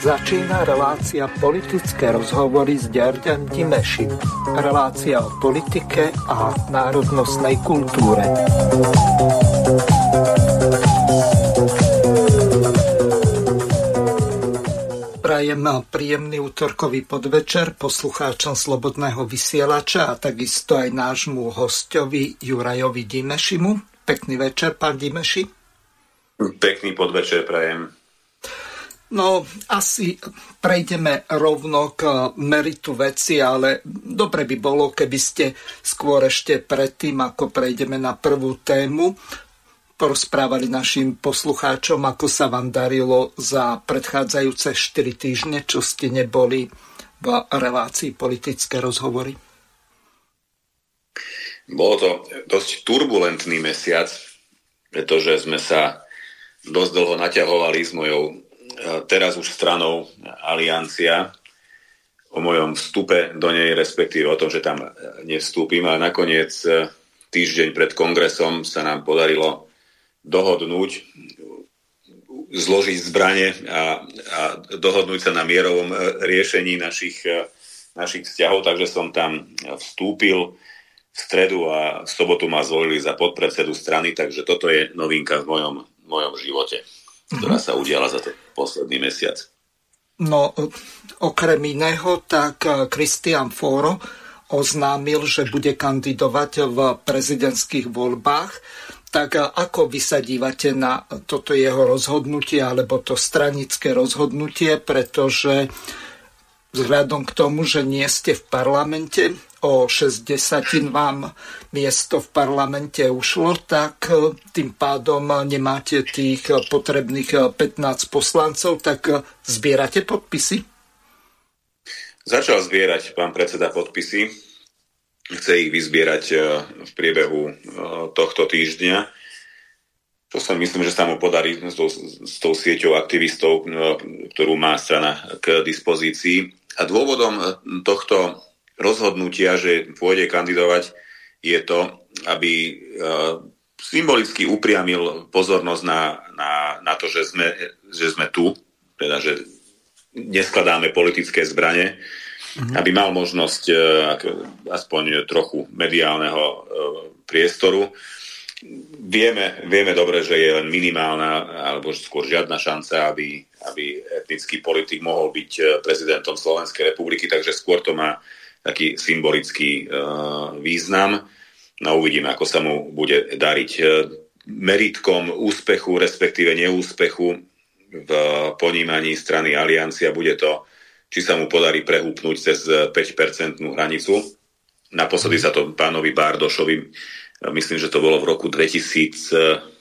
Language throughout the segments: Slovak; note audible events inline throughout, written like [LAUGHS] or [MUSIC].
Začína relácia politické rozhovory s Ďarďan Dimešim. Relácia o politike a národnostnej kultúre. Prajem príjemný útorkový podvečer poslucháčom Slobodného vysielača a takisto aj nášmu hostovi Jurajovi Dimešimu. Pekný večer, pán Dimeši. Pekný podvečer prajem. No, asi prejdeme rovno k meritu veci, ale dobre by bolo, keby ste skôr ešte predtým, ako prejdeme na prvú tému, porozprávali našim poslucháčom, ako sa vám darilo za predchádzajúce 4 týždne, čo ste neboli v relácii politické rozhovory. Bolo to dosť turbulentný mesiac, pretože sme sa dosť dlho naťahovali s mojou teraz už stranou Aliancia o mojom vstupe do nej, respektíve o tom, že tam nevstúpim, ale nakoniec e, týždeň pred kongresom sa nám podarilo dohodnúť, zložiť zbranie a, a dohodnúť sa na mierovom e, riešení našich, e, našich vzťahov, takže som tam vstúpil v stredu a v sobotu ma zvolili za podpredsedu strany, takže toto je novinka v mojom, v mojom živote ktorá sa udiala za ten posledný mesiac. No, okrem iného, tak Kristian eh, Foro oznámil, že bude kandidovať v prezidentských voľbách. Tak eh, ako vy sa dívate na toto jeho rozhodnutie alebo to stranické rozhodnutie, pretože vzhľadom k tomu, že nie ste v parlamente, o 60 vám miesto v parlamente ušlo, tak e, tým pádom nemáte tých potrebných 15 e, poslancov, tak zbierate podpisy? Začal zbierať pán predseda podpisy. Chce ich vyzbierať v priebehu tohto týždňa. To sa myslím, že sa mu podarí s tou, s tou sieťou aktivistov, ktorú má strana k dispozícii. A dôvodom tohto rozhodnutia, že pôjde kandidovať, je to, aby e, symbolicky upriamil pozornosť na, na, na to, že sme, že sme tu, teda že neskladáme politické zbranie, mm-hmm. aby mal možnosť e, aspoň trochu mediálneho e, priestoru. Vieme, vieme dobre, že je len minimálna, alebo skôr žiadna šanca, aby, aby etnický politik mohol byť prezidentom Slovenskej republiky, takže skôr to má taký symbolický uh, význam. No uvidíme, ako sa mu bude dariť. E, meritkom úspechu, respektíve neúspechu v ponímaní strany Aliancia bude to, či sa mu podarí prehúpnúť cez 5-percentnú hranicu. Naposledy sa to pánovi Bardošovi, myslím, že to bolo v roku 2000,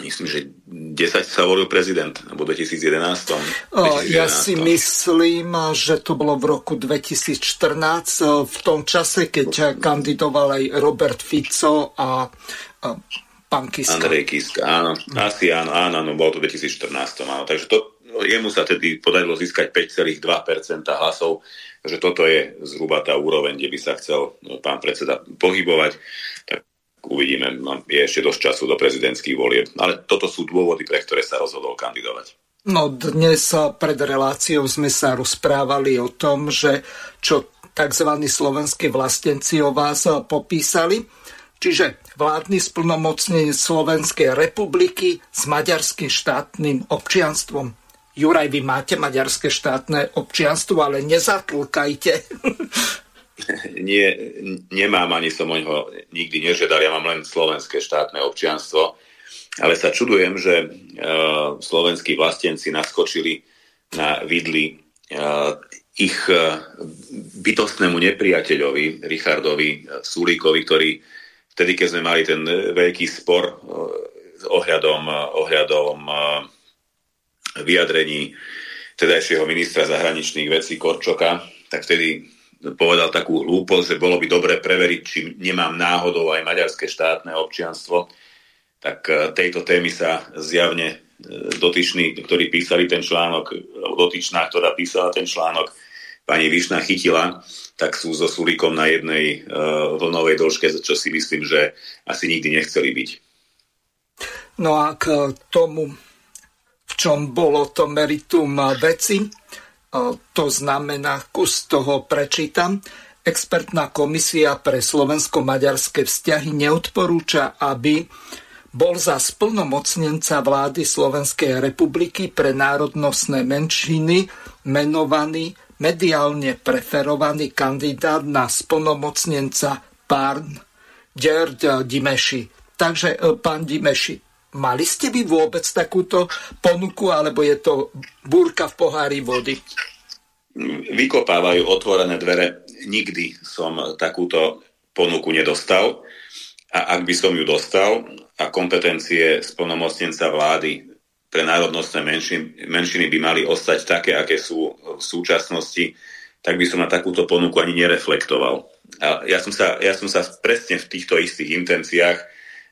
myslím, že 10 sa volil prezident, alebo 2011. 2011. Ja si myslím, že to bolo v roku 2014, v tom čase, keď kandidoval aj Robert Fico a pán Kiska. Andrej Kiska, áno, asi áno, áno, áno, bolo to v 2014, áno, takže to, jemu sa tedy podarilo získať 5,2% hlasov, že toto je zhruba tá úroveň, kde by sa chcel no, pán predseda pohybovať. Tak uvidíme, no, je ešte dosť času do prezidentských volieb. Ale toto sú dôvody, pre ktoré sa rozhodol kandidovať. No dnes pred reláciou sme sa rozprávali o tom, že čo tzv. slovenskí vlastenci o vás popísali. Čiže vládny splnomocnenie Slovenskej republiky s maďarským štátnym občianstvom. Juraj, vy máte maďarské štátne občianstvo, ale nezatlkajte. [LAUGHS] [LAUGHS] nie, nemám ani som o ňoho nikdy nežiadal, ja mám len slovenské štátne občianstvo, ale sa čudujem, že uh, slovenskí vlastenci naskočili na vidli uh, ich uh, bytostnému nepriateľovi, Richardovi Sulíkovi, ktorý vtedy, keď sme mali ten veľký spor uh, ohľadom, uh, ohľadom uh, vyjadrení tedajšieho ministra zahraničných vecí Korčoka, tak vtedy povedal takú hlúposť, že bolo by dobre preveriť, či nemám náhodou aj maďarské štátne občianstvo. Tak e, tejto témy sa zjavne e, dotyční, ktorí písali ten článok, dotyčná, ktorá písala ten článok, pani Višna chytila, tak sú so Sulíkom na jednej uh, vlnovej dĺžke, čo si myslím, že asi nikdy nechceli byť. No a k tomu, v čom bolo to meritum veci, to znamená, kus toho prečítam. Expertná komisia pre slovensko-maďarské vzťahy neodporúča, aby bol za splnomocnenca vlády Slovenskej republiky pre národnostné menšiny menovaný mediálne preferovaný kandidát na splnomocnenca pán Gerd Dimeši. Takže, e, pán Dimeši, mali ste vy vôbec takúto ponuku, alebo je to búrka v pohári vody? Vykopávajú otvorené dvere. Nikdy som takúto ponuku nedostal. A ak by som ju dostal, a kompetencie splnomocnenca vlády pre národnostné menšiny, menšiny by mali ostať také, aké sú v súčasnosti, tak by som na takúto ponuku ani nereflektoval. A ja som sa, ja som sa presne v týchto istých intenciách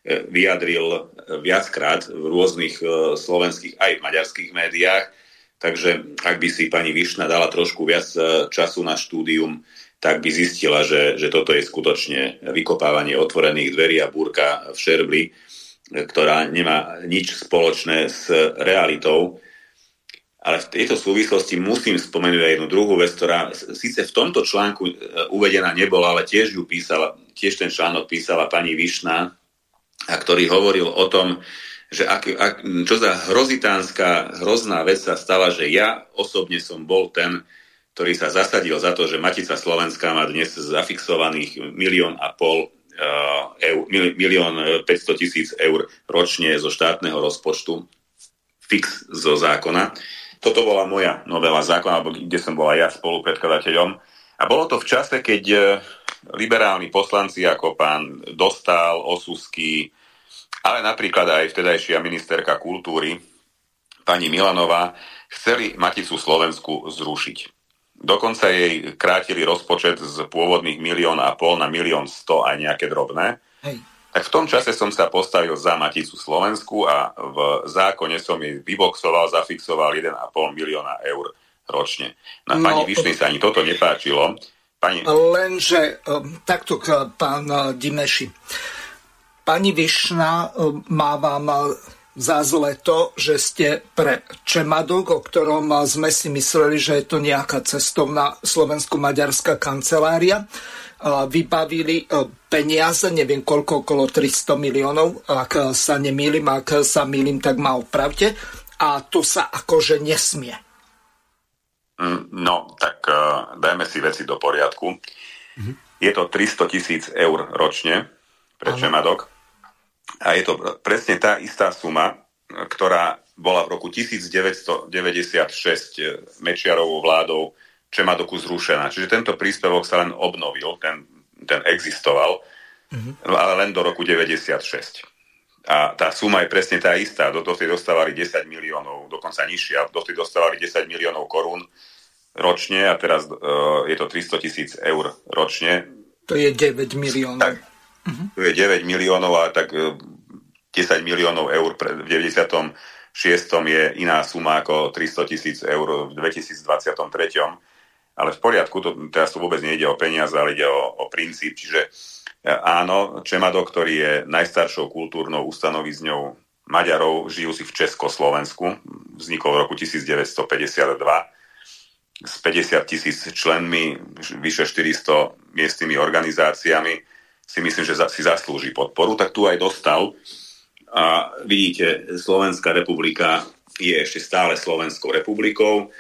vyjadril viackrát v rôznych e, slovenských aj maďarských médiách, takže ak by si pani Višna dala trošku viac e, času na štúdium, tak by zistila, že, že toto je skutočne vykopávanie otvorených dverí a búrka v Šerbli ktorá nemá nič spoločné s realitou. Ale v tejto súvislosti musím spomenúť aj jednu druhú vec, ktorá síce v tomto článku e, uvedená nebola, ale tiež ju písala, tiež ten článok písala pani Višna, a ktorý hovoril o tom, že ak, ak, čo za hrozitánska, hrozná vec sa stala, že ja osobne som bol ten, ktorý sa zasadil za to, že Matica Slovenská má dnes zafixovaných milión a pol Eh, eur, milión 500 eh, tisíc eur ročne zo štátneho rozpočtu, fix zo zákona. Toto bola moja novela zákona, kde som bola ja spolupredkladateľom. A bolo to v čase, keď eh, liberálni poslanci ako pán Dostal, Osusky, ale napríklad aj vtedajšia ministerka kultúry, pani Milanová, chceli Maticu Slovensku zrušiť. Dokonca jej krátili rozpočet z pôvodných milión a pol na milión sto aj nejaké drobné. Hej. Tak v tom čase som sa postavil za Maticu Slovensku a v zákone som jej vyboxoval, zafixoval 1,5 milióna eur ročne. Na no, pani Višny sa ani toto nepáčilo. Pani... Lenže um, takto, pán uh, Dimeši. Pani Višna um, má vám za zle to, že ste pre Čemadok, o ktorom sme si mysleli, že je to nejaká cestovná slovensko-maďarská kancelária, vybavili peniaze, neviem koľko, okolo 300 miliónov, ak sa nemýlim, ak sa mýlim, tak ma opravte. A to sa akože nesmie. Mm, no, tak uh, dajme si veci do poriadku. Mm-hmm. Je to 300 tisíc eur ročne pre. Čemadok a je to presne tá istá suma, ktorá bola v roku 1996 Mečiarovou vládou Čemadoku zrušená. Čiže tento príspevok sa len obnovil, ten, ten existoval, mm-hmm. ale len do roku 96. A tá suma je presne tá istá. Do toho dostávali 10 miliónov, dokonca nižšia. Do toho dostávali 10 miliónov korún ročne a teraz uh, je to 300 tisíc eur ročne. To je 9 miliónov. Tak, Uh-huh. Tu je 9 miliónov a tak 10 e, miliónov eur pre, v 96. je iná suma ako 300 tisíc eur v 2023. Ale v poriadku, to, teraz tu vôbec nejde o peniaze, ale ide o, o princíp. Čiže e, áno, Čemado, ktorý je najstaršou kultúrnou ustanovizňou Maďarov, žijú si v Československu, vznikol v roku 1952 s 50 tisíc členmi, vyše 400 miestnymi organizáciami si myslím, že si zaslúži podporu, tak tu aj dostal. A vidíte, Slovenská republika je ešte stále Slovenskou republikou.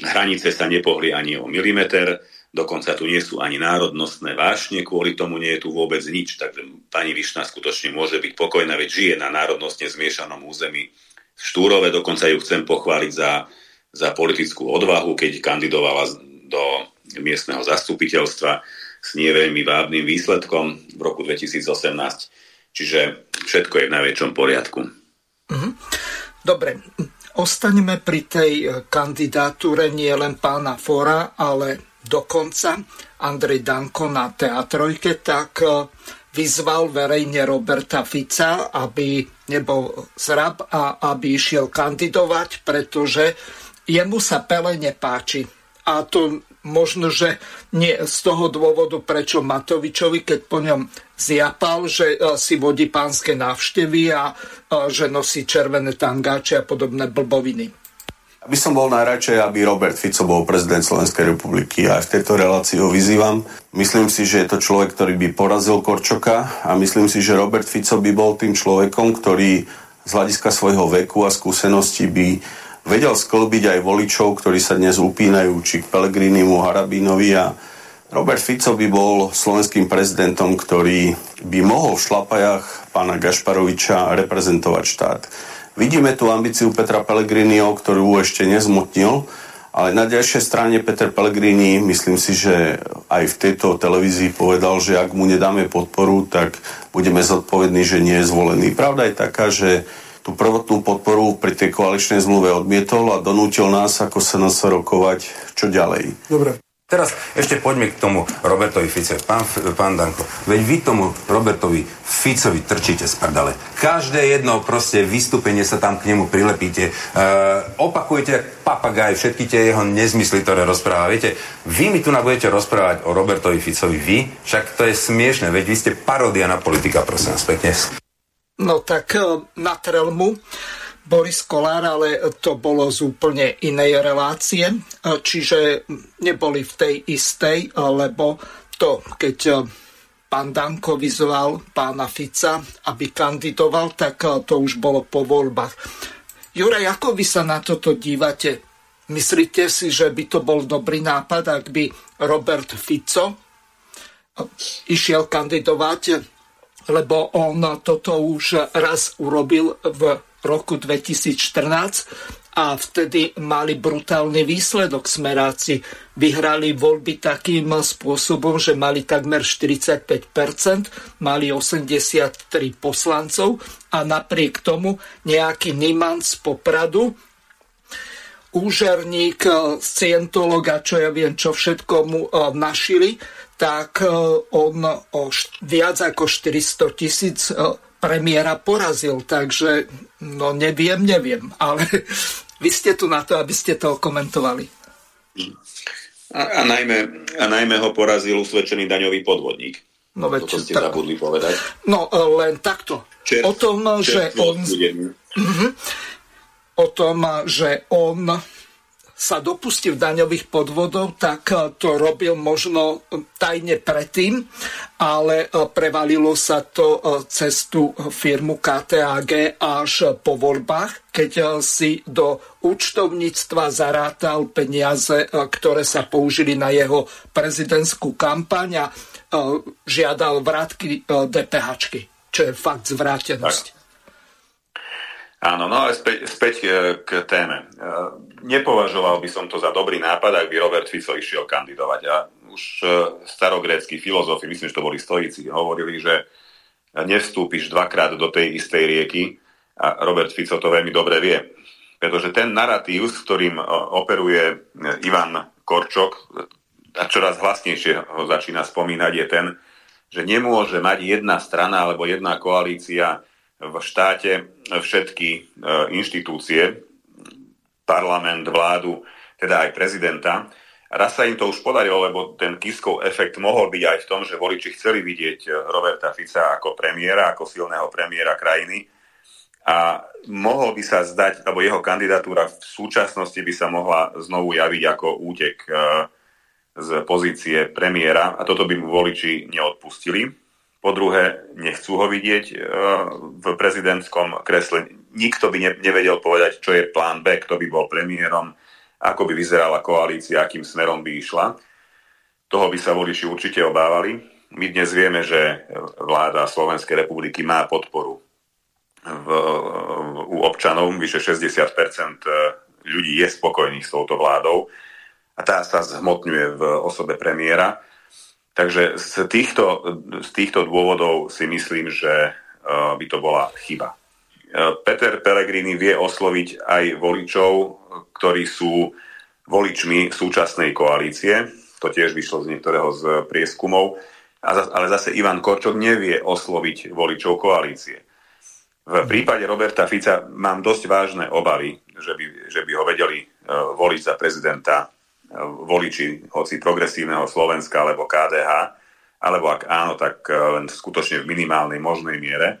Hranice sa nepohli ani o milimeter, dokonca tu nie sú ani národnostné vášne, kvôli tomu nie je tu vôbec nič. Takže pani Višna skutočne môže byť pokojná, veď žije na národnostne zmiešanom území v Štúrove, dokonca ju chcem pochváliť za, za politickú odvahu, keď kandidovala do miestneho zastupiteľstva s nie vábnym výsledkom v roku 2018. Čiže všetko je v najväčšom poriadku. Mhm. Dobre, ostaňme pri tej e, kandidatúre nie len pána Fora, ale dokonca Andrej Danko na teatrojke, tak e, vyzval verejne Roberta Fica, aby nebol zrab a aby išiel kandidovať, pretože jemu sa Pele nepáči. A to možno, že nie z toho dôvodu, prečo Matovičovi, keď po ňom zjapal, že si vodí pánske návštevy a že nosí červené tangáče a podobné blboviny. By som bol najradšej, aby Robert Fico bol prezident Slovenskej republiky a v tejto relácii ho vyzývam. Myslím si, že je to človek, ktorý by porazil Korčoka a myslím si, že Robert Fico by bol tým človekom, ktorý z hľadiska svojho veku a skúsenosti by vedel sklbiť aj voličov, ktorí sa dnes upínajú či k Pelegrinimu, Harabínovi a Robert Fico by bol slovenským prezidentom, ktorý by mohol v šlapajach pána Gašparoviča reprezentovať štát. Vidíme tu ambíciu Petra Pellegriniho, ktorú ešte nezmotnil, ale na ďalšej strane Peter Pellegrini, myslím si, že aj v tejto televízii povedal, že ak mu nedáme podporu, tak budeme zodpovední, že nie je zvolený. Pravda je taká, že tú prvotnú podporu pri tej koaličnej zmluve odmietol a donútil nás, ako sa nás rokovať, čo ďalej. Dobre. Teraz ešte poďme k tomu Robertovi Fice. Pán, pán Danko, veď vy tomu Robertovi Ficovi trčíte z prdale. Každé jedno proste vystúpenie sa tam k nemu prilepíte. E, opakujete papagaj všetky tie jeho nezmysly, ktoré rozpráva. Viete, vy mi tu budete rozprávať o Robertovi Ficovi. Vy? Však to je smiešne, veď vy ste paródia na politika, prosím vás pekne. No tak e, na trelmu. Boris Kolár, ale to bolo z úplne inej relácie, čiže neboli v tej istej, lebo to, keď pán Danko vyzval pána Fica, aby kandidoval, tak to už bolo po voľbách. Juraj, ako vy sa na toto dívate? Myslíte si, že by to bol dobrý nápad, ak by Robert Fico išiel kandidovať, lebo on toto už raz urobil v roku 2014 a vtedy mali brutálny výsledok smeráci. Vyhrali voľby takým spôsobom, že mali takmer 45%, mali 83 poslancov a napriek tomu nejaký Niman z Popradu, úžerník, scientolog a čo ja viem, čo všetko mu e, našili, tak e, on o viac ako 400 tisíc e, premiéra porazil, takže no neviem, neviem, ale [LAUGHS] vy ste tu na to, aby ste to komentovali. A, a, najmä, a najmä ho porazil usvedčený daňový podvodník. No veď, Toto ste tak... zabudli povedať. No e, len takto. Čert, o tom, čert, že on... Uh-huh. O tom, že on sa dopustil daňových podvodov, tak eh, to robil možno tajne predtým, ale eh, prevalilo sa to cez tú firmu KTAG až po voľbách, keď si do účtovníctva zarátal peniaze, ktoré sa použili na jeho prezidentskú kampaň a žiadal vrátky DPH, čo je fakt zvrátenosť. Áno, no ale späť, späť e, k téme. E, nepovažoval by som to za dobrý nápad, ak by Robert Fico išiel kandidovať. A už e, starogrécky filozofi, myslím, že to boli stojíci, hovorili, že nevstúpiš dvakrát do tej istej rieky a Robert Fico to veľmi dobre vie. Pretože ten narratív, s ktorým operuje Ivan Korčok, a čoraz hlasnejšie ho začína spomínať, je ten, že nemôže mať jedna strana alebo jedna koalícia v štáte všetky e, inštitúcie, parlament, vládu, teda aj prezidenta. Raz sa im to už podarilo, lebo ten Kiskov efekt mohol byť aj v tom, že voliči chceli vidieť e, Roberta Fica ako premiéra, ako silného premiéra krajiny. A mohol by sa zdať, alebo jeho kandidatúra v súčasnosti by sa mohla znovu javiť ako útek e, z pozície premiéra a toto by mu voliči neodpustili. Po druhé, nechcú ho vidieť e, v prezidentskom kresle. Nikto by nevedel povedať, čo je plán B, kto by bol premiérom, ako by vyzerala koalícia, akým smerom by išla. Toho by sa voliči určite obávali. My dnes vieme, že vláda Slovenskej republiky má podporu v, u občanov. Vyše 60% ľudí je spokojných s touto vládou a tá sa zhmotňuje v osobe premiéra. Takže z týchto, z týchto dôvodov si myslím, že uh, by to bola chyba. Uh, Peter Pellegrini vie osloviť aj voličov, ktorí sú voličmi súčasnej koalície. To tiež vyšlo z niektorého z prieskumov. Ale zase Ivan Korčok nevie osloviť voličov koalície. V prípade Roberta Fica mám dosť vážne obavy, že by, že by ho vedeli uh, voliť za prezidenta voliči hoci progresívneho Slovenska alebo KDH alebo ak áno, tak len skutočne v minimálnej možnej miere.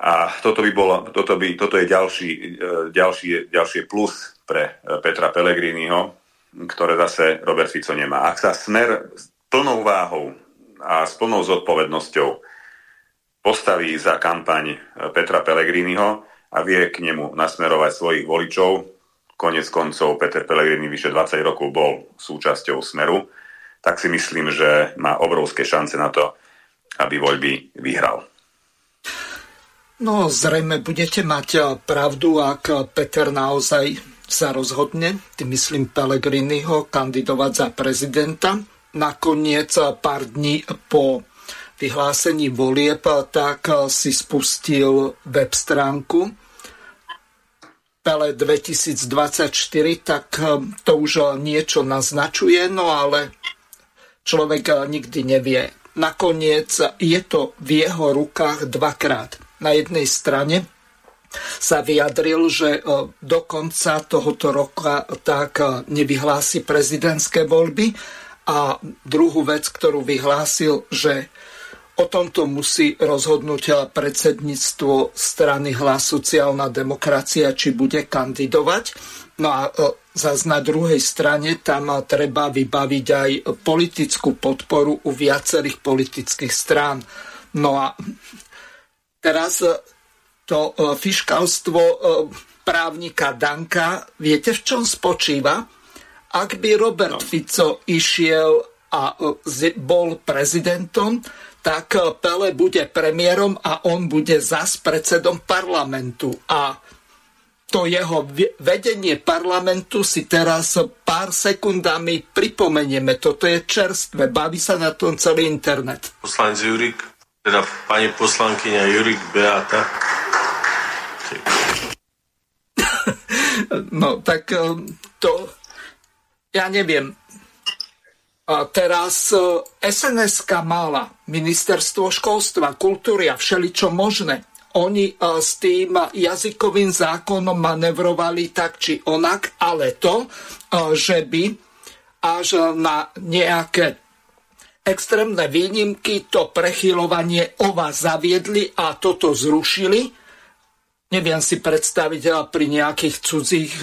A toto, by bolo, toto, by, toto je ďalší, ďalší, ďalší plus pre Petra Pellegriniho, ktoré zase Robert Fico nemá. Ak sa smer s plnou váhou a s plnou zodpovednosťou postaví za kampaň Petra Pellegriniho a vie k nemu nasmerovať svojich voličov, konec koncov Peter Pellegrini vyše 20 rokov bol súčasťou Smeru, tak si myslím, že má obrovské šance na to, aby voľby vyhral. No, zrejme budete mať eh, pravdu, ak Peter naozaj sa rozhodne, tým myslím Pellegriniho, kandidovať za prezidenta. Nakoniec eh, pár dní po vyhlásení volieb, eh, tak si spustil web stránku Pele 2024, tak hm, to už niečo naznačuje, no ale človek nikdy nevie. Nakoniec je to v jeho rukách dvakrát. Na jednej strane sa vyjadril, že do konca tohoto roka tak nevyhlási prezidentské voľby a druhú vec, ktorú vyhlásil, že O tomto musí rozhodnúť predsedníctvo strany Hlas sociálna demokracia, či bude kandidovať. No a e, zase na druhej strane tam treba vybaviť aj politickú podporu u viacerých politických strán. No a teraz e, to e, fiškalstvo právnika Danka, viete v čom spočíva? Ak by Robert no. Fico išiel a bol prezidentom, tak eh, Pele bude premiérom a on bude zas predsedom parlamentu. A to jeho vedenie parlamentu si teraz pár sekundami pripomenieme. Toto je čerstvé, baví sa na tom celý internet. Poslanec Jurik, teda pani poslankyňa Jurik Beata. [LAUGHS] no tak eh, to, ja neviem, a teraz sns mala ministerstvo školstva, kultúry a všeličo možné. Oni e, s tým jazykovým zákonom manevrovali tak či onak, ale to, e, že by až na nejaké extrémne výnimky to prechylovanie o vás zaviedli a toto zrušili. Neviem si predstaviť pri nejakých cudzích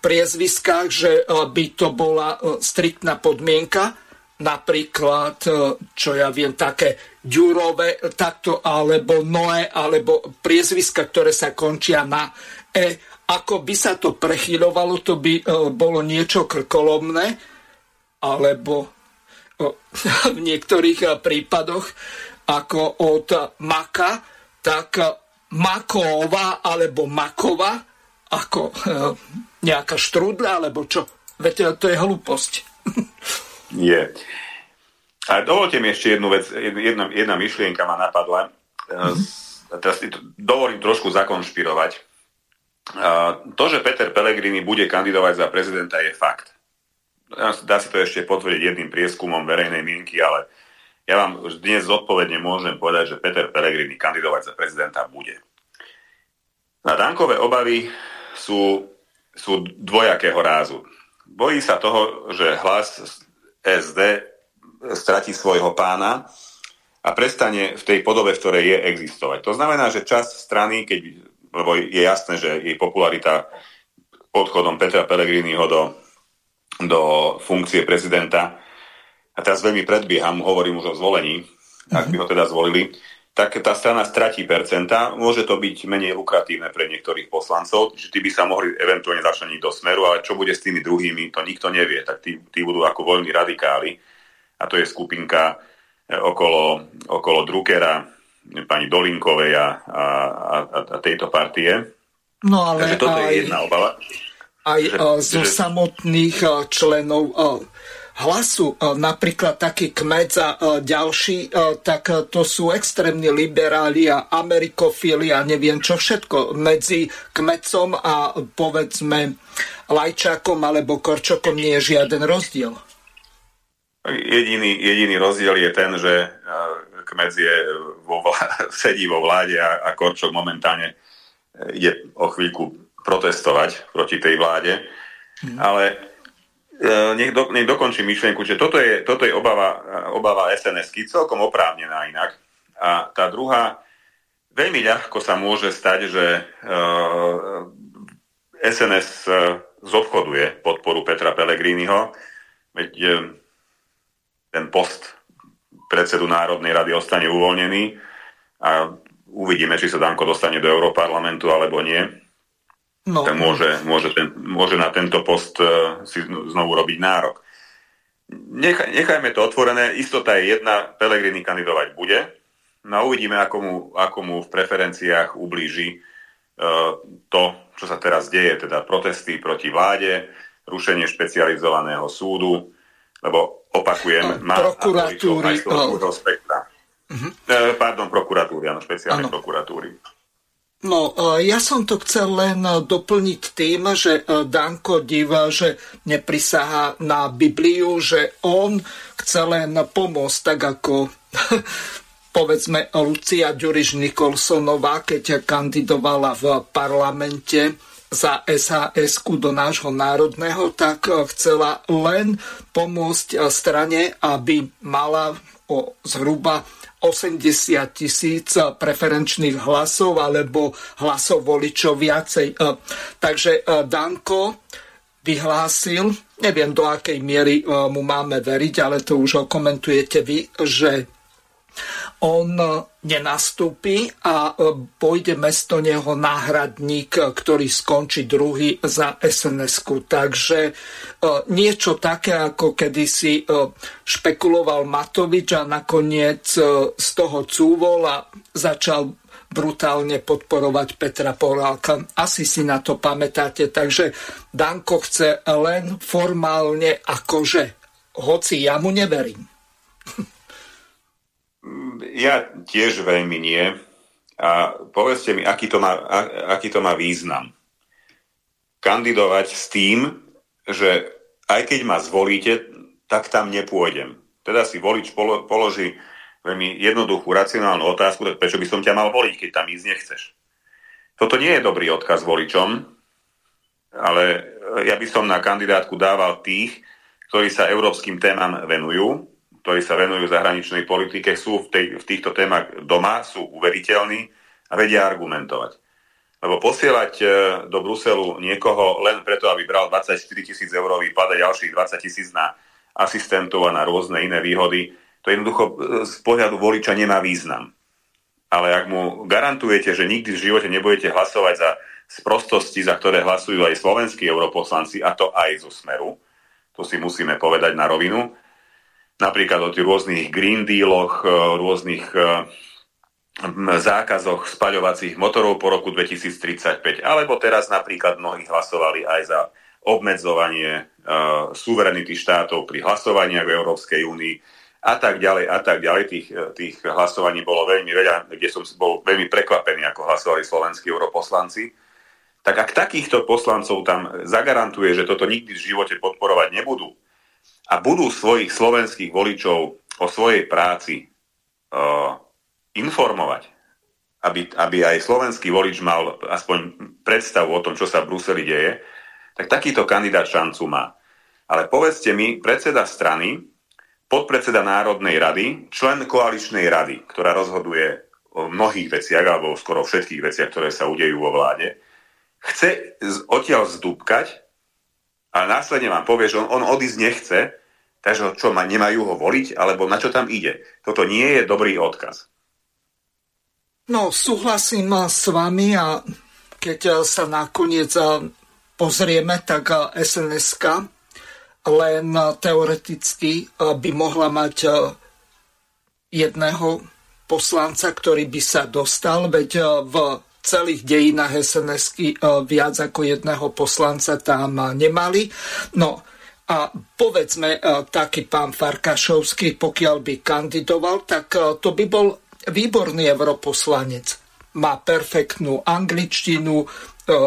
priezviskách, že by to bola striktná podmienka, napríklad, čo ja viem, také Ďurové, takto, alebo Noé, alebo priezviska, ktoré sa končia na E. Ako by sa to prechylovalo, to by bolo niečo krkolomné, alebo [LAUGHS] v niektorých prípadoch, ako od Maka, tak Makova alebo Makova, ako e, nejaká štrúdla, alebo čo? Veď to je hlúposť. [LAUGHS] je. A dovolte mi ešte jednu vec, jedna, jedna myšlienka ma napadla. Mm-hmm. Teraz si dovolím trošku zakonšpirovať. To, že Peter Pellegrini bude kandidovať za prezidenta, je fakt. Dá si to ešte potvrdiť jedným prieskumom verejnej mienky, ale ja vám už dnes zodpovedne môžem povedať, že Peter Pellegrini kandidovať za prezidenta bude. Na Dankové obavy sú, sú dvojakého rázu. Bojí sa toho, že hlas SD stratí svojho pána a prestane v tej podobe, v ktorej je existovať. To znamená, že časť strany, keď, lebo je jasné, že jej popularita odchodom Petra Pellegriniho do, do funkcie prezidenta, a teraz veľmi predbieham, hovorím už o zvolení, mm-hmm. ak by ho teda zvolili, tak tá strana stratí percenta. Môže to byť menej lukratívne pre niektorých poslancov, že tí by sa mohli eventuálne začleniť do smeru, ale čo bude s tými druhými, to nikto nevie. Tak tí, tí budú ako voľní radikáli. A to je skupinka e, okolo, okolo Druckera, pani Dolinkovej a, a, a, a tejto partie. No ale Takže toto aj, je jedna obava. Aj že, zo že... samotných členov hlasu, e, napríklad taký kmec a e, ďalší, e, tak to sú extrémni liberáli a amerikofili a neviem čo všetko. Medzi kmecom a povedzme Lajčákom alebo Korčokom nie je žiaden rozdiel. Jediný, jediný rozdiel je ten, že kmec je vo vlá- [LAUGHS] sedí vo vláde a, a Korčok momentálne ide o chvíľku protestovať proti tej vláde. Hmm. Ale nech, do, nech dokončím myšlienku, že toto je, toto je obava, obava SNS-ky, celkom oprávnená inak. A tá druhá, veľmi ľahko sa môže stať, že uh, SNS uh, zobchoduje podporu Petra Pellegriniho, veď uh, ten post predsedu Národnej rady ostane uvoľnený a uvidíme, či sa Danko dostane do Európarlamentu alebo nie no. tak môže, môže, ten, môže na tento post uh, si znovu robiť nárok. Nechaj, nechajme to otvorené. Istota je jedna, Pelegrini kandidovať bude. No a uvidíme, ako mu, ako mu v preferenciách ublíži uh, to, čo sa teraz deje, teda protesty proti vláde, rušenie špecializovaného súdu, lebo opakujem, má prokuratúry, z spektra. Uh-huh. Pardon, prokuratúry, áno, špeciálne ano. prokuratúry. No, e, ja som to chcel len e, doplniť tým, že e, Danko Diva, že neprisahá na Bibliu, že on chce len pomôcť, tak ako [LAUGHS] povedzme Lucia Ďuriš Nikolsonová, keď kandidovala v parlamente za SAS do nášho národného, tak chcela len pomôcť strane, aby mala o zhruba 80 tisíc preferenčných hlasov alebo hlasov voličov viacej. E, takže e, Danko vyhlásil, neviem do akej miery mu máme veriť, ale to už komentujete vy, že on nenastúpi a pôjde mesto neho náhradník, ktorý skončí druhý za sns -ku. Takže niečo také, ako kedysi špekuloval Matovič a nakoniec z toho cúvol a začal brutálne podporovať Petra Porálka. Asi si na to pamätáte. Takže Danko chce len formálne akože, hoci ja mu neverím. [LAUGHS] Ja tiež veľmi nie. A povedzte mi, aký to má, aký to má význam. Kandidovať s tým, že aj keď ma zvolíte, tak tam nepôjdem. Teda si volič položí veľmi jednoduchú, racionálnu otázku, prečo by som ťa mal voliť, keď tam ísť nechceš. Toto nie je dobrý odkaz voličom, ale ja by som na kandidátku dával tých, ktorí sa európskym témam venujú, ktorí sa venujú zahraničnej politike, sú v, tej, v týchto témach doma, sú uveriteľní a vedia argumentovať. Lebo posielať e, do Bruselu niekoho len preto, aby bral 24 tisíc eurový pad a ďalších 20 tisíc na asistentov a na rôzne iné výhody, to jednoducho e, z pohľadu voliča nemá význam. Ale ak mu garantujete, že nikdy v živote nebudete hlasovať za sprostosti, za ktoré hlasujú aj slovenskí europoslanci, a to aj zo Smeru, to si musíme povedať na rovinu, napríklad o tých rôznych green dealoch, e, rôznych e, zákazoch spaľovacích motorov po roku 2035. Alebo teraz napríklad mnohí hlasovali aj za obmedzovanie uh, suverenity štátov pri hlasovaniach v Európskej únii a tak ďalej a tak ďalej. Tých, tých hlasovaní bolo veľmi veľa, kde som bol veľmi prekvapený, ako hlasovali slovenskí europoslanci. Tak ak takýchto poslancov tam zagarantuje, že toto nikdy v živote podporovať nebudú, a budú svojich slovenských voličov o svojej práci uh, informovať, aby, aby aj slovenský volič mal aspoň predstavu o tom, čo sa v Bruseli deje, tak takýto kandidát šancu má. Ale povedzte mi, predseda strany, podpredseda Národnej rady, člen koaličnej rady, ktorá rozhoduje o mnohých veciach, alebo skoro všetkých veciach, ktoré sa udejú vo vláde, chce odtiaľ zdúbkať a následne vám povie, že on, on odísť nechce, takže čo, ma, nemajú ho voliť, alebo na čo tam ide. Toto nie je dobrý odkaz. No, súhlasím s vami a keď sa nakoniec pozrieme, tak sns len teoreticky by mohla mať jedného poslanca, ktorý by sa dostal, veď v celých dejinách sns e, viac ako jedného poslanca tam nemali. No a povedzme, e, taký pán Farkašovský, pokiaľ by kandidoval, tak e, to by bol výborný europoslanec. Má perfektnú angličtinu,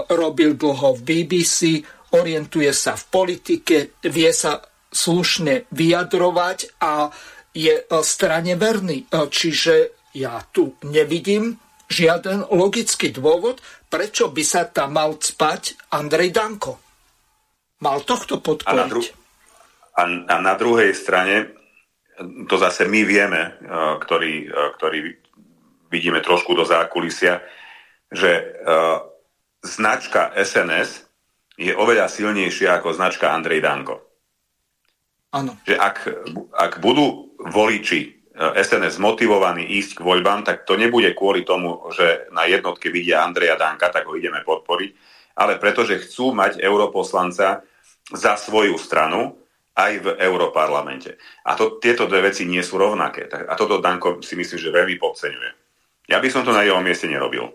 robil dlho v BBC, orientuje sa v politike, vie sa slušne vyjadrovať a je strane verný. Čiže ja tu nevidím žiaden logický dôvod, prečo by sa tam mal spať Andrej Danko. Mal tohto podporiť. A na, dru- a, a na druhej strane, to zase my vieme, ktorí, ktorí vidíme trošku do zákulisia, že značka SNS je oveľa silnejšia ako značka Andrej Danko. Ano. Že ak, ak budú voliči SNS motivovaní ísť k voľbám, tak to nebude kvôli tomu, že na jednotke vidia Andreja Danka, tak ho ideme podporiť, ale pretože chcú mať europoslanca za svoju stranu aj v Európarlamente. A to, tieto dve veci nie sú rovnaké. A toto Danko si myslím, že veľmi podceňuje. Ja by som to na jeho mieste nerobil.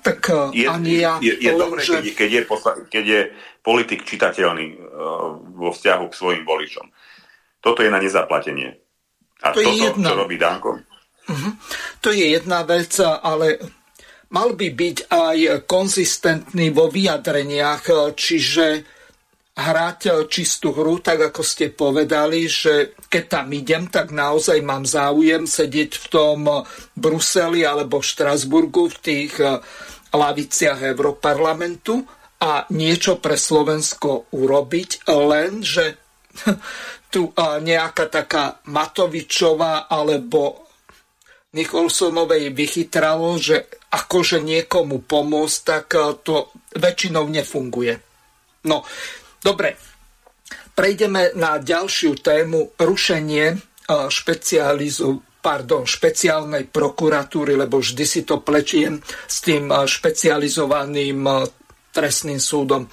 Tak eh, je, ani ja... Je, je dobré, že... keď, keď, je posla, keď je politik čitateľný uh, vo vzťahu k svojim voličom. Toto je na nezaplatenie. A to toto, je jedna... čo robí Danko? Uh-huh. To je jedna vec, ale mal by byť aj konzistentný vo vyjadreniach, čiže hrať čistú hru, tak ako ste povedali, že keď tam idem, tak naozaj mám záujem sedieť v tom Bruseli alebo Štrasburgu v tých eh, laviciach Európarlamentu a niečo pre Slovensko urobiť, len že [LAUGHS] tu nejaká taká Matovičová alebo Nicholsonovej vychytralo, že akože niekomu pomôcť, tak eh, to väčšinou nefunguje. No, Dobre, prejdeme na ďalšiu tému rušenie e, špecializu, pardon, špeciálnej prokuratúry, lebo vždy si to plečiem s tým e, špecializovaným e, trestným súdom.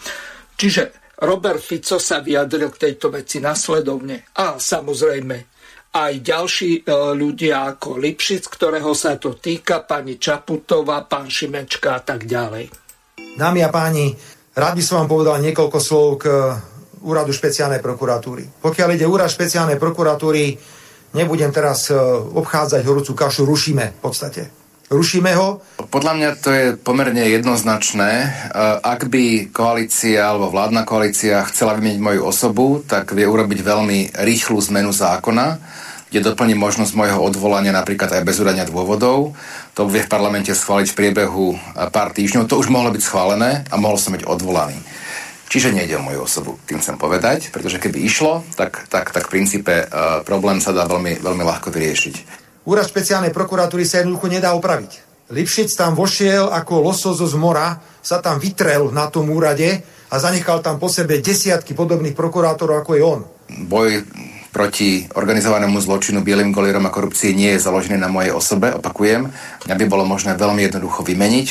Čiže Robert Fico sa vyjadril k tejto veci nasledovne. A samozrejme aj ďalší ľudia ako Lipšic, ktorého sa to týka, pani Čaputová, pán Šimečka a tak ďalej. Dámy a páni, Rád by som vám povedal niekoľko slov k eh, úradu špeciálnej prokuratúry. Pokiaľ ide úrad špeciálnej prokuratúry, nebudem teraz eh, obchádzať horúcu kašu, rušíme v podstate. Rušíme ho? Podľa mňa to je pomerne jednoznačné. Eh, ak by koalícia alebo vládna koalícia chcela vymeniť moju osobu, tak vie urobiť veľmi rýchlu zmenu zákona, kde doplní možnosť môjho odvolania napríklad aj bez udania dôvodov. To vie v parlamente schváliť v priebehu e, pár týždňov. To už mohlo byť schválené a mohol som byť odvolaný. Čiže nejde o moju osobu, tým chcem povedať, pretože keby išlo, tak, tak, tak v princípe uh, problém sa dá veľmi, veľmi ľahko vyriešiť. Úrad špeciálnej prokuratúry sa jednoducho nedá opraviť. Lipšic tam vošiel ako losos z mora, sa tam vytrel na tom úrade a zanechal tam po sebe desiatky podobných prokurátorov, ako je on. Boj proti organizovanému zločinu, bielým golierom a korupcii nie je založený na mojej osobe, opakujem. Mňa by bolo možné veľmi jednoducho vymeniť.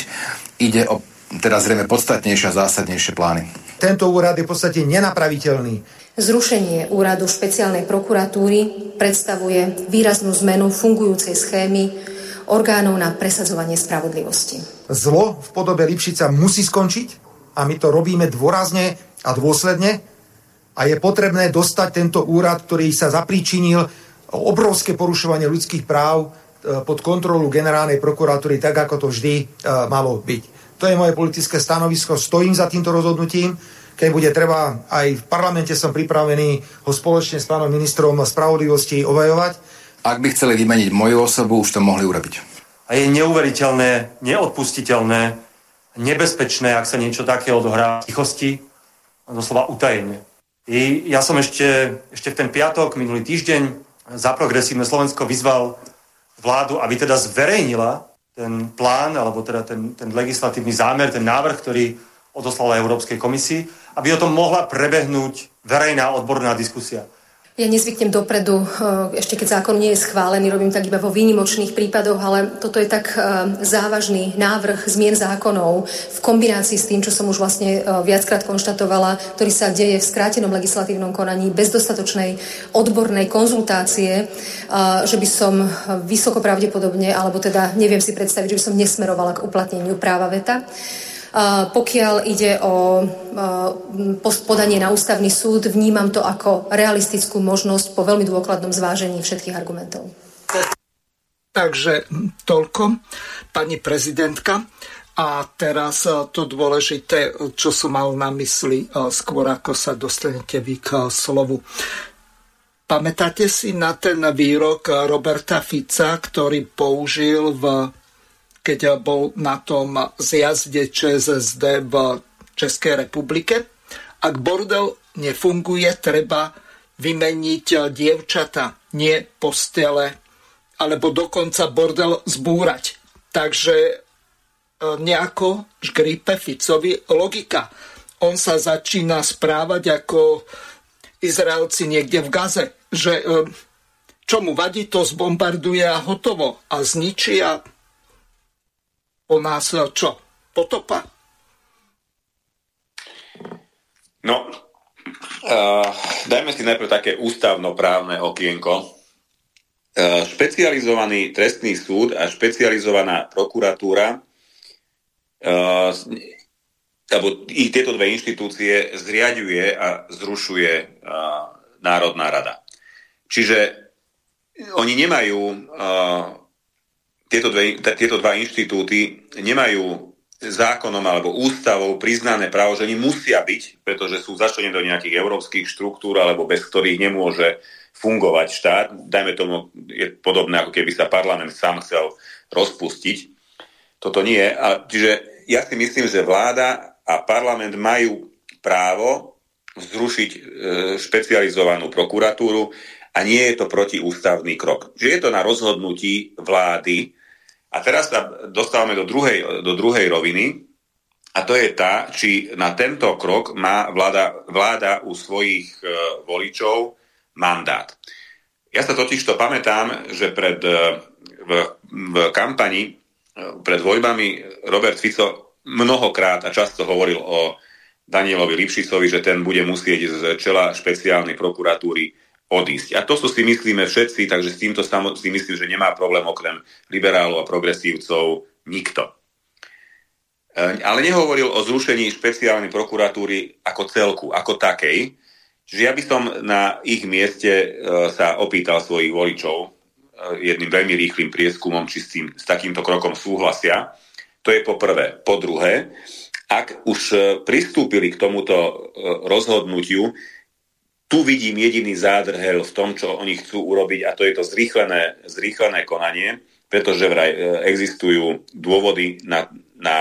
Ide o teda zrejme podstatnejšie a zásadnejšie plány. Tento úrad je v podstate nenapraviteľný. Zrušenie úradu špeciálnej prokuratúry predstavuje výraznú zmenu fungujúcej schémy orgánov na presadzovanie spravodlivosti. Zlo v podobe Lipšica musí skončiť a my to robíme dôrazne a dôsledne a je potrebné dostať tento úrad, ktorý sa zapríčinil obrovské porušovanie ľudských práv e, pod kontrolu generálnej prokuratúry, tak ako to vždy e, malo byť. To je moje politické stanovisko, stojím za týmto rozhodnutím. Keď bude treba, aj v parlamente som pripravený ho spoločne s pánom ministrom spravodlivosti obajovať. Ak by chceli vymeniť moju osobu, už to mohli urobiť. A je neuveriteľné, neodpustiteľné, nebezpečné, ak sa niečo také odohrá v tichosti, doslova utajenie. I ja som ešte, ešte v ten piatok, minulý týždeň, za progresívne Slovensko vyzval vládu, aby teda zverejnila ten plán, alebo teda ten, ten legislatívny zámer, ten návrh, ktorý odoslala Európskej komisii, aby o tom mohla prebehnúť verejná odborná diskusia. Ja nezvyknem dopredu, eh, ešte keď zákon nie je schválený, robím tak iba vo výnimočných prípadoch, ale toto je tak eh, závažný návrh zmien zákonov v kombinácii s tým, čo som už vlastne eh, viackrát konštatovala, ktorý sa deje v skrátenom legislatívnom konaní bez dostatočnej odbornej konzultácie, že by som vysoko pravdepodobne, alebo teda neviem si predstaviť, že by som nesmerovala k uplatneniu práva veta. Pokiaľ ide o podanie na ústavný súd, vnímam to ako realistickú možnosť po veľmi dôkladnom zvážení všetkých argumentov. Takže toľko, pani prezidentka. A teraz to dôležité, čo som mal na mysli, skôr ako sa dostanete vy k slovu. Pamätáte si na ten výrok Roberta Fica, ktorý použil v keď bol na tom zjazde ČSSD v Českej republike. Ak bordel nefunguje, treba vymeniť dievčata, nie postele, alebo dokonca bordel zbúrať. Takže e, nejako šgripe Ficovi logika. On sa začína správať ako Izraelci niekde v Gaze, že čo mu vadí, to zbombarduje a hotovo. A zničí a po nás čo? Potopa? No, uh, dajme si najprv také ústavnoprávne okienko. Uh, špecializovaný trestný súd a špecializovaná prokuratúra uh, alebo ich tieto dve inštitúcie zriaďuje a zrušuje uh, Národná rada. Čiže oni nemajú uh, tieto, dve, tieto dva inštitúty nemajú zákonom alebo ústavou priznané právo, že oni musia byť, pretože sú začlenené do nejakých európskych štruktúr alebo bez ktorých nemôže fungovať štát. Dajme tomu, je podobné, ako keby sa parlament sám chcel rozpustiť. Toto nie. A, čiže ja si myslím, že vláda a parlament majú právo zrušiť e, špecializovanú prokuratúru a nie je to protiústavný krok. Že je to na rozhodnutí vlády. A teraz sa dostávame do druhej, do druhej roviny, a to je tá, či na tento krok má vláda, vláda u svojich e, voličov mandát. Ja sa totiž to pamätám, že pred, e, v, v kampani, e, pred voľbami Robert Fico mnohokrát a často hovoril o Danielovi Lipšicovi, že ten bude musieť z čela špeciálnej prokuratúry odísť. A to sú si myslíme všetci, takže s týmto si myslím, že nemá problém okrem liberálov a progresívcov nikto. E, ale nehovoril o zrušení špeciálnej prokuratúry ako celku, ako takej. Čiže ja by som na ich mieste e, sa opýtal svojich voličov e, jedným veľmi rýchlým prieskumom, či s, tým, s takýmto krokom súhlasia. To je po prvé. Po druhé, ak už pristúpili k tomuto rozhodnutiu, tu vidím jediný zádrhel v tom, čo oni chcú urobiť a to je to zrýchlené, zrýchlené konanie, pretože vraj e, existujú dôvody na, na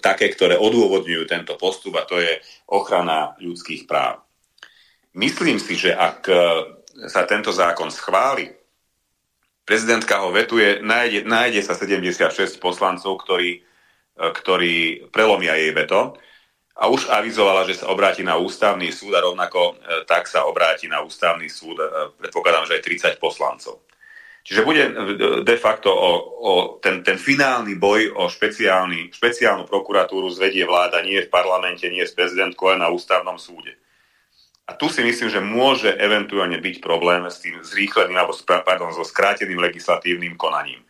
také, ktoré odôvodňujú tento postup a to je ochrana ľudských práv. Myslím si, že ak e, sa tento zákon schváli, prezidentka ho vetuje, nájde, nájde sa 76 poslancov, ktorí, e, ktorí prelomia jej veto a už avizovala, že sa obráti na ústavný súd a rovnako e, tak sa obráti na ústavný súd, e, predpokladám, že aj 30 poslancov. Čiže bude e, de facto o, o ten, ten finálny boj o špeciálny, špeciálnu prokuratúru zvedie vláda nie v parlamente, nie s prezidentkou, ale na ústavnom súde. A tu si myslím, že môže eventuálne byť problém s tým zrýchleným alebo pardon, so skráteným legislatívnym konaním.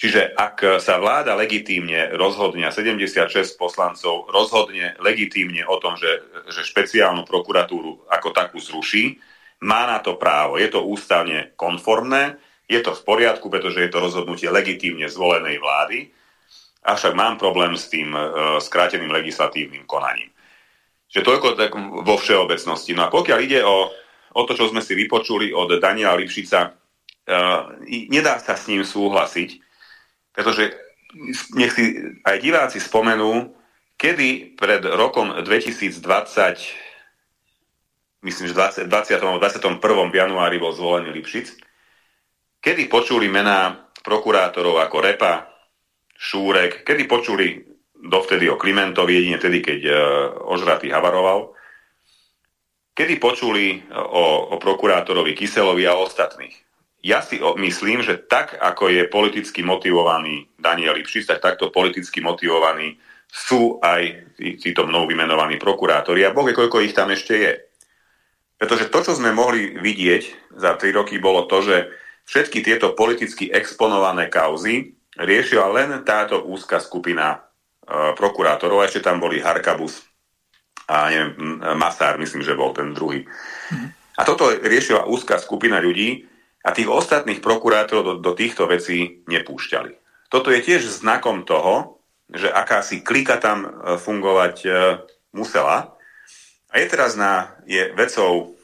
Čiže ak sa vláda legitímne rozhodne, a 76 poslancov rozhodne legitímne o tom, že, že špeciálnu prokuratúru ako takú zruší, má na to právo. Je to ústavne konformné, je to v poriadku, pretože je to rozhodnutie legitímne zvolenej vlády, avšak mám problém s tým e, skráteným legislatívnym konaním. Čiže toľko tak vo všeobecnosti. No a pokiaľ ide o, o to, čo sme si vypočuli od Daniela Lipšica, e, nedá sa s ním súhlasiť, pretože nech si aj diváci spomenú, kedy pred rokom 2020, myslím, že 20, 20. 21. januári bol zvolený Lipšic, kedy počuli mená prokurátorov ako Repa, Šúrek, kedy počuli dovtedy o Klimentovi, jedine vtedy, keď uh, ožratý havaroval, kedy počuli o, o prokurátorovi Kyselovi a ostatných ja si myslím, že tak, ako je politicky motivovaný Daniel Lipšic, tak takto politicky motivovaní sú aj títo mnou vymenovaní prokurátori. A Boh vie, koľko ich tam ešte je. Pretože to, čo sme mohli vidieť za tri roky, bolo to, že všetky tieto politicky exponované kauzy riešila len táto úzka skupina e, prokurátorov. A ešte tam boli Harkabus a neviem, Masár, myslím, že bol ten druhý. Mhm. A toto riešila úzka skupina ľudí, a tých ostatných prokurátorov do, do týchto vecí nepúšťali. Toto je tiež znakom toho, že akási klika tam e, fungovať e, musela. A je teraz na, je vecou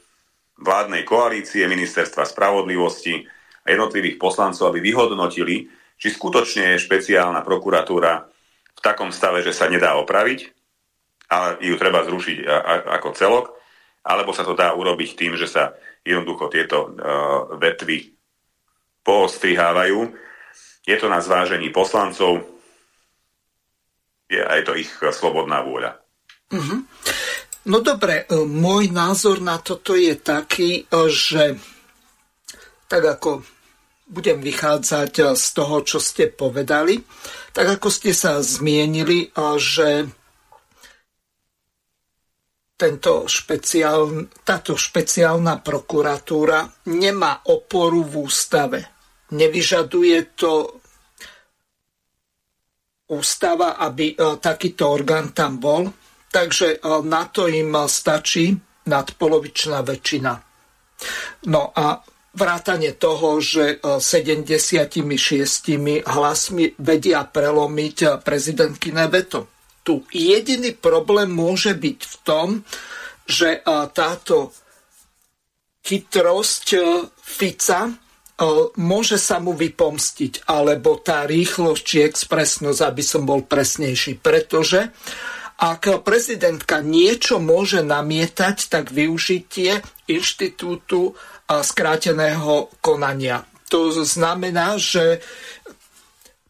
vládnej koalície, ministerstva spravodlivosti a jednotlivých poslancov, aby vyhodnotili, či skutočne je špeciálna prokuratúra v takom stave, že sa nedá opraviť, ale ju treba zrušiť ako celok, alebo sa to dá urobiť tým, že sa jednoducho tieto uh, vetvy poostrihávajú. Je to na zvážení poslancov, je aj to ich slobodná vôľa. Uh-huh. No dobre, e, môj názor na toto je taký, že tak ako budem vychádzať z toho, čo ste povedali, tak ako ste sa zmienili, že tento špeciál, táto špeciálna prokuratúra nemá oporu v ústave. Nevyžaduje to ústava, aby takýto orgán tam bol takže e, na to im stačí nadpolovičná väčšina. No a vrátanie toho, že 76 e, hlasmi vedia prelomiť e, prezidentkyné veto. Tu jediný problém môže byť v tom, že táto chytrosť Fica môže sa mu vypomstiť, alebo tá rýchlosť či expresnosť, aby som bol presnejší, pretože ak prezidentka niečo môže namietať, tak využitie inštitútu skráteného konania. To znamená, že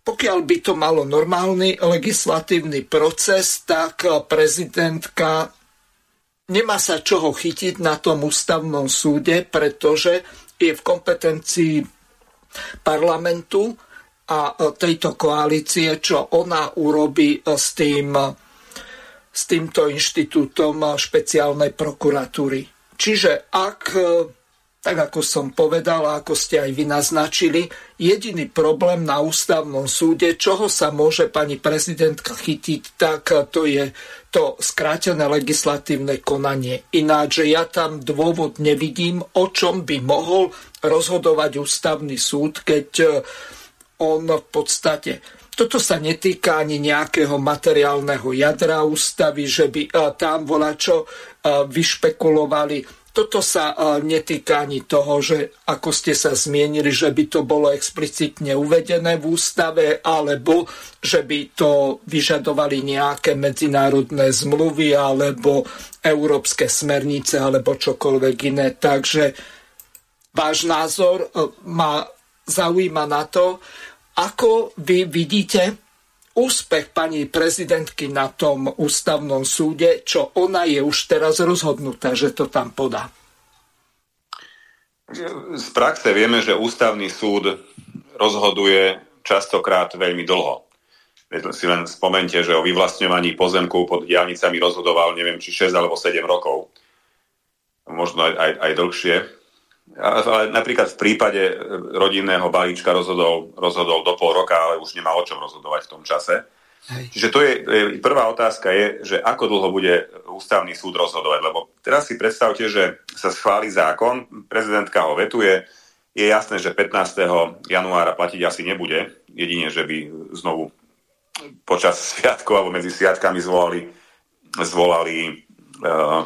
pokiaľ by to malo normálny legislatívny proces, tak prezidentka nemá sa čoho chytiť na tom ústavnom súde, pretože je v kompetencii parlamentu a tejto koalície, čo ona urobí s tým s týmto inštitútom špeciálnej prokuratúry. Čiže ak, tak ako som povedal ako ste aj vy naznačili, jediný problém na ústavnom súde, čoho sa môže pani prezidentka chytiť, tak to je to skrátené legislatívne konanie. Ináč, že ja tam dôvod nevidím, o čom by mohol rozhodovať ústavný súd, keď e, on v podstate toto sa netýka ani nejakého materiálneho jadra ústavy, že by tam volačo vyšpekulovali. Toto sa netýka ani toho, že ako ste sa zmienili, že by to bolo explicitne uvedené v ústave, alebo že by to vyžadovali nejaké medzinárodné zmluvy, alebo európske smernice, alebo čokoľvek iné. Takže váš názor ma zaujíma na to, ako vy vidíte úspech pani prezidentky na tom ústavnom súde, čo ona je už teraz rozhodnutá, že to tam podá? Z praxe vieme, že ústavný súd rozhoduje častokrát veľmi dlho. Si len spomente, že o vyvlastňovaní pozemkov pod diálnicami rozhodoval neviem, či 6 alebo 7 rokov. Možno aj, aj, aj dlhšie. Ale napríklad v prípade e, rodinného balíčka rozhodol, rozhodol do pol roka, ale už nemá o čom rozhodovať v tom čase. Hej. Čiže to je, prvá otázka je, že ako dlho bude ústavný súd rozhodovať, lebo teraz si predstavte, že sa schváli zákon, prezidentka ho vetuje, je jasné, že 15. januára platiť asi nebude, jedine, že by znovu počas sviatkov alebo medzi sviatkami zvolali, zvolali uh,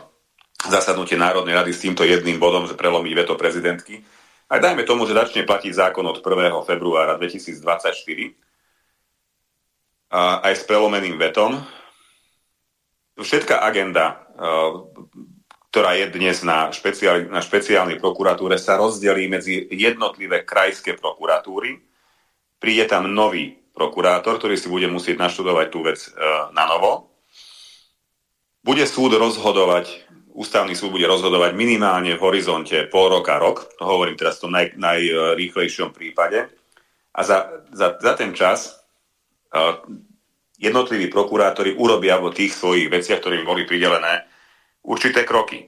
zasadnutie Národnej rady s týmto jedným bodom, že prelomí veto prezidentky. A dajme tomu, že začne platiť zákon od 1. februára 2024 a aj s prelomeným vetom. Všetká agenda, ktorá je dnes na, špeciál, na špeciálnej prokuratúre, sa rozdelí medzi jednotlivé krajské prokuratúry. Príde tam nový prokurátor, ktorý si bude musieť naštudovať tú vec na novo. Bude súd rozhodovať ústavný súd bude rozhodovať minimálne v horizonte pol roka, rok. To hovorím teraz v tom naj, najrýchlejšom prípade. A za, za, za ten čas uh, jednotliví prokurátori urobia vo tých svojich veciach, ktoré im boli pridelené, určité kroky.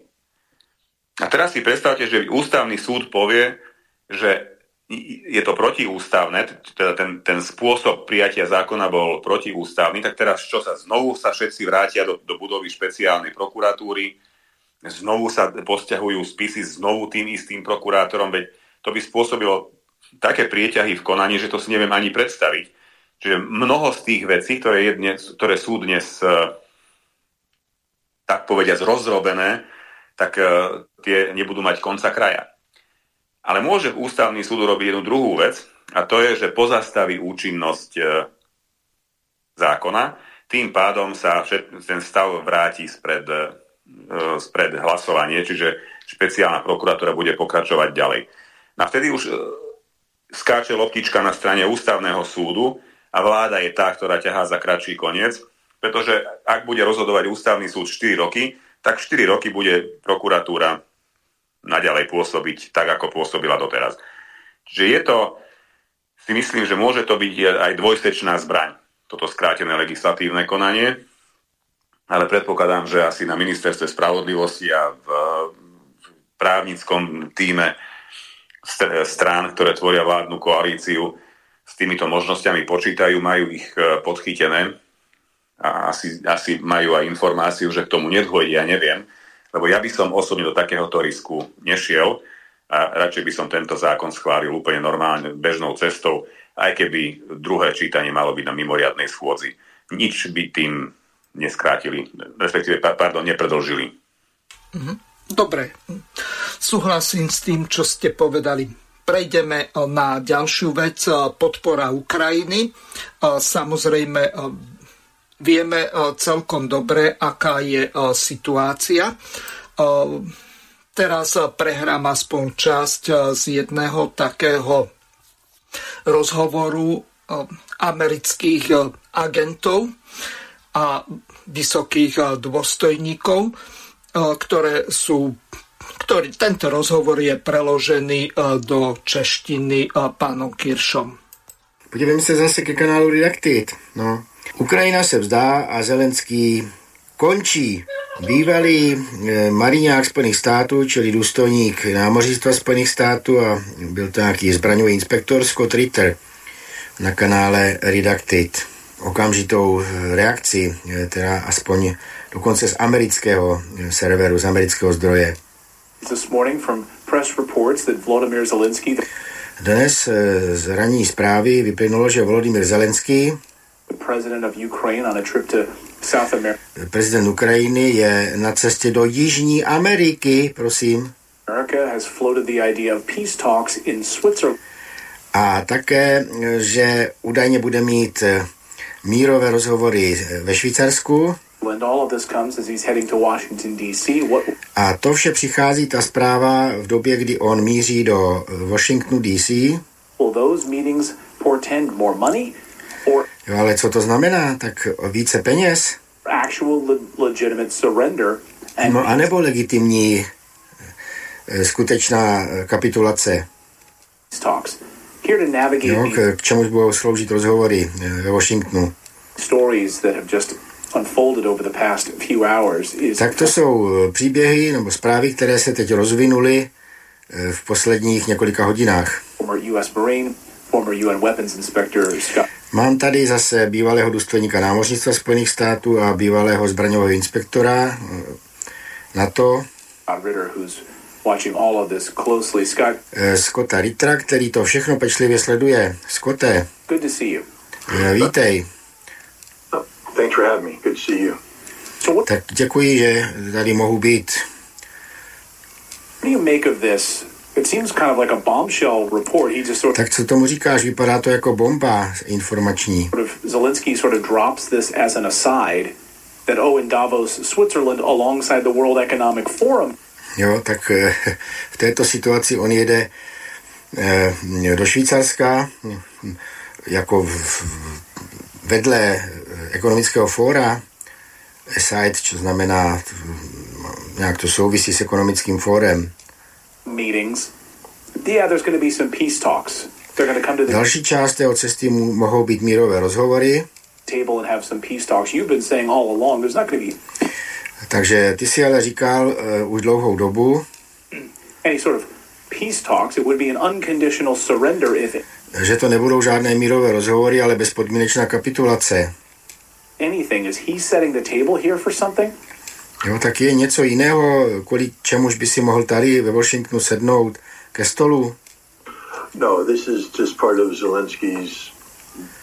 A teraz si predstavte, že ústavný súd povie, že je to protiústavné, teda ten, ten spôsob prijatia zákona bol protiústavný, tak teraz čo sa znovu sa všetci vrátia do, do budovy špeciálnej prokuratúry, znovu sa posťahujú spisy znovu tým istým prokurátorom, veď to by spôsobilo také prieťahy v konaní, že to si neviem ani predstaviť. Čiže mnoho z tých vecí, ktoré, je dnes, ktoré sú dnes e, tak povediať rozrobené, tak e, tie nebudú mať konca kraja. Ale môže ústavný súd urobiť jednu druhú vec, a to je, že pozastaví účinnosť e, zákona, tým pádom sa ten stav vráti spred spred hlasovanie, čiže špeciálna prokuratúra bude pokračovať ďalej. A vtedy už skáče loptička na strane ústavného súdu a vláda je tá, ktorá ťahá za kratší koniec, pretože ak bude rozhodovať ústavný súd 4 roky, tak 4 roky bude prokuratúra naďalej pôsobiť tak, ako pôsobila doteraz. Čiže je to, si myslím, že môže to byť aj dvojsečná zbraň, toto skrátené legislatívne konanie, ale predpokladám, že asi na ministerstve spravodlivosti a v, právnickom týme strán, ktoré tvoria vládnu koalíciu, s týmito možnosťami počítajú, majú ich e, podchytené a asi, asi majú aj informáciu, že k tomu nedôjde, ja neviem, lebo ja by som osobne do takéhoto risku nešiel a radšej by som tento zákon schválil úplne normálne, bežnou cestou, aj keby druhé čítanie malo byť na mimoriadnej schôdzi. Nič by tým neskrátili, respektíve, pardon, nepredlžili. Mhm. Dobre, súhlasím s tým, čo ste povedali. Prejdeme na ďalšiu vec, podpora Ukrajiny. Samozrejme, vieme celkom dobre, aká je situácia. Teraz prehrám aspoň časť z jedného takého rozhovoru amerických agentov a vysokých dôstojníkov, ktoré sú ktorý, tento rozhovor je preložený do češtiny pánom Kiršom. Podívejme se zase ke kanálu Redactit. No. Ukrajina se vzdá a Zelenský končí. Bývalý e, mariňák Spojených států, čili důstojník námořnictva Spojených států a byl to nějaký zbraňový inspektor Scott Ritter na kanále Redacted. Okamžitou e, reakci, e, teda aspoň dokonce z amerického serveru, z amerického zdroje. Dnes z ranní zprávy vyplynulo, že Volodymyr Zelenský Prezident Ukrajiny je na cestě do Jižní Ameriky, prosím. A také, že údajně bude mít mírové rozhovory ve Švýcarsku. A to vše přichází, ta zpráva, v době, kdy on míří do Washingtonu DC. Jo, ale co to znamená? Tak více peněz? No, anebo legitimní eh, skutečná eh, kapitulace. Jo, k, k čemu budou sloužit rozhovory eh, ve Washingtonu. Tak to jsou příběhy nebo zprávy, které se teď rozvinuly v posledních několika hodinách. Mám tady zase bývalého důstojníka námořnictva Spojených států a bývalého zbraňového inspektora eh, NATO. Eh, Scotta Rittera, který to všechno pečlivě sleduje. Scotte. Good to see you. Eh, vítej. Thanks for having me. Good to see you. Tak děkuji, že tady mohu být. What do you make of this It seems kind of like a bombshell report. He just sort of, tak co tomu říkáš? Vypadá to jako bomba informační. Sort of, Zelensky sort of drops this as an aside that oh in Davos, Switzerland alongside the World Economic Forum. Jo, tak eh, v této situaci on jede eh, do Švýcarska jako vedle eh, ekonomického fóra aside, čo znamená nějak to souvisí s ekonomickým fórem meetings. Yeah, there's going to be some peace talks. They're going to come to the Další část té cesty mohou být mírové rozhovory. Table and have some peace talks. You've been saying all along there's not going to be. Takže ty si ale říkal uh, už dlouhou dobu. Any sort of peace talks, it would be an unconditional surrender if it, že to nebudou žádné mírové rozhovory, ale bezpodmínečná kapitulace. Anything. Is he setting the table here for something? Jo, tak je něco jiného, kvůli čemuž by si mohl tady ve Washingtonu sednout ke stolu? No, this is just part of Zelensky's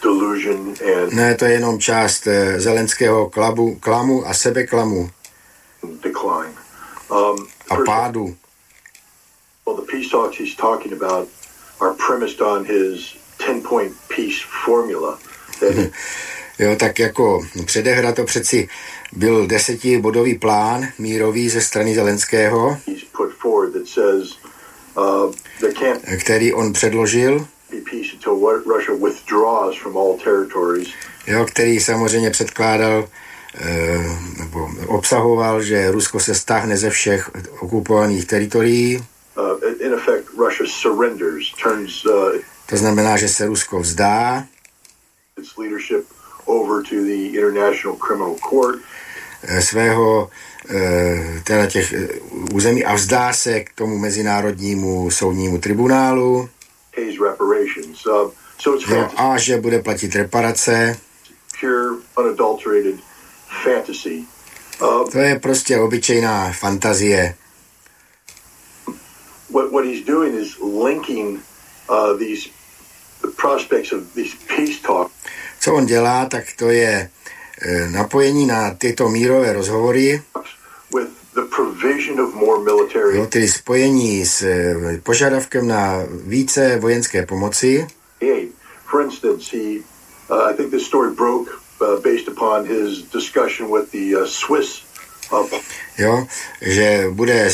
delusion and ne, to je jenom část uh, zelenského klabu, klamu a sebeklamu. Decline. Um, a pádu. Well, the peace talks he's talking about are premised on his 10-point peace formula. That [LAUGHS] Jo, tak jako předehra to přeci byl desetibodový plán mírový ze strany Zelenského, uh, který on předložil, jo, který samozřejmě předkládal eh, obsahoval, že Rusko se stáhne ze všech okupovaných teritorií. Uh, uh, to znamená, že se Rusko vzdá Eh, svého eh, teda těch eh, území a vzdá se k tomu mezinárodnímu soudnímu tribunálu. Jo, a že bude platit reparace. To je prostě obyčejná fantazie. What, what he's doing is linking uh, these the prospects of these peace talks co on dělá, tak to je e, napojení na tyto mírové rozhovory, jo, tedy spojení s e, požadavkem na více vojenské pomoci. For instance, he, uh, I think this story broke based upon his discussion with the uh, Swiss uh, Jo, že bude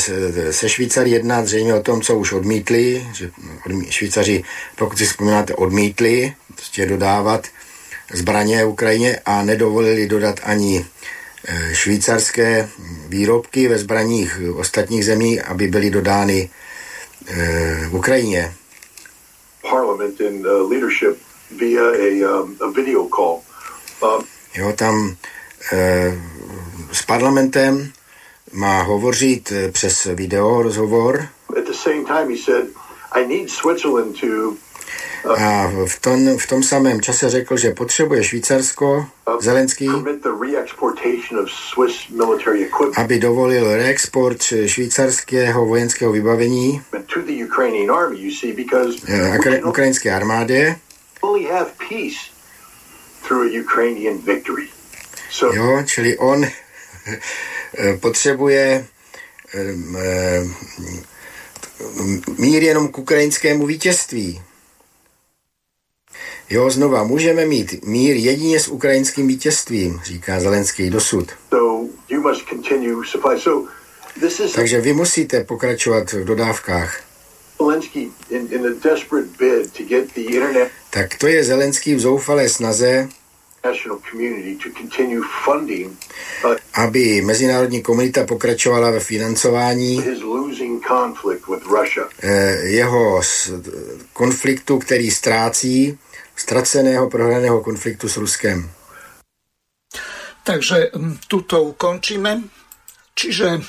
se Švýcary jednat zřejmě o tom, co už odmítli, že odmí, Švýcaři, pokud si vzpomínáte, odmítli prostě dodávat zbraně Ukrajině a nedovolili dodat ani e, švýcarské výrobky ve zbraních ostatních zemí, aby byly dodány v Ukrajině. Parliament and uh, leadership via a, um, a video call. Jo, tam e, s parlamentem má hovořit přes video rozhovor. To a v tom, v tom samém čase řekl, že potřebuje Švýcarsko, Zelenský, aby dovolil reexport švýcarského vojenského vybavení eh, ukrajinské armádě. Jo, čili on [LAUGHS] eh, potřebuje eh, mír jenom k ukrajinskému vítězství. Jo, znova, můžeme mít mír jedině s ukrajinským vítězstvím, říká Zelenský dosud. Takže vy musíte pokračovat v dodávkách. Tak to je Zelenský v zoufalé snaze, aby mezinárodní komunita pokračovala ve financování eh, jeho konfliktu, který ztrácí ztraceného prohraného konfliktu s Ruskem. Takže tuto ukončíme. Čiže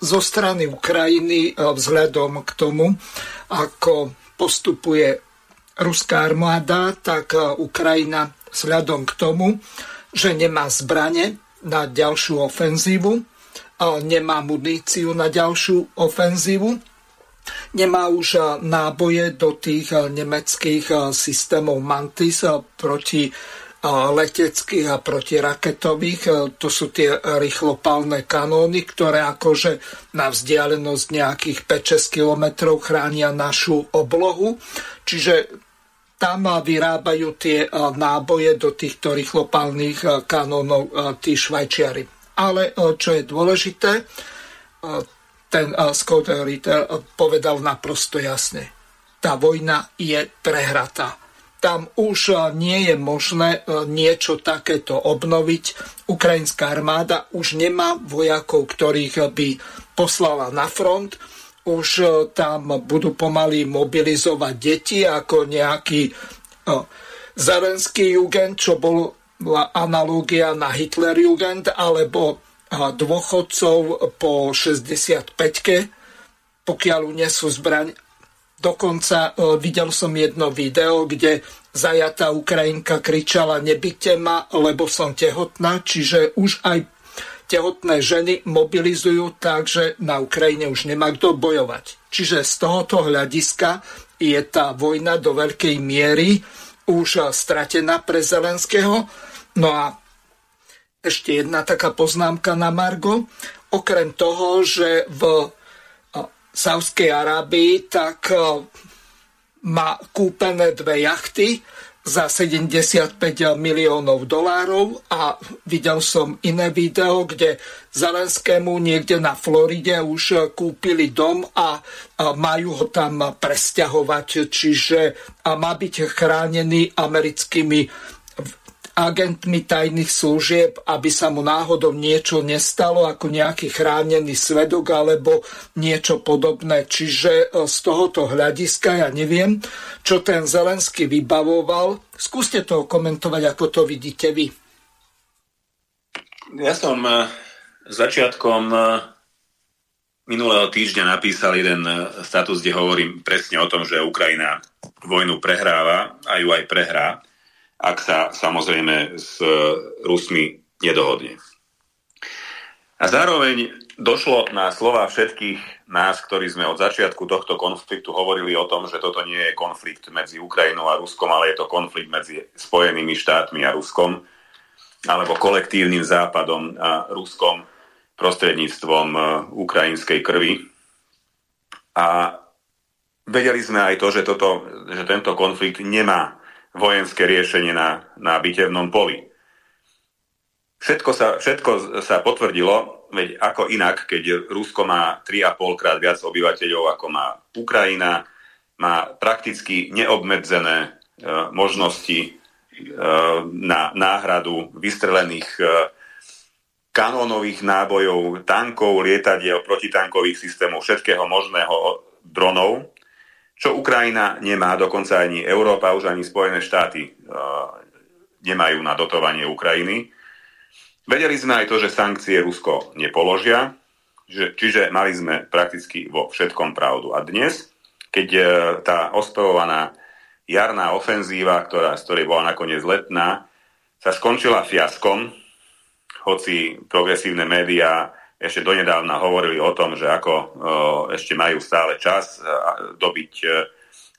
zo strany Ukrajiny vzhľadom k tomu, ako postupuje ruská armáda, tak Ukrajina vzhľadom k tomu, že nemá zbrane na ďalšiu ofenzívu, nemá muníciu na ďalšiu ofenzívu, nemá už eh, náboje do tých nemeckých systémov Mantis proti leteckých a protiraketových. To sú tie rýchlopálne kanóny, ktoré akože na vzdialenosť nejakých 5-6 kilometrov chránia našu oblohu. Čiže tam vyrábajú tie náboje do týchto rýchlopálnych kanónov tí švajčiari. Ale čo je dôležité, ten Scott Ritter povedal naprosto jasne. Tá vojna je prehratá. Tam už nie je možné niečo takéto obnoviť. Ukrajinská armáda už nemá vojakov, ktorých by poslala na front. Už tam budú pomaly mobilizovať deti ako nejaký Zelenský jugend, čo bol analógia na Hitler jugend, alebo dôchodcov po 65-ke, pokiaľ unesú zbraň. Dokonca e, videl som jedno video, kde zajatá Ukrajinka kričala nebyte ma, lebo som tehotná, čiže už aj tehotné ženy mobilizujú tak, že na Ukrajine už nemá kto bojovať. Čiže z tohoto hľadiska je tá vojna do veľkej miery už stratená pre Zelenského. No a ešte jedna taká poznámka na Margo. Okrem toho, že v Saudskej Arábii tak má kúpené dve jachty za 75 miliónov dolárov a videl som iné video, kde Zelenskému niekde na Floride už kúpili dom a majú ho tam presťahovať, čiže má byť chránený americkými agentmi tajných služieb, aby sa mu náhodou niečo nestalo ako nejaký chránený svedok alebo niečo podobné. Čiže e, z tohoto hľadiska ja neviem, čo ten Zelensky vybavoval. Skúste to komentovať, ako to vidíte vy. Ja som e, začiatkom e, minulého týždňa napísal jeden status, kde hovorím presne o tom, že Ukrajina vojnu prehráva a ju aj prehrá ak sa samozrejme s Rusmi nedohodne. A zároveň došlo na slova všetkých nás, ktorí sme od začiatku tohto konfliktu hovorili o tom, že toto nie je konflikt medzi Ukrajinou a Ruskom, ale je to konflikt medzi Spojenými štátmi a Ruskom, alebo kolektívnym západom a Ruskom prostredníctvom e, ukrajinskej krvi. A vedeli sme aj to, že, toto, že tento konflikt nemá vojenské riešenie na, na bitevnom poli. Všetko sa, všetko sa potvrdilo, veď ako inak, keď Rusko má 3,5 krát viac obyvateľov ako má Ukrajina, má prakticky neobmedzené e, možnosti e, na náhradu vystrelených e, kanónových nábojov, tankov, lietadiel, protitankových systémov, všetkého možného dronov čo Ukrajina nemá, dokonca ani Európa, už ani Spojené štáty uh, nemajú na dotovanie Ukrajiny. Vedeli sme aj to, že sankcie Rusko nepoložia, že, čiže mali sme prakticky vo všetkom pravdu. A dnes, keď uh, tá ospevovaná jarná ofenzíva, ktorá, z ktorej bola nakoniec letná, sa skončila fiaskom, hoci progresívne médiá ešte donedávna hovorili o tom, že ako o, ešte majú stále čas dobiť e,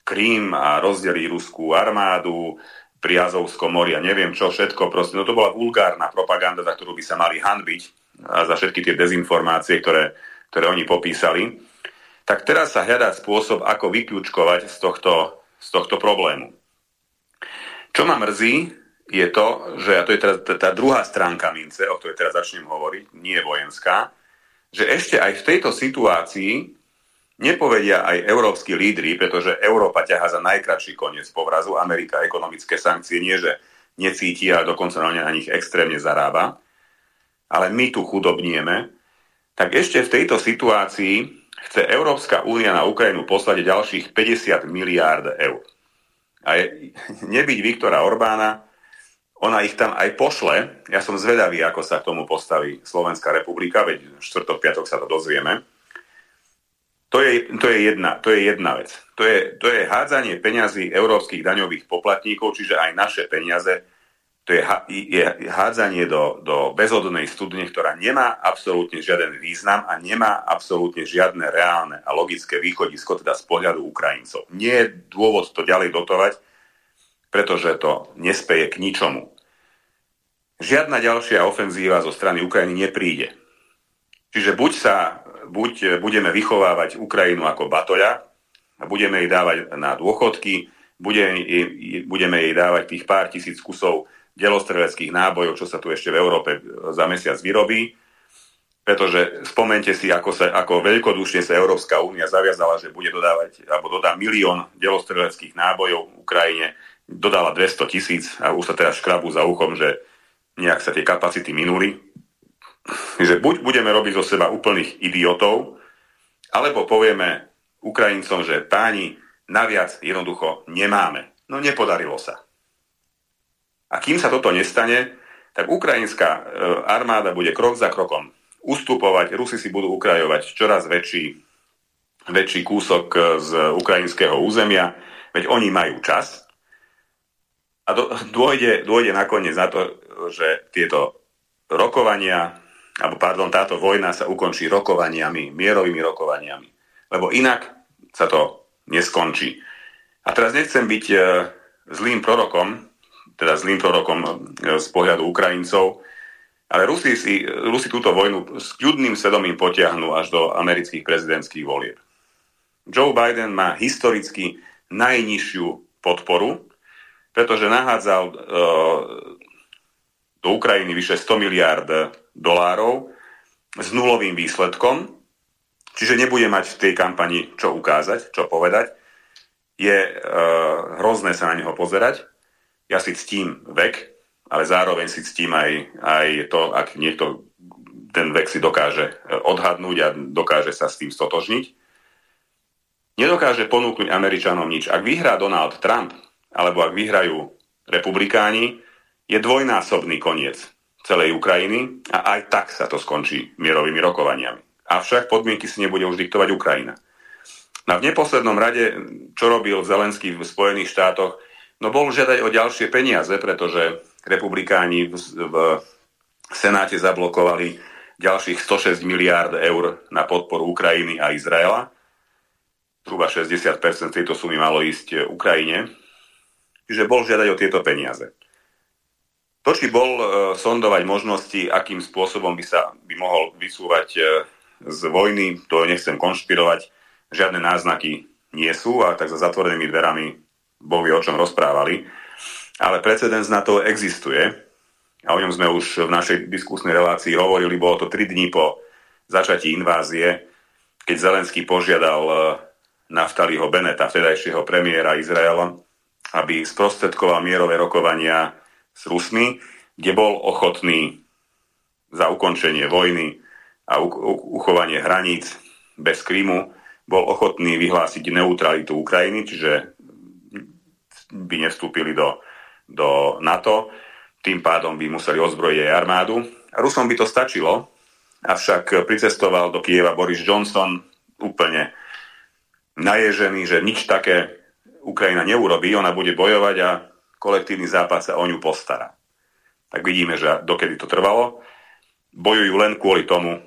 Krím a rozdeliť ruskú armádu pri Azovskom mori a neviem čo všetko. Proste, no to bola vulgárna propaganda, za ktorú by sa mali hanbiť a za všetky tie dezinformácie, ktoré, ktoré oni popísali. Tak teraz sa hľadá spôsob, ako vyklúčkovať z tohto, z tohto problému. Čo ma mrzí, je to, že, a to je teraz tá druhá stránka mince, o ktorej teraz začnem hovoriť, nie vojenská, že ešte aj v tejto situácii nepovedia aj európsky lídry, pretože Európa ťaha za najkračší koniec povrazu, Amerika ekonomické sankcie nie, že necíti a dokonca na nich extrémne zarába, ale my tu chudobnieme, tak ešte v tejto situácii chce Európska únia na Ukrajinu poslať ďalších 50 miliárd eur. A je, nebyť Viktora Orbána, ona ich tam aj pošle. Ja som zvedavý, ako sa k tomu postaví Slovenská republika, veď štvrtok, piatok sa to dozvieme. To je, to je, jedna, to je jedna vec. To je, to je hádzanie peňazí európskych daňových poplatníkov, čiže aj naše peniaze. To je, je hádzanie do, do bezodnej studne, ktorá nemá absolútne žiaden význam a nemá absolútne žiadne reálne a logické východisko, teda z pohľadu Ukrajincov. Nie je dôvod to ďalej dotovať, pretože to nespeje k ničomu. Žiadna ďalšia ofenzíva zo strany Ukrajiny nepríde. Čiže buď, sa, buď budeme vychovávať Ukrajinu ako batoľa budeme jej dávať na dôchodky, budeme, budeme jej dávať tých pár tisíc kusov delostreleckých nábojov, čo sa tu ešte v Európe za mesiac vyrobí, pretože spomente si, ako, sa, ako veľkodušne sa Európska únia zaviazala, že bude dodávať, alebo dodá milión delostreleckých nábojov Ukrajine, dodala 200 tisíc a už sa teraz škrabu za uchom, že nejak sa tie kapacity minuli. Že buď budeme robiť zo seba úplných idiotov, alebo povieme Ukrajincom, že páni, naviac jednoducho nemáme. No nepodarilo sa. A kým sa toto nestane, tak ukrajinská e, armáda bude krok za krokom ustupovať, Rusi si budú ukrajovať čoraz väčší, väčší kúsok e, z ukrajinského územia, veď oni majú čas, a do, dôjde, dôjde nakoniec na to, že tieto rokovania, alebo pardon, táto vojna sa ukončí rokovaniami, mierovými rokovaniami. Lebo inak sa to neskončí. A teraz nechcem byť e, zlým prorokom, teda zlým prorokom e, z pohľadu Ukrajincov, ale Rusi, si, Rusi túto vojnu s kľudným svedomím potiahnú až do amerických prezidentských volieb. Joe Biden má historicky najnižšiu podporu pretože nahádzal uh, do Ukrajiny vyše 100 miliard dolárov s nulovým výsledkom, čiže nebude mať v tej kampani čo ukázať, čo povedať. Je uh, hrozné sa na neho pozerať. Ja si ctím vek, ale zároveň si ctím aj, aj to, ak niekto ten vek si dokáže e, odhadnúť a dokáže sa s tým stotožniť. Nedokáže ponúknuť Američanom nič. Ak vyhrá Donald Trump, alebo ak vyhrajú republikáni, je dvojnásobný koniec celej Ukrajiny a aj tak sa to skončí mierovými rokovaniami. Avšak podmienky si nebude už diktovať Ukrajina. No v neposlednom rade, čo robil Zelenský v Spojených štátoch, no bol žiadať o ďalšie peniaze, pretože republikáni v, v Senáte zablokovali ďalších 106 miliárd eur na podporu Ukrajiny a Izraela. Zhruba 60% tejto sumy malo ísť Ukrajine. Čiže bol žiadať o tieto peniaze. To, či bol e, sondovať možnosti, akým spôsobom by sa by mohol vysúvať e, z vojny, to nechcem konšpirovať. Žiadne náznaky nie sú a tak za zatvorenými dverami Boh o čom rozprávali. Ale precedens na to existuje a o ňom sme už v našej diskusnej relácii hovorili. Bolo to 3 dní po začatí invázie, keď Zelenský požiadal e, Naftaliho Beneta, vtedajšieho premiéra Izraela, aby sprostredkoval mierové rokovania s Rusmi, kde bol ochotný za ukončenie vojny a uchovanie hraníc bez Krymu, bol ochotný vyhlásiť neutralitu Ukrajiny, čiže by nevstúpili do, do NATO, tým pádom by museli ozbrojiť aj armádu. Rusom by to stačilo, avšak pricestoval do Kieva Boris Johnson úplne naježený, že nič také Ukrajina neurobí, ona bude bojovať a kolektívny západ sa o ňu postará. Tak vidíme, že dokedy to trvalo. Bojujú len kvôli tomu,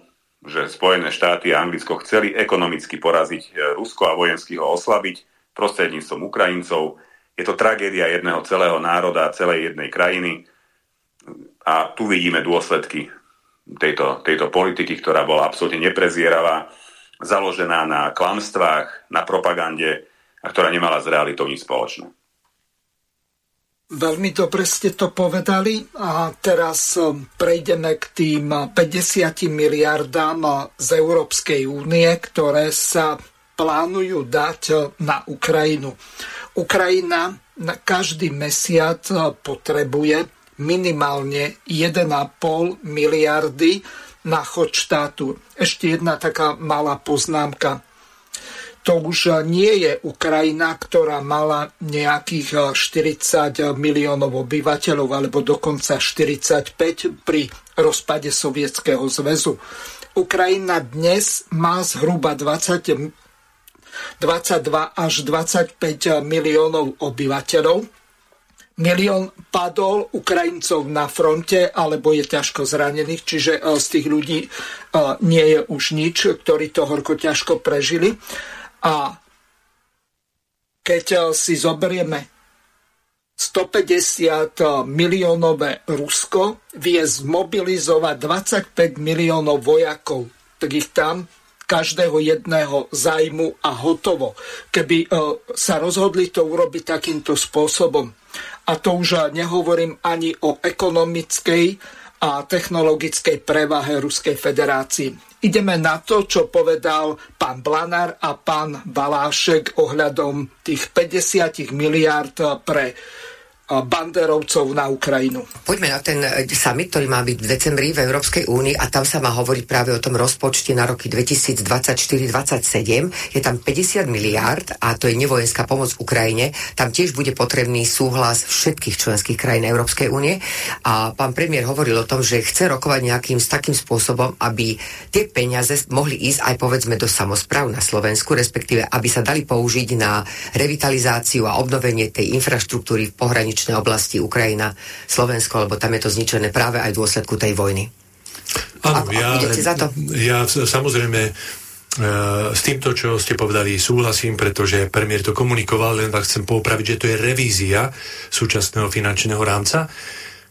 že Spojené štáty a Anglicko chceli ekonomicky poraziť e, Rusko a vojensky ho oslabiť prostredníctvom Ukrajincov. Je to tragédia jedného celého národa, celej jednej krajiny. A tu vidíme dôsledky tejto, tejto politiky, ktorá bola absolútne neprezieravá, založená na klamstvách, na propagande a ktorá nemala s realitou nič spoločné. Veľmi dobre ste to povedali a teraz um, prejdeme k tým 50 miliardám uh, z Európskej únie, ktoré sa plánujú dať uh, na Ukrajinu. Ukrajina na každý mesiac uh, potrebuje minimálne 1,5 miliardy na chod štátu. Ešte jedna taká malá poznámka to už nie je Ukrajina, ktorá mala nejakých 40 miliónov obyvateľov, alebo dokonca 45 pri rozpade Sovietskeho zväzu. Ukrajina dnes má zhruba 20, 22 až 25 miliónov obyvateľov. Milión padol Ukrajincov na fronte, alebo je ťažko zranených, čiže z tých ľudí nie je už nič, ktorí to horko ťažko prežili. A keď eh, si zoberieme 150 miliónové Rusko, vie zmobilizovať 25 miliónov vojakov. Tak ich tam každého jedného zájmu a hotovo. Keby eh, sa rozhodli to urobiť takýmto spôsobom. A to už eh, nehovorím ani o ekonomickej a technologickej prevahe Ruskej federácii. Ideme na to, čo povedal pán Blanár a pán Balášek ohľadom tých 50 miliárd pre banderovcov na Ukrajinu. Poďme na ten e, summit, ktorý má byť v decembri v Európskej únii a tam sa má hovoriť práve o tom rozpočte na roky 2024-2027. Je tam 50 miliárd a to je nevojenská pomoc Ukrajine. Tam tiež bude potrebný súhlas všetkých členských krajín Európskej únie. A pán premiér hovoril o tom, že chce rokovať nejakým s takým spôsobom, aby tie peniaze mohli ísť aj povedzme do samozpráv na Slovensku, respektíve aby sa dali použiť na revitalizáciu a obnovenie tej infraštruktúry v pohraničí pohraničné oblasti Ukrajina, Slovensko, lebo tam je to zničené práve aj v dôsledku tej vojny. Áno, ja, za to? ja samozrejme e, s týmto, čo ste povedali, súhlasím, pretože premiér to komunikoval, len tak chcem poupraviť, že to je revízia súčasného finančného rámca,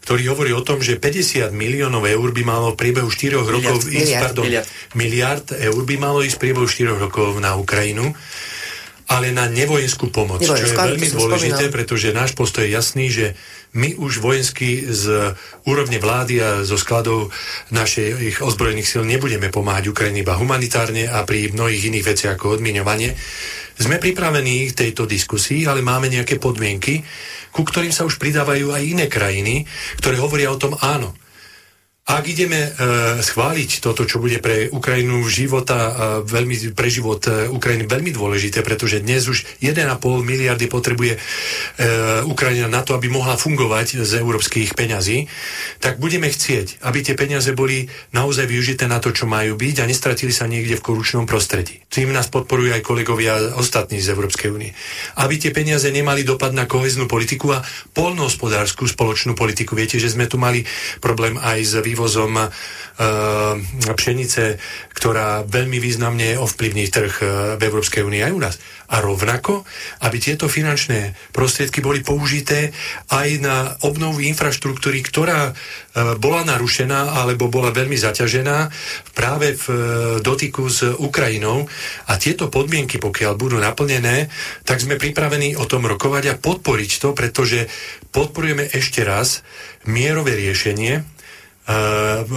ktorý hovorí o tom, že 50 miliónov eur by malo v priebehu 4 rokov ísť, miliard, pardon, miliard. miliard eur by malo ísť v priebehu 4 rokov na Ukrajinu. Ale na nevojenskú pomoc, čo je veľmi dôležité, spomínal. pretože náš postoj je jasný, že my už vojensky z úrovne vlády a zo skladov našich ozbrojených síl nebudeme pomáhať Ukrajine iba humanitárne a pri mnohých iných veciach ako odmiňovanie. Sme pripravení k tejto diskusii, ale máme nejaké podmienky, ku ktorým sa už pridávajú aj iné krajiny, ktoré hovoria o tom áno. Ak ideme e, schváliť toto, čo bude pre Ukrajinu života, e, veľmi, pre život e, Ukrajiny veľmi dôležité, pretože dnes už 1,5 miliardy potrebuje e, Ukrajina na to, aby mohla fungovať z európskych peňazí, tak budeme chcieť, aby tie peniaze boli naozaj využité na to, čo majú byť a nestratili sa niekde v korupčnom prostredí. Tým nás podporujú aj kolegovia ostatní z Európskej únie. Aby tie peniaze nemali dopad na koheznú politiku a polnohospodárskú spoločnú politiku. Viete, že sme tu mali problém aj s vývozom e, pšenice, ktorá veľmi významne ovplyvní trh e, v Európskej únii aj u nás. A rovnako, aby tieto finančné prostriedky boli použité aj na obnovu infraštruktúry, ktorá e, bola narušená alebo bola veľmi zaťažená práve v dotyku s Ukrajinou. A tieto podmienky, pokiaľ budú naplnené, tak sme pripravení o tom rokovať a podporiť to, pretože podporujeme ešte raz mierové riešenie,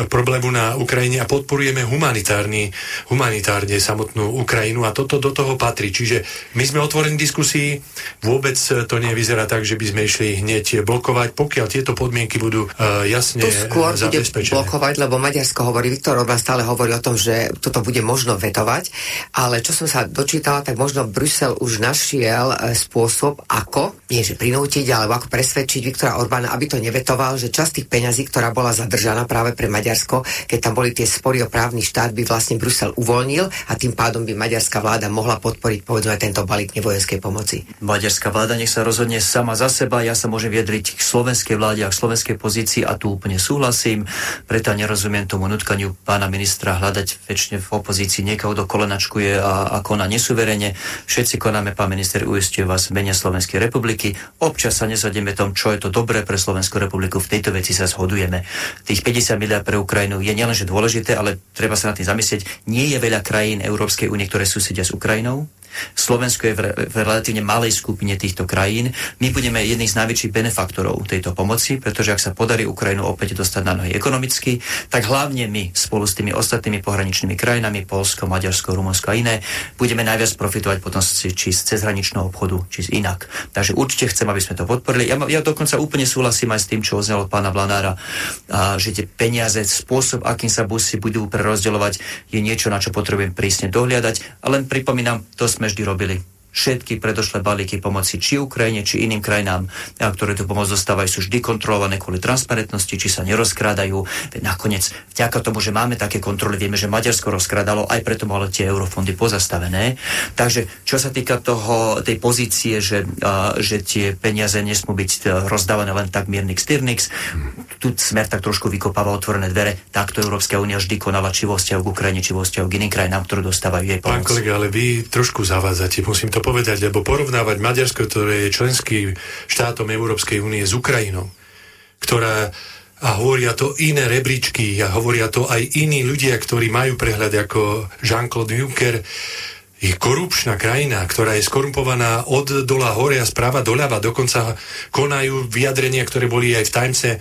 problému na Ukrajine a podporujeme humanitárny, humanitárne samotnú Ukrajinu a toto do toho patrí. Čiže my sme otvorení diskusii, vôbec to nevyzerá tak, že by sme išli hneď blokovať, pokiaľ tieto podmienky budú uh, jasne tu skôr bude blokovať, lebo Maďarsko hovorí, Viktor Orbán stále hovorí o tom, že toto bude možno vetovať, ale čo som sa dočítala, tak možno Brusel už našiel uh, spôsob, ako, nie že prinútiť, alebo ako presvedčiť Viktora Orbána, aby to nevetoval, že časť tých peňazí, ktorá bola zadržaná strana práve pre Maďarsko, keď tam boli tie spory o právny štát, by vlastne Brusel uvoľnil a tým pádom by maďarská vláda mohla podporiť povedzme tento balík nevojenskej pomoci. Maďarská vláda nech sa rozhodne sama za seba, ja sa môžem vyjadriť k slovenskej vláde a k slovenskej pozícii a tu úplne súhlasím, preto nerozumiem tomu nutkaniu pána ministra hľadať väčšine v opozícii niekoho, kto kolenačkuje a, a koná nesuverene. Všetci konáme, pán minister, uistuje vás mene Slovenskej republiky. Občas sa nezhodneme tom, čo je to dobré pre Slovenskú republiku. V tejto veci sa zhodujeme. Tých 50 miliard pre Ukrajinu je nielenže dôležité, ale treba sa na tým zamyslieť. Nie je veľa krajín Európskej únie, ktoré susedia s Ukrajinou. Slovensko je v, v relatívne malej skupine týchto krajín. My budeme jedných z najväčších benefaktorov tejto pomoci, pretože ak sa podarí Ukrajinu opäť dostať na nohy ekonomicky, tak hlavne my spolu s tými ostatnými pohraničnými krajinami, Polsko, Maďarsko, Rumunsko a iné, budeme najviac profitovať potom či z cezhraničného obchodu, či z inak. Takže určite chcem, aby sme to podporili. Ja, ja dokonca úplne súhlasím aj s tým, čo oznelo pána Blanára, a, že tie peniaze, spôsob, akým sa busy budú prerozdeľovať, je niečo, na čo potrebujem prísne dohliadať. A len pripomínam, to sme vždy robili všetky predošlé balíky pomoci či Ukrajine, či iným krajinám, ktoré tu pomoc dostávajú, sú vždy kontrolované kvôli transparentnosti, či sa nerozkrádajú. Nakoniec, vďaka tomu, že máme také kontroly, vieme, že Maďarsko rozkrádalo, aj preto malo tie eurofondy pozastavené. Takže čo sa týka toho, tej pozície, že, a, že tie peniaze nesmú byť e, rozdávané len tak miernik styrnix, tu smer tak trošku vykopáva otvorené dvere, takto Európska únia vždy konala či vo vzťahu k Ukrajine, či vo k iným krajinám, ktoré dostávajú jej pomoc. Pán kolega, ale vy trošku zavádzate, musím to povedať, lebo porovnávať Maďarsko, ktoré je členským štátom Európskej únie s Ukrajinou, ktorá a hovoria to iné rebríčky a hovoria to aj iní ľudia, ktorí majú prehľad ako Jean-Claude Juncker, je korupčná krajina, ktorá je skorumpovaná od dola hore a správa doľava. Dokonca konajú vyjadrenia, ktoré boli aj v Timese e,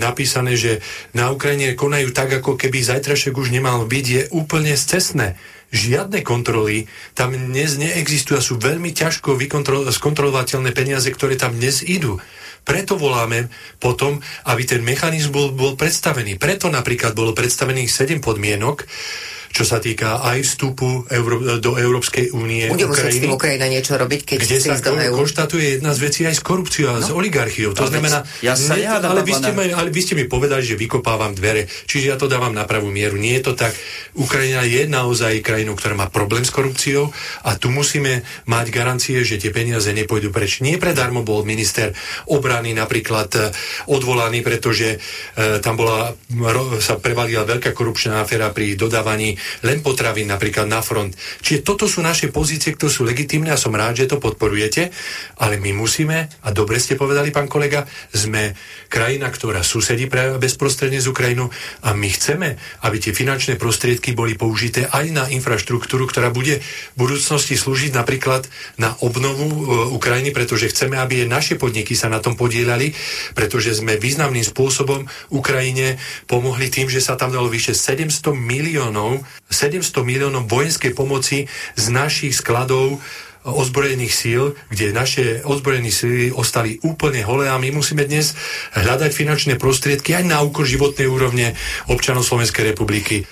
napísané, že na Ukrajine konajú tak, ako keby zajtrašek už nemal byť, je úplne scesné žiadne kontroly tam dnes neexistujú a sú veľmi ťažko skontrolovateľné peniaze, ktoré tam dnes idú. Preto voláme potom, aby ten mechanizmus bol, bol predstavený. Preto napríklad bolo predstavených 7 podmienok, čo sa týka aj vstupu Euró- do Európskej únie. Bude musieť s tým Ukrajina niečo robiť, keď kde sa do EU. konštatuje jedna z vecí aj s korupciou a no. s oligarchiou. To ale znamená, ja sa ne, ale, vy ste mi, ale vy ste mi povedali, že vykopávam dvere, čiže ja to dávam na pravú mieru. Nie je to tak. Ukrajina je naozaj krajinou, ktorá má problém s korupciou a tu musíme mať garancie, že tie peniaze nepôjdu preč. Nie predarmo bol minister obrany napríklad e, odvolaný, pretože e, tam bola, ro, sa prevalila veľká korupčná aféra pri dodávaní len potravín napríklad na front. Čiže toto sú naše pozície, ktoré sú legitimné a som rád, že to podporujete, ale my musíme, a dobre ste povedali, pán kolega, sme krajina, ktorá susedí bezprostredne z Ukrajinu a my chceme, aby tie finančné prostriedky boli použité aj na infraštruktúru, ktorá bude v budúcnosti slúžiť napríklad na obnovu e, Ukrajiny, pretože chceme, aby aj naše podniky sa na tom podielali, pretože sme významným spôsobom Ukrajine pomohli tým, že sa tam dalo vyše 700 miliónov, 700 miliónov vojenskej pomoci z našich skladov ozbrojených síl, kde naše ozbrojené síly ostali úplne holé a my musíme dnes hľadať finančné prostriedky aj na úkor životnej úrovne občanov Slovenskej republiky.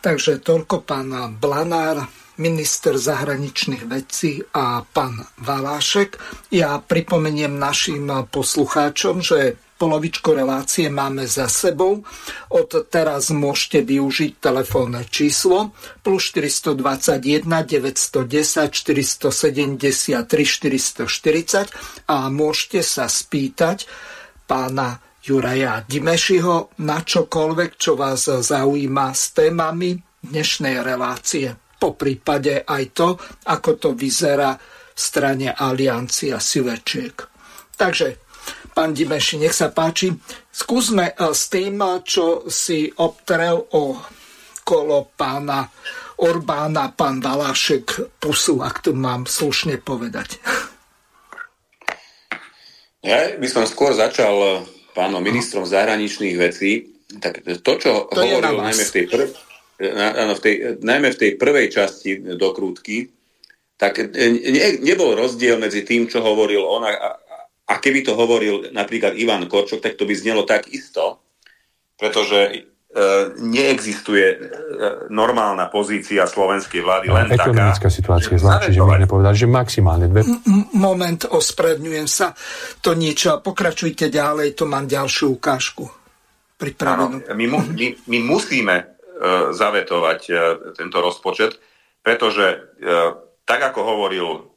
Takže toľko pán Blanár, minister zahraničných vecí a pán Valášek. Ja pripomeniem našim poslucháčom, že polovičku relácie máme za sebou. Od teraz môžete využiť telefónne číslo plus 421 910 473 440 a môžete sa spýtať pána Juraja Dimešiho na čokoľvek, čo vás zaujíma s témami dnešnej relácie. Po prípade aj to, ako to vyzerá v strane Aliancia Silečiek. Takže, pán Dimeši, nech sa páči. Skúsme eh, s tým, čo si obtrel o kolo pána Orbána, pán Valášek pusu, ak to mám slušne povedať. Ja by som skôr začal pánom ministrom zahraničných vecí, tak to, čo to hovoril najmä v, tej prv, na, v tej, najmä v tej prvej časti dokrútky, tak ne, nebol rozdiel medzi tým, čo hovoril on a, a keby to hovoril napríklad Ivan Korčok, tak to by znelo tak isto, pretože E, neexistuje e, normálna pozícia slovenskej vlády len Ekonomická taká. situácia je zlá, čiže môžeme povedať, že maximálne dve. Moment, ospredňujem sa. To niečo, pokračujte ďalej, to mám ďalšiu ukážku pripravenú. my, mu, my, my musíme uh, zavetovať uh, tento rozpočet, pretože uh, tak ako hovoril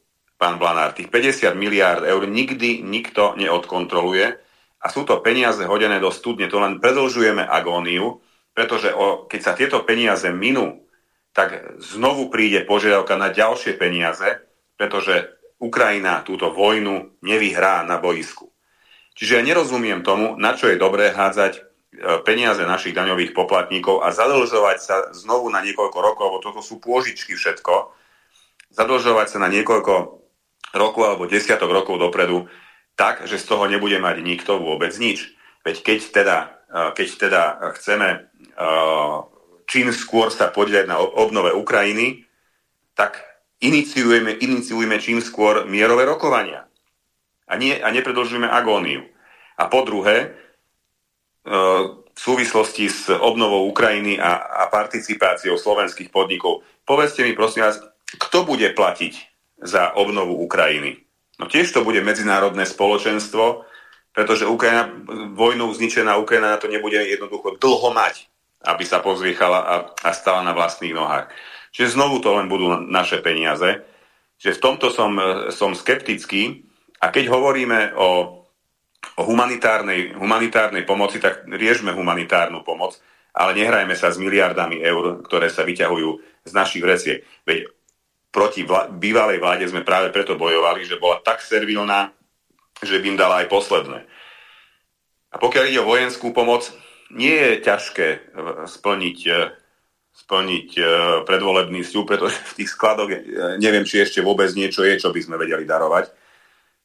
pán Blanár, tých 50 miliárd eur nikdy nikto neodkontroluje a sú to peniaze hodené do studne. To len predlžujeme agóniu, pretože o, keď sa tieto peniaze minú, tak znovu príde požiadavka na ďalšie peniaze, pretože Ukrajina túto vojnu nevyhrá na boisku. Čiže ja nerozumiem tomu, na čo je dobré hádzať e, peniaze našich daňových poplatníkov a zadlžovať sa znovu na niekoľko rokov, lebo toto sú pôžičky všetko, zadlžovať sa na niekoľko rokov alebo desiatok rokov dopredu, tak, že z toho nebude mať nikto vôbec nič. Veď keď teda, e, keď teda chceme čím skôr sa podieľať na obnove Ukrajiny, tak iniciujeme, iniciujeme čím skôr mierové rokovania. A, nie, a nepredlžujeme agóniu. A po druhé, e, v súvislosti s obnovou Ukrajiny a, a participáciou slovenských podnikov, povedzte mi prosím vás, kto bude platiť za obnovu Ukrajiny? No tiež to bude medzinárodné spoločenstvo, pretože Ukrajina, vojnou zničená Ukrajina na to nebude jednoducho dlho mať aby sa pozviechala a, a stala na vlastných nohách. Čiže znovu to len budú naše peniaze. Čiže v tomto som, som skeptický a keď hovoríme o, o humanitárnej, humanitárnej pomoci, tak riešme humanitárnu pomoc, ale nehrajme sa s miliardami eur, ktoré sa vyťahujú z našich vreciek. Veď proti vla- bývalej vláde sme práve preto bojovali, že bola tak servilná, že by im dala aj posledné. A pokiaľ ide o vojenskú pomoc, nie je ťažké e, splniť, e, splniť e, predvolebný sľub, pretože v tých skladoch neviem, či ešte vôbec niečo je, čo by sme vedeli darovať.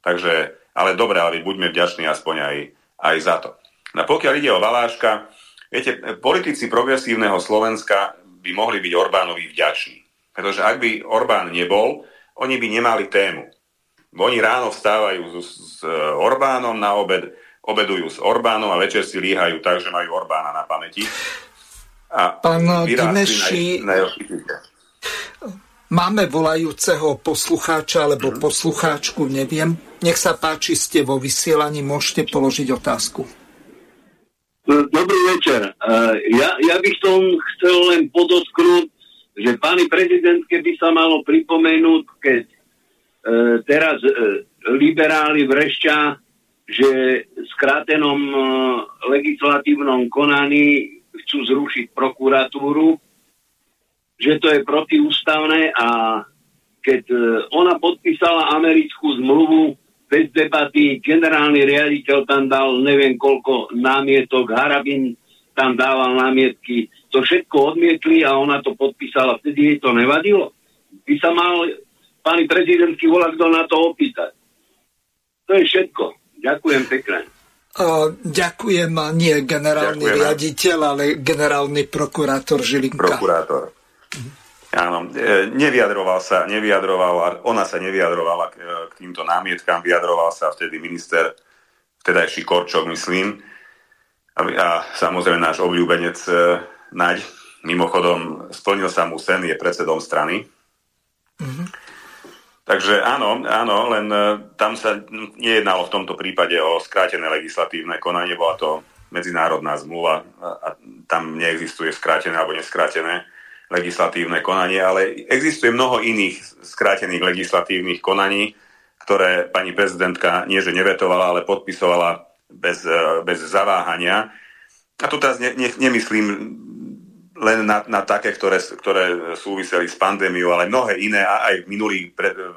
Takže, ale dobre, ale buďme vďační aspoň aj, aj za to. No pokiaľ ide o Valáška, viete, politici progresívneho Slovenska by mohli byť Orbánovi vďační. Pretože ak by Orbán nebol, oni by nemali tému. Oni ráno vstávajú s, s Orbánom na obed, obedujú s Orbánom a večer si líhajú tak, že majú Orbána na pamäti. A Pán Dimeši, na, na máme volajúceho poslucháča alebo poslucháčku, neviem. Nech sa páči, ste vo vysielaní, môžete položiť otázku. Dobrý večer. Ja, ja by som chcel len podotknúť, že pani prezidentke by sa malo pripomenúť, keď e, teraz e, liberáli vrešťa že v skrátenom e, legislatívnom konaní chcú zrušiť prokuratúru že to je protiústavné a keď e, ona podpísala americkú zmluvu bez debaty, generálny riaditeľ tam dal neviem koľko námietok, Harabin tam dával námietky, to všetko odmietli a ona to podpísala, vtedy jej to nevadilo. By sa mal pani prezidentky volať kto na to opýtať. To je všetko. Ďakujem pekne. Uh, ďakujem, nie generálny Ďakujeme. riaditeľ, ale generálny prokurátor Žilinka. Prokurátor. Áno, e, nevyjadroval sa, nevyjadroval, ona sa nevyjadrovala k, e, k týmto námietkám, vyjadroval sa vtedy minister, vtedajší Korčok, myslím, a, a samozrejme náš obľúbenec e, Naď, mimochodom splnil sa mu sen, je predsedom strany. Mm-hmm. Takže áno, áno, len e, tam sa nejednalo v tomto prípade o skrátené legislatívne konanie, bola to medzinárodná zmluva a, a tam neexistuje skrátené alebo neskrátené legislatívne konanie, ale existuje mnoho iných skrátených legislatívnych konaní, ktoré pani prezidentka nie že nevetovala, ale podpisovala bez, e, bez zaváhania. A tu teraz ne, ne, nemyslím len na, na také, ktoré, ktoré súviseli s pandémiou, ale mnohé iné aj v minulých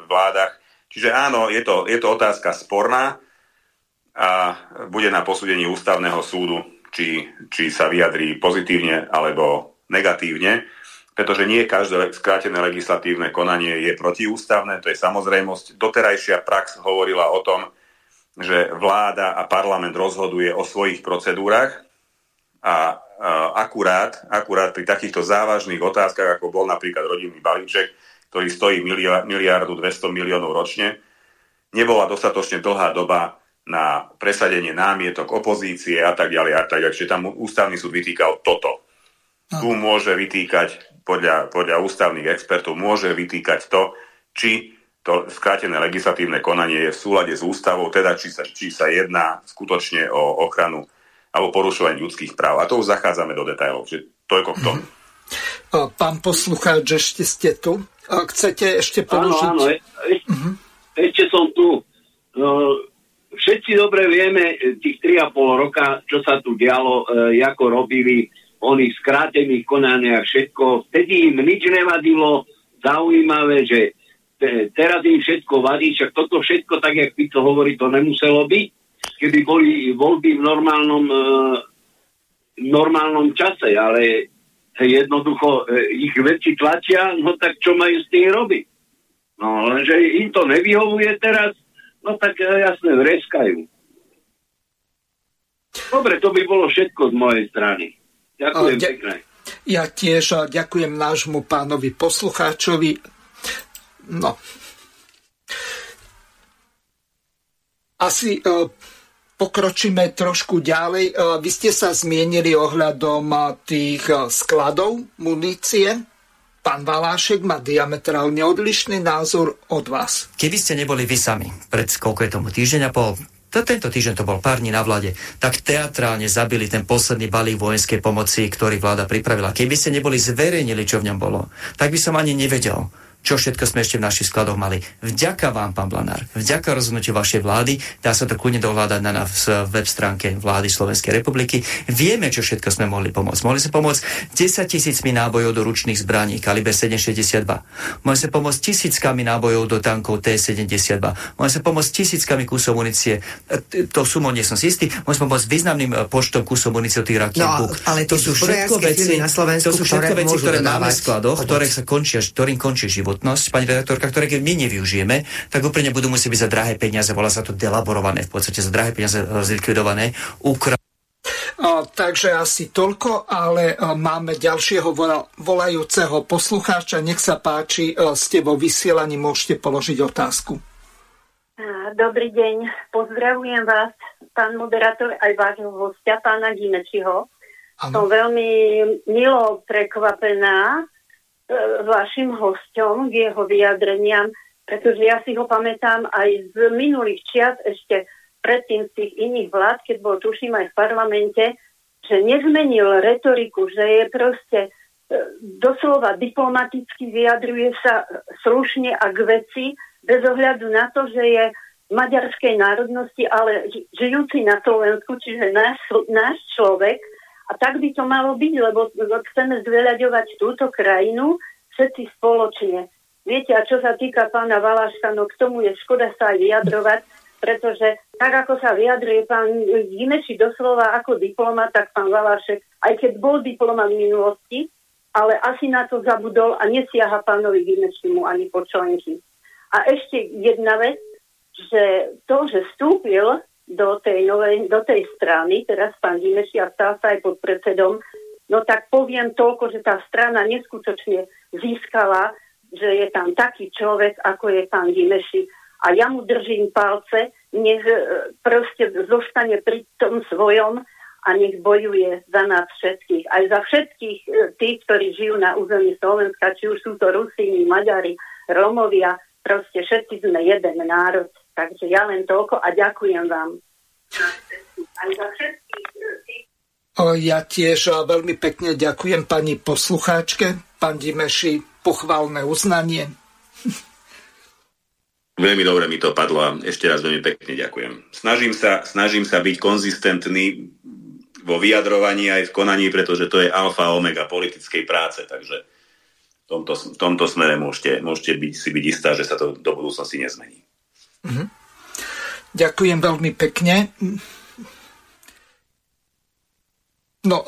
vládach. Čiže áno, je to, je to otázka sporná a bude na posúdení ústavného súdu, či, či sa vyjadrí pozitívne alebo negatívne pretože nie každé skrátené legislatívne konanie je protiústavné, to je samozrejmosť. Doterajšia prax hovorila o tom, že vláda a parlament rozhoduje o svojich procedúrach a, akurát, akurát pri takýchto závažných otázkach, ako bol napríklad rodinný balíček, ktorý stojí miliardu 200 miliónov ročne, nebola dostatočne dlhá doba na presadenie námietok opozície a tak ďalej a tak ďalej. Čiže tam ústavný súd vytýkal toto. Tu môže vytýkať podľa, podľa ústavných expertov môže vytýkať to, či to skrátené legislatívne konanie je v súlade s ústavou, teda či sa, či sa jedná skutočne o ochranu alebo porušovanie ľudských práv. A to už zachádzame do detajlov. Čiže toľko k tomu. Pán poslucháč, ešte ste tu. Chcete ešte položiť? Áno, áno, e- e- uh-huh. ešte som tu. No, všetci dobre vieme tých 3,5 roka, čo sa tu dialo, e, ako robili oných skrátených konaniach všetko. Vtedy im nič nevadilo. Zaujímavé, že teraz im všetko vadí, však toto všetko, tak jak Pico hovorí, to nemuselo byť, keby boli voľby v normálnom, e, normálnom čase, ale jednoducho e, ich väčší tlačia, no tak čo majú s tým robiť? No lenže im to nevyhovuje teraz, no tak e, jasne vreskajú. Dobre, to by bolo všetko z mojej strany. Ďakujem De- pekne. Ja tiež ďakujem nášmu pánovi poslucháčovi. No. Asi uh, pokročíme trošku ďalej. Uh, vy ste sa zmienili ohľadom uh, tých skladov munície. Pán Valášek má diametrálne odlišný názor od vás. Keby ste neboli vy sami, pred koľko je tomu týždeň a pol, to, tento týždeň to bol pár dní na vlade, tak teatrálne zabili ten posledný balík vojenskej pomoci, ktorý vláda pripravila. Keby ste neboli zverejnili, čo v ňom bolo, tak by som ani nevedel, čo všetko sme ešte v našich skladoch mali. Vďaka vám, pán Blanár, vďaka rozhodnutiu vašej vlády, dá sa to kľudne dohľadať na, na web stránke vlády Slovenskej republiky. Vieme, čo všetko sme mohli pomôcť. Mohli sme pomôcť 10 tisícmi nábojov do ručných zbraní kaliber 762. Mohli sme pomôcť tisíckami nábojov do tankov T-72. Mohli sme pomôcť tisíckami kusov munície. E, to sumo nie som si istý. Mohli sme pomôcť významným e, počtom kusov munície od tých rakiet no, ale to, sú všetko veci, na Slovensku, to sú všetko veci, ktoré máme v skladoch, ktoré sa končia, ktorým končí život životnosť, pani redaktorka, ktoré keď my nevyužijeme, tak úplne budú musieť byť za drahé peniaze, volá sa to delaborované, v podstate za drahé peniaze e, zlikvidované, ukra- a, takže asi toľko, ale a, máme ďalšieho volajúceho poslucháča. Nech sa páči, a, ste vo vysielaní, môžete položiť otázku. Dobrý deň, pozdravujem vás, pán moderátor, aj vášho hostia, pána Gimečiho. Som veľmi milo prekvapená, E, vašim hosťom k jeho vyjadreniam, pretože ja si ho pamätám aj z minulých čias ešte predtým z tých iných vlád, keď bol tuším aj v parlamente, že nezmenil retoriku, že je proste e, doslova diplomaticky vyjadruje sa slušne a k veci, bez ohľadu na to, že je maďarskej národnosti, ale žijúci na Slovensku, čiže náš, náš človek, a tak by to malo byť, lebo chceme zveľaďovať túto krajinu všetci spoločne. Viete, a čo sa týka pána Valaška, no k tomu je škoda sa aj vyjadrovať, pretože tak, ako sa vyjadruje pán Gimeši doslova ako diplomat, tak pán Valašek, aj keď bol diplomat v minulosti, ale asi na to zabudol a nesiaha pánovi Gimešimu ani po členky. A ešte jedna vec, že to, že vstúpil do tej, novej, do tej strany, teraz pán Gimeši a stal sa aj pod predsedom, no tak poviem toľko, že tá strana neskutočne získala že je tam taký človek, ako je pán Gimeši. A ja mu držím palce, nech e, proste zostane pri tom svojom a nech bojuje za nás všetkých. Aj za všetkých e, tých, ktorí žijú na území Slovenska, či už sú to Rusíni, Maďari, Romovia, proste všetci sme jeden národ. Takže ja len toľko a ďakujem vám. Aj za všetkých tých, ja tiež veľmi pekne ďakujem pani poslucháčke, pán Dimeši, pochválne uznanie. Veľmi dobre mi to padlo a ešte raz veľmi pekne ďakujem. Snažím sa, snažím sa byť konzistentný vo vyjadrovaní aj v konaní, pretože to je alfa a omega politickej práce, takže v tomto, v tomto smere môžete, môžete byť, si byť istá, že sa to do budúcnosti nezmení. Mhm. Ďakujem veľmi pekne. No,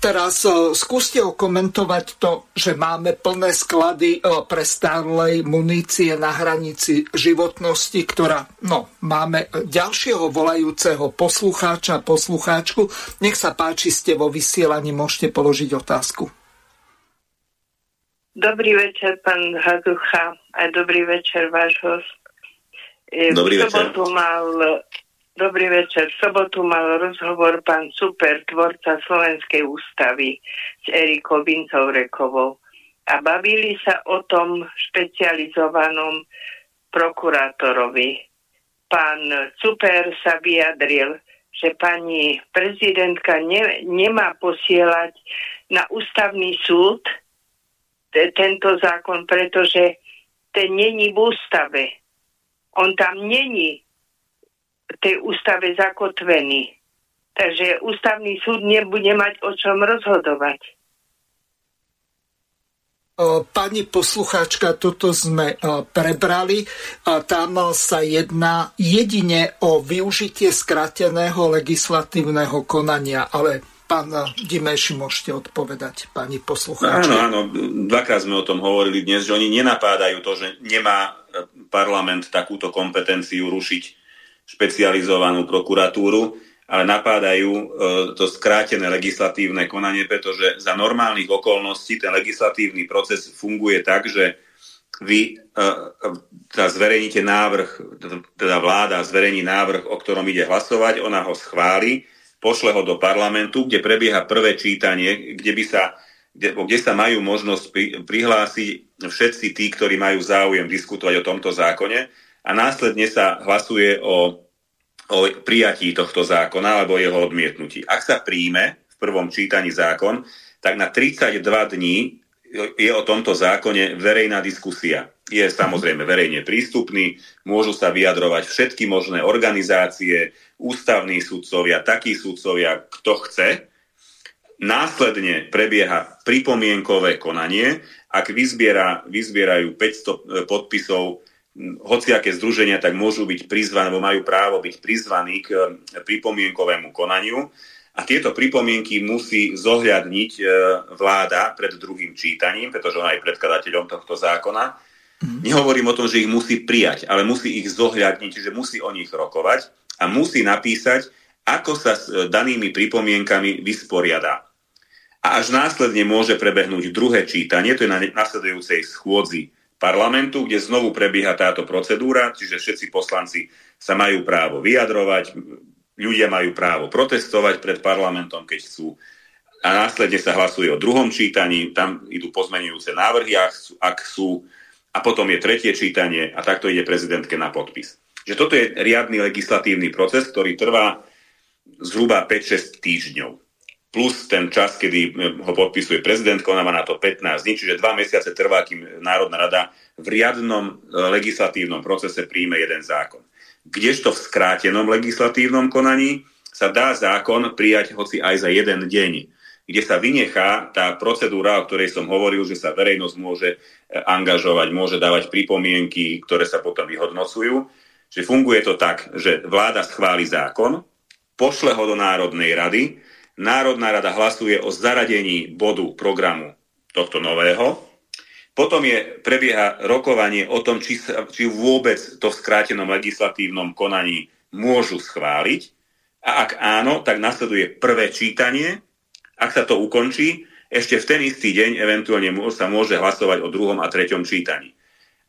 teraz uh, skúste okomentovať to, že máme plné sklady uh, prestárlej munície na hranici životnosti, ktorá, no, máme ďalšieho volajúceho poslucháča, poslucháčku. Nech sa páči, ste vo vysielaní, môžete položiť otázku. Dobrý večer, pán Haducha, a dobrý večer, váš host. Dobrý večer. mal Dobrý večer. V sobotu mal rozhovor pán Super, tvorca Slovenskej ústavy s Erikou Vincovrekovou. A bavili sa o tom špecializovanom prokurátorovi. Pán Super sa vyjadril, že pani prezidentka ne, nemá posielať na ústavný súd te, tento zákon, pretože ten není v ústave. On tam není tej ústave zakotvený. Takže ústavný súd nebude mať o čom rozhodovať. Pani poslucháčka, toto sme prebrali. Tam sa jedná jedine o využitie skrateného legislatívneho konania, ale pán Dimeši, môžete odpovedať, pani poslucháčka. Áno, áno, dvakrát sme o tom hovorili dnes, že oni nenapádajú to, že nemá parlament takúto kompetenciu rušiť špecializovanú prokuratúru, ale napádajú e, to skrátené legislatívne konanie, pretože za normálnych okolností ten legislatívny proces funguje tak, že vy e, teda zverejníte návrh, teda vláda zverejní návrh, o ktorom ide hlasovať, ona ho schváli, pošle ho do parlamentu, kde prebieha prvé čítanie, kde by sa kde, kde sa majú možnosť pri, prihlásiť všetci tí, ktorí majú záujem diskutovať o tomto zákone a následne sa hlasuje o, o prijatí tohto zákona alebo jeho odmietnutí. Ak sa príjme v prvom čítaní zákon, tak na 32 dní je o tomto zákone verejná diskusia. Je samozrejme verejne prístupný, môžu sa vyjadrovať všetky možné organizácie, ústavní sudcovia, takí sudcovia, kto chce. Následne prebieha pripomienkové konanie. Ak vyzbiera, vyzbierajú 500 podpisov hociaké združenia tak môžu byť prizvané, alebo majú právo byť prizvaní k e, pripomienkovému konaniu. A tieto pripomienky musí zohľadniť e, vláda pred druhým čítaním, pretože ona je predkladateľom tohto zákona. Mm. Nehovorím o tom, že ich musí prijať, ale musí ich zohľadniť, že musí o nich rokovať a musí napísať, ako sa s e, danými pripomienkami vysporiada. A až následne môže prebehnúť druhé čítanie, to je na nasledujúcej schôdzi parlamentu, kde znovu prebieha táto procedúra, čiže všetci poslanci sa majú právo vyjadrovať, ľudia majú právo protestovať pred parlamentom, keď chcú. A následne sa hlasuje o druhom čítaní, tam idú pozmenujúce návrhy, ak sú, ak sú. A potom je tretie čítanie a takto ide prezidentke na podpis. Že toto je riadny legislatívny proces, ktorý trvá zhruba 5-6 týždňov plus ten čas, kedy eh, ho podpisuje prezidentka, ona má na to 15 dní, čiže dva mesiace trvá, kým Národná rada v riadnom eh, legislatívnom procese príjme jeden zákon. Kdežto v skrátenom legislatívnom konaní sa dá zákon prijať hoci aj za jeden deň. kde sa vynechá tá procedúra, o ktorej som hovoril, že sa verejnosť môže e, angažovať, môže dávať pripomienky, ktoré sa potom vyhodnocujú. Že funguje to tak, že vláda schváli zákon, pošle ho do Národnej rady, Národná rada hlasuje o zaradení bodu programu tohto nového, potom je, prebieha rokovanie o tom, či, či vôbec to v skrátenom legislatívnom konaní môžu schváliť. A ak áno, tak nasleduje prvé čítanie. Ak sa to ukončí, ešte v ten istý deň eventuálne sa môže hlasovať o druhom a treťom čítaní.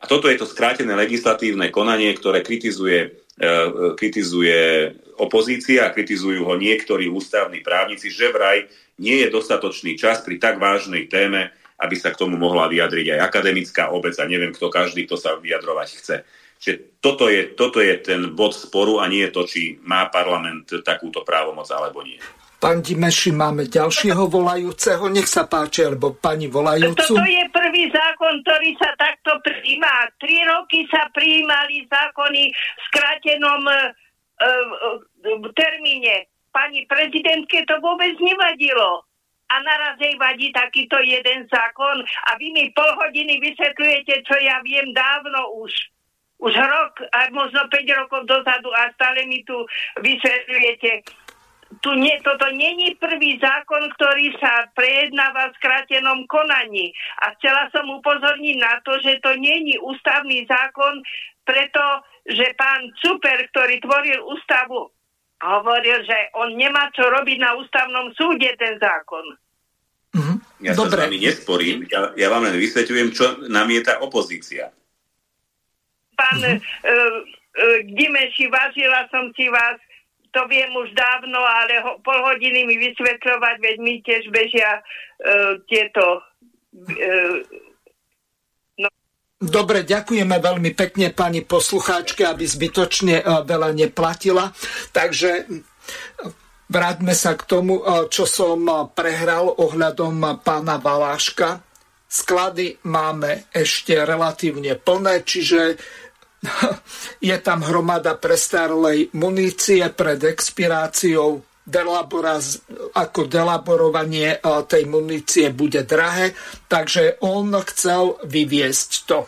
A toto je to skrátené legislatívne konanie, ktoré kritizuje, e, kritizuje opozícia a kritizujú ho niektorí ústavní právnici, že vraj nie je dostatočný čas pri tak vážnej téme, aby sa k tomu mohla vyjadriť aj akademická obec a neviem kto každý, kto sa vyjadrovať chce. Čiže toto je, toto je ten bod sporu a nie je to, či má parlament takúto právomoc alebo nie. Pán Dimeši, máme ďalšieho volajúceho. Nech sa páči, alebo pani volajúcu. Toto je prvý zákon, ktorý sa takto príjma. Tri roky sa prijímali zákony v skrátenom uh, uh, termíne. Pani prezidentke to vôbec nevadilo a naraz jej vadí takýto jeden zákon a vy mi pol hodiny vysvetľujete, čo ja viem dávno už. Už rok, a možno 5 rokov dozadu a stále mi tu vysvetľujete. Tu nie, toto není prvý zákon, ktorý sa prejednáva v skrátenom konaní. A chcela som upozorniť na to, že to není ústavný zákon, pretože pán Super, ktorý tvoril ústavu, hovoril, že on nemá čo robiť na ústavnom súde ten zákon. Mm-hmm. Ja Dobre. sa s vami nesporím, ja, ja vám len vysvetľujem, čo namieta opozícia. Pán mm-hmm. uh, uh, Dimeši, vážila som si vás, to viem už dávno, ale ho, pol hodiny mi vysvetľovať, veď mi tiež bežia uh, tieto... Uh. Dobre, ďakujeme veľmi pekne pani poslucháčke, aby zbytočne uh, veľa neplatila. Takže Vráťme sa k tomu, eh, čo som eh, prehral ohľadom pána Valáška. Sklady máme ešte relatívne plné, čiže [LAUGHS] je tam hromada prestarlej munície pred expiráciou. Delaboraz, ako delaborovanie tej munície bude drahé, takže on chcel vyviesť to.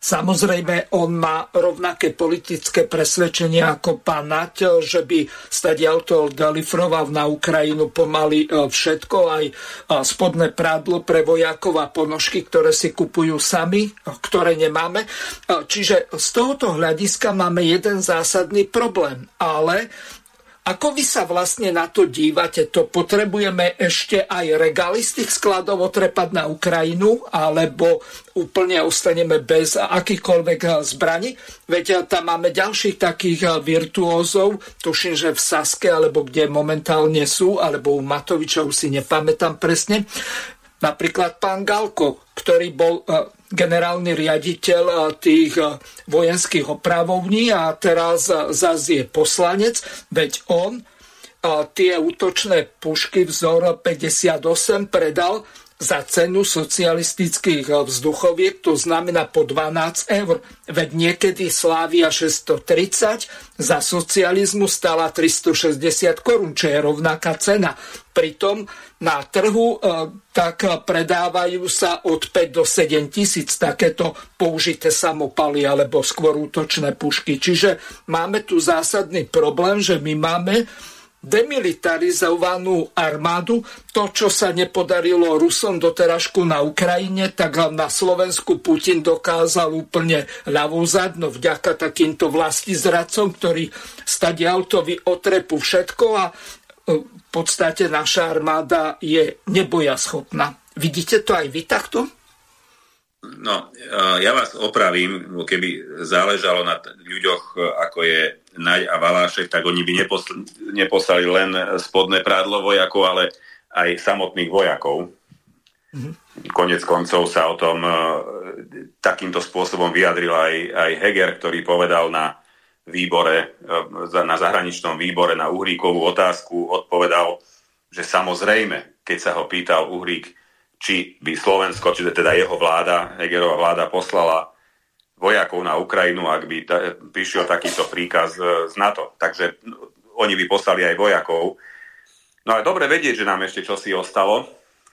Samozrejme, on má rovnaké politické presvedčenie ako pán Naď, že by stadiaľto delifroval na Ukrajinu pomaly e, všetko, aj e, spodné prádlo pre vojakov a ponožky, ktoré si kupujú sami, e, ktoré nemáme. Čiže z tohoto hľadiska máme jeden zásadný problém, ale ako vy sa vlastne na to dívate? To potrebujeme ešte aj regály z tých skladov otrepať na Ukrajinu, alebo úplne ostaneme bez akýchkoľvek zbraní? Veď tam máme ďalších takých virtuózov, tuším, že v Saske, alebo kde momentálne sú, alebo u Matoviča, už si nepamätám presne. Napríklad pán Galko, ktorý bol generálny riaditeľ eh, tých eh, vojenských opravovní a teraz eh, zase je poslanec, veď on tie útočné pušky vzor 58 predal za cenu socialistických vzduchoviek, to znamená po 12 eur. Veď niekedy Slávia 630 za socializmu stala 360 korún, čo je rovnaká cena. Pritom na trhu e, tak predávajú sa od 5 do 7 tisíc takéto použité samopaly alebo skôr útočné pušky. Čiže máme tu zásadný problém, že my máme demilitarizovanú armádu. To, čo sa nepodarilo Rusom doteražku na Ukrajine, tak na Slovensku Putin dokázal úplne ľavou zadno vďaka takýmto vlastizradcom, ktorí stadialto otrepu všetko a e, v podstate naša armáda je neboja schopná. Vidíte to aj vy takto? No, e, ja vás opravím, keby záležalo na ľuďoch, ako je Naď a Valášek, tak oni by neposlali, neposlali len spodné prádlo vojakov, ale aj samotných vojakov. Mm-hmm. Konec koncov sa o tom e, takýmto spôsobom vyjadril aj, aj Heger, ktorý povedal na výbore, e, na zahraničnom výbore na Uhríkovú otázku, odpovedal, že samozrejme, keď sa ho pýtal Uhrík, či by Slovensko, či teda jeho vláda, Hegerová vláda poslala vojakov na Ukrajinu, ak by ta, prišiel takýto príkaz e, z NATO. Takže oni by poslali aj vojakov. No a dobre vedieť, že nám ešte čosi ostalo.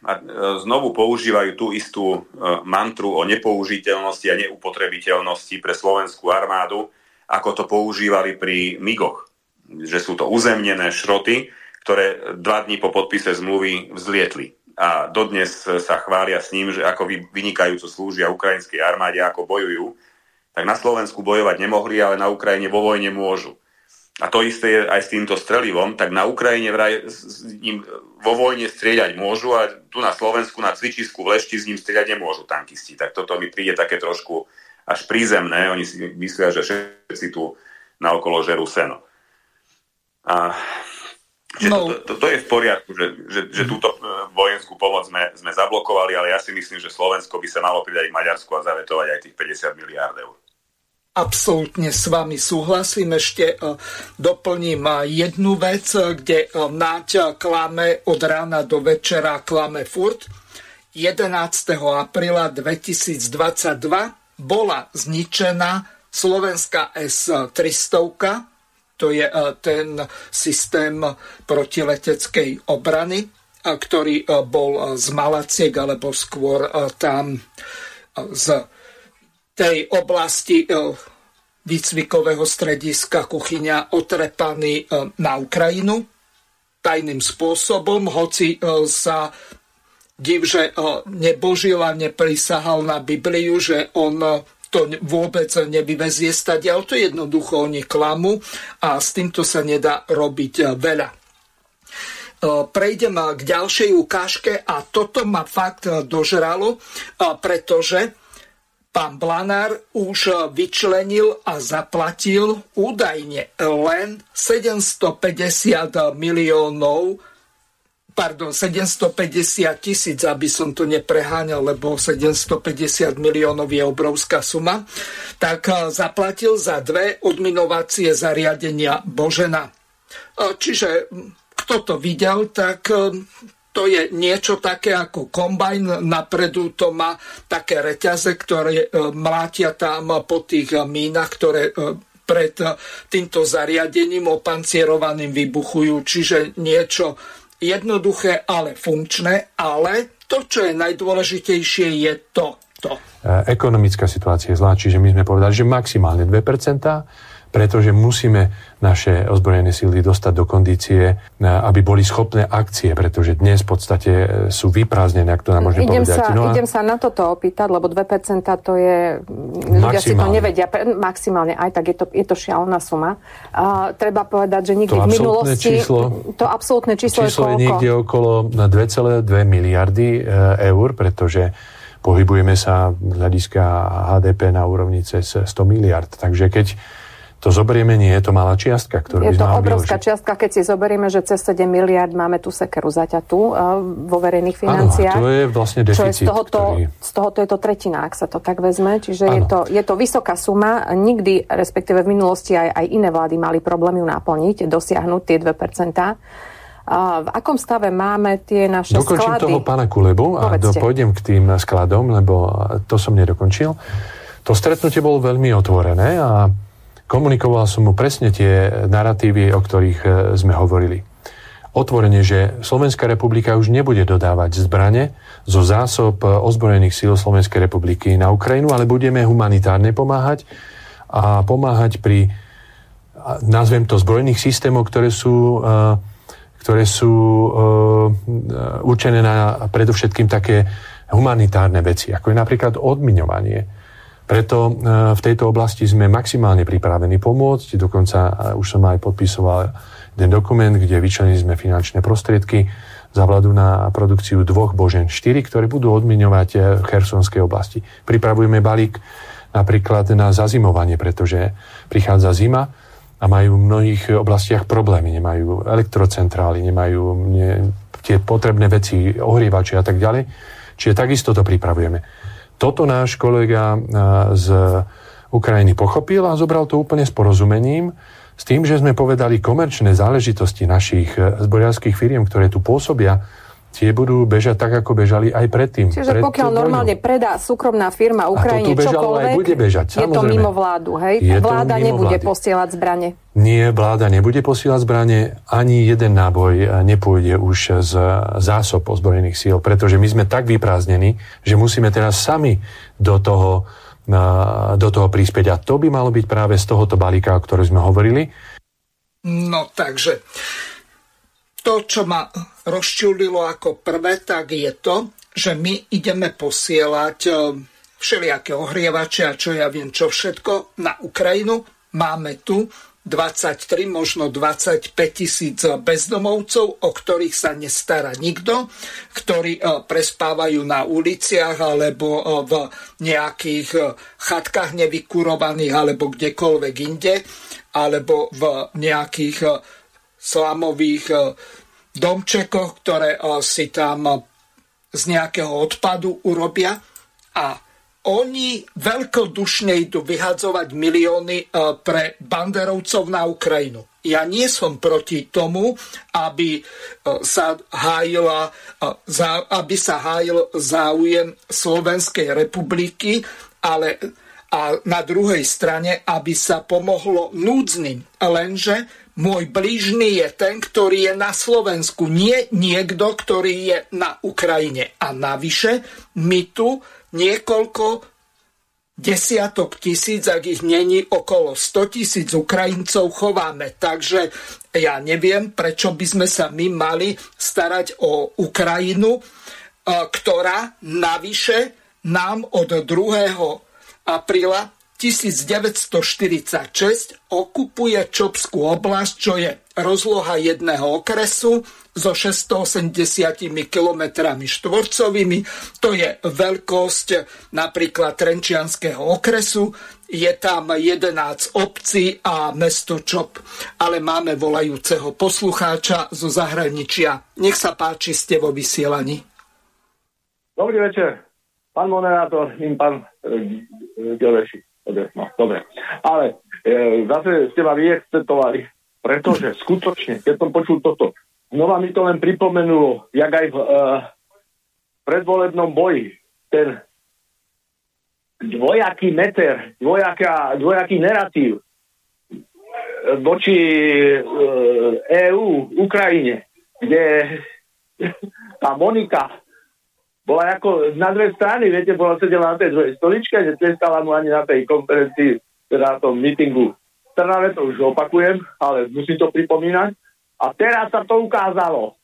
A znovu používajú tú istú mantru o nepoužiteľnosti a neupotrebiteľnosti pre slovenskú armádu, ako to používali pri MIGoch. Že sú to uzemnené šroty, ktoré dva dní po podpise zmluvy vzlietli a dodnes sa chvália s ním, že ako vynikajúco slúžia ukrajinskej armáde, ako bojujú, tak na Slovensku bojovať nemohli, ale na Ukrajine vo vojne môžu. A to isté je aj s týmto strelivom, tak na Ukrajine vraj s ním vo vojne strieľať môžu a tu na Slovensku na cvičisku v Lešti s ním strieľať nemôžu tankisti. Tak toto mi príde také trošku až prízemné. Oni si myslia, že všetci tu na okolo žerú seno. A že no. to, to, to je v poriadku, že, že, že mhm. túto e, vojenskú pomoc sme, sme zablokovali, ale ja si myslím, že Slovensko by sa malo pridať k Maďarsku a zavetovať aj tých 50 miliárd eur. Absolútne s vami súhlasím. Ešte e, doplním e, jednu vec, kde Náť klame od rána do večera, klame furt. 11. apríla 2022 bola zničená slovenská S-300, to je e, ten systém protileteckej obrany, e, ktorý e, bol z Malaciek, alebo skôr tam z tej oblasti výcvikového strediska kuchyňa otrepaný na Ukrajinu tajným spôsobom, hoci sa div, že nebožil a neprisahal na Bibliu, že on to vôbec nevyvezie stadiaľ, to jednoducho oni klamu a s týmto sa nedá robiť veľa. Prejdem k ďalšej ukážke a toto ma fakt dožralo, pretože pán Blanár už vyčlenil a zaplatil údajne len 750 miliónov pardon, 750 tisíc, aby som to nepreháňal, lebo 750 miliónov je obrovská suma, tak eh, zaplatil za dve odminovacie zariadenia Božena. Eh, čiže kto to videl, tak to je niečo také ako kombajn, napredu to má také reťaze, ktoré mlátia tam po tých mínach, ktoré pred týmto zariadením opancierovaným vybuchujú, čiže niečo jednoduché, ale funkčné, ale to, čo je najdôležitejšie, je to. to. E, ekonomická situácia je zlá, čiže my sme povedali, že maximálne 2%, pretože musíme naše ozbrojené síly dostať do kondície, e, aby boli schopné akcie, pretože dnes v podstate e, sú vyprázdnené, ak to nám môžeme idem povedať. Sa, no a... Idem sa na toto opýtať, lebo 2% to je, ľudia si to nevedia, maximálne, aj tak je to, je to šialená suma. A, treba povedať, že nikdy v minulosti... Číslo, to absolútne číslo, číslo je, je niekde okolo 2,2 miliardy e, eur, pretože pohybujeme sa hľadiska HDP na úrovni cez 100 miliard. Takže keď to zoberieme, nie je to malá čiastka, ktorú Je to obrovská vyložiť. čiastka, keď si zoberieme, že cez 7 miliard máme tú sekeru zaťatú uh, vo verejných financiách. Áno, to je vlastne deficit. Čo je z, tohoto, ktorý... z tohoto je to tretina, ak sa to tak vezme. Čiže je to, je to vysoká suma. Nikdy, respektíve v minulosti aj, aj iné vlády mali problém ju naplniť, dosiahnuť tie 2%. A v akom stave máme tie naše Dokončím sklady? toho pána Kulebu a do, pôjdem k tým skladom, lebo to som nedokončil. To stretnutie bolo veľmi otvorené a Komunikoval som mu presne tie narratívy, o ktorých e, sme hovorili. Otvorene, že Slovenská republika už nebude dodávať zbrane zo zásob e, ozbrojených síl Slovenskej republiky na Ukrajinu, ale budeme humanitárne pomáhať a pomáhať pri, nazvem to, zbrojných systémov, ktoré sú, e, ktoré sú určené na predovšetkým také humanitárne veci, ako je napríklad odmiňovanie preto e, v tejto oblasti sme maximálne pripravení pomôcť. Dokonca e, už som aj podpisoval ten dokument, kde vyčlenili sme finančné prostriedky za vládu na produkciu dvoch Božen 4, ktoré budú odmiňovať e, v Chersonskej oblasti. Pripravujeme balík napríklad na zazimovanie, pretože prichádza zima a majú v mnohých oblastiach problémy. Nemajú elektrocentrály, nemajú tie potrebné veci, ohrievače a tak ďalej. Čiže takisto to pripravujeme. Toto náš kolega z Ukrajiny pochopil a zobral to úplne s porozumením, s tým, že sme povedali komerčné záležitosti našich e, zboriarských firiem, ktoré tu pôsobia, tie budú bežať tak, ako bežali aj predtým. Čiže pred pokiaľ normálne predá súkromná firma Ukrajine čokoľvek, bude bežať, je to mimo vládu, hej? Je vláda nebude vlády. posielať zbranie. Nie, vláda nebude posielať zbranie, ani jeden náboj nepôjde už z zásob ozbrojených síl, pretože my sme tak vyprázdnení, že musíme teraz sami do toho, do toho prispieť. A to by malo byť práve z tohoto balíka, o ktorom sme hovorili. No takže to, čo ma rozčulilo ako prvé, tak je to, že my ideme posielať e, všelijaké ohrievače a čo ja viem, čo všetko na Ukrajinu. Máme tu 23, možno 25 tisíc bezdomovcov, o ktorých sa nestará nikto, ktorí e, prespávajú na uliciach alebo e, v nejakých chatkách nevykurovaných alebo kdekoľvek inde, alebo v nejakých slamových e, domčekoch, ktoré e, si tam e, z nejakého odpadu urobia a oni veľkodušne idú vyhadzovať milióny pre banderovcov na Ukrajinu. Ja nie som proti tomu, aby sa, hájila, aby sa hájil záujem Slovenskej republiky, ale a na druhej strane, aby sa pomohlo núdznym. Lenže môj blížny je ten, ktorý je na Slovensku, nie niekto, ktorý je na Ukrajine. A navyše, my tu niekoľko desiatok tisíc, ak ich není okolo 100 tisíc Ukrajincov chováme. Takže ja neviem, prečo by sme sa my mali starať o Ukrajinu, ktorá navyše nám od 2. apríla 1946 okupuje Čopskú oblasť, čo je rozloha jedného okresu so 680 km štvorcovými. To je veľkosť napríklad Trenčianského okresu. Je tam 11 obcí a mesto Čop. Ale máme volajúceho poslucháča zo zahraničia. Nech sa páči, ste vo vysielaní. Dobrý večer, pán moderátor, im pán Ďoreši. No, dobre. Ale e, zase ste ma vyexcetovali, pretože skutočne, keď som počul toto, znova mi to len pripomenulo, jak aj v e, predvolebnom boji, ten dvojaký meter, dvojaká, dvojaký narratív e, voči e, EU, Ukrajine, kde [LAUGHS] tá Monika bola ako na dve strany, viete, bola sedela na tej druhej stoličke, že nestala mu ani na tej konferencii, teda na tom meetingu. Trnave to už opakujem, ale musím to pripomínať. A teraz sa to ukázalo.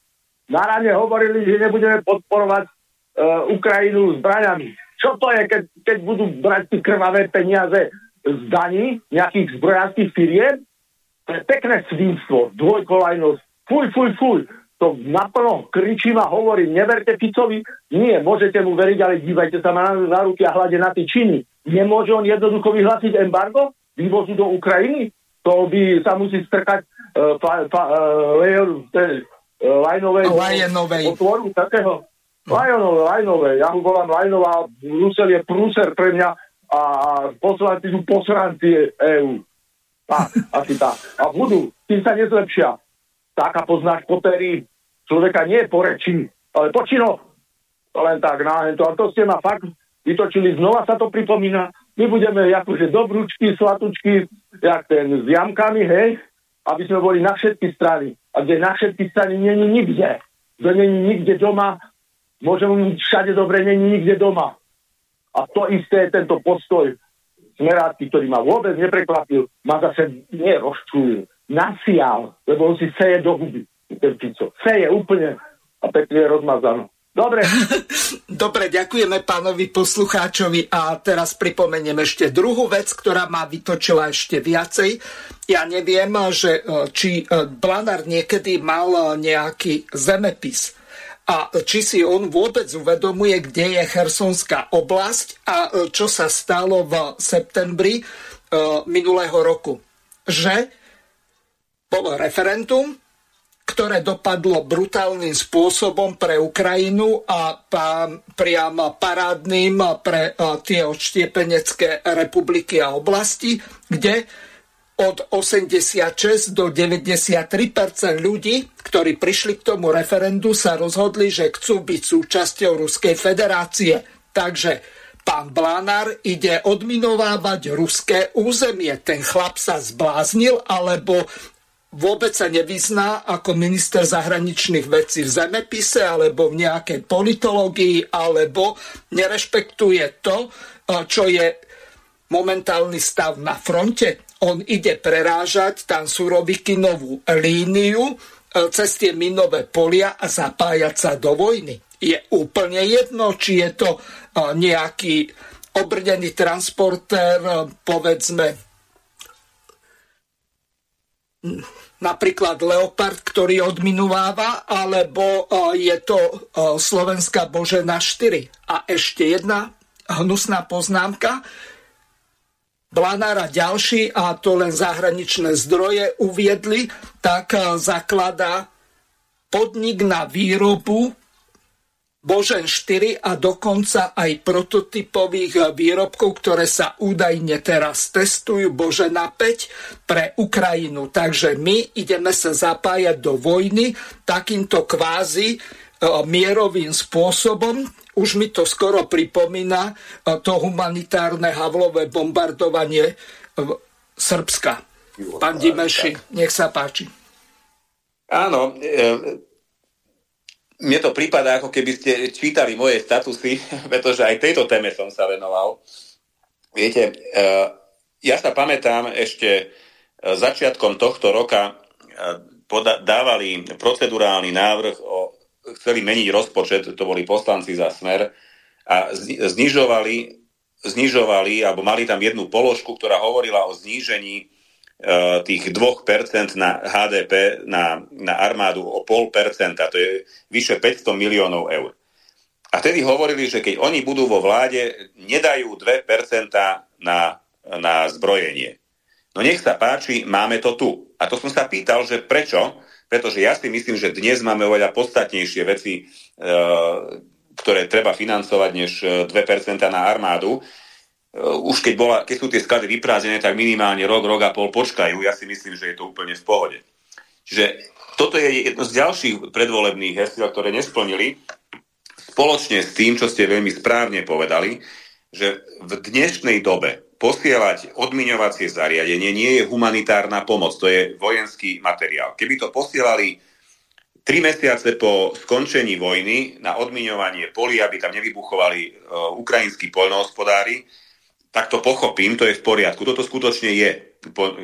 Na rane hovorili, že nebudeme podporovať uh, Ukrajinu zbraňami. Čo to je, keď, keď budú brať tie krvavé peniaze z daní nejakých zbrojárských firiem? To je pekné svinstvo, dvojkolajnosť. Fuj, fuj, fuj to naplno kričím a hovorím, neverte Ficovi, nie, môžete mu veriť, ale dívajte sa na, na ruky a hľade na tie činy. Nemôže on jednoducho vyhlásiť embargo vývozu do Ukrajiny? To by sa musí strkať uh, pa, uh, uh, lajnovej otvoru takého. Lajnové, lajnové, ja mu volám lajnová, Brusel je prúser pre mňa a poslanci sú posranci EU. Tak, asi tak. A budú, tým sa nezlepšia. Taká poznáš potery, človeka nie porečí, ale počino. Len tak náhen to. A to ste ma fakt vytočili. Znova sa to pripomína. My budeme akože dobrúčky, slatučky, jak ten s jamkami, hej, aby sme boli na všetky strany. A kde na všetky strany není nikde. Kto není nikde doma, môžeme byť všade dobre, není nikde doma. A to isté je tento postoj smerácky, ktorý ma vôbec neprekvapil, ma zase nerozčulil, nasial, lebo on si seje do huby ten Fico. je úplne a pekne je rozmazané. Dobre. [LAUGHS] Dobre, ďakujeme pánovi poslucháčovi a teraz pripomeniem ešte druhú vec, ktorá ma vytočila ešte viacej. Ja neviem, že, e, či e, Blanár niekedy mal e, nejaký zemepis a či si on vôbec uvedomuje, kde je Chersonská oblasť a čo sa stalo v septembri minulého roku. Že bolo referendum, ktoré dopadlo brutálnym spôsobom pre Ukrajinu a priam parádnym pre tie odštiepenecké republiky a oblasti, kde od 86 do 93% ľudí, ktorí prišli k tomu referendu, sa rozhodli, že chcú byť súčasťou Ruskej federácie. Takže pán Blanár ide odminovávať ruské územie. Ten chlap sa zbláznil, alebo vôbec sa nevyzná ako minister zahraničných vecí v zemepise alebo v nejakej politológii alebo nerešpektuje to, čo je momentálny stav na fronte. On ide prerážať tam surovikinovú líniu e, cez tie minové polia a zapájať sa do vojny. Je úplne jedno, či je to e, nejaký obrdený transportér, e, povedzme, napríklad Leopard, ktorý odminováva, alebo je to Slovenská Božena 4. A ešte jedna hnusná poznámka. Blanár a ďalší, a to len zahraničné zdroje uviedli, tak zakladá podnik na výrobu Božen 4 a dokonca aj prototypových výrobkov, ktoré sa údajne teraz testujú Božena 5 pre Ukrajinu. Takže my ideme sa zapájať do vojny takýmto kvázi mierovým spôsobom, už mi to skoro pripomína to humanitárne havlové bombardovanie Srbska. Pán Dimeši, nech sa páči. Áno, e, mne to prípada, ako keby ste čítali moje statusy, [LAUGHS] pretože aj tejto téme som sa venoval. Viete, e, ja sa pamätám ešte e, začiatkom tohto roka dávali procedurálny návrh o chceli meniť rozpočet, to boli poslanci za smer, a znižovali, znižovali, alebo mali tam jednu položku, ktorá hovorila o znížení tých 2% na HDP na, na armádu o 0,5%, to je vyše 500 miliónov eur. A vtedy hovorili, že keď oni budú vo vláde, nedajú 2% na, na zbrojenie. No nech sa páči, máme to tu. A to som sa pýtal, že prečo? pretože ja si myslím, že dnes máme oveľa podstatnejšie veci, e, ktoré treba financovať, než 2% e, na armádu. E, už keď, bola, keď sú tie sklady vyprázdnené, tak minimálne rok, rok a pol počkajú. Ja si myslím, že je to úplne v pohode. Čiže toto je jedno z ďalších predvolebných hesiel, ktoré nesplnili, spoločne s tým, čo ste veľmi správne povedali, že v dnešnej dobe posielať odmiňovacie zariadenie nie je humanitárna pomoc, to je vojenský materiál. Keby to posielali tri mesiace po skončení vojny na odmiňovanie polí, aby tam nevybuchovali uh, ukrajinskí poľnohospodári, tak to pochopím, to je v poriadku. Toto skutočne je,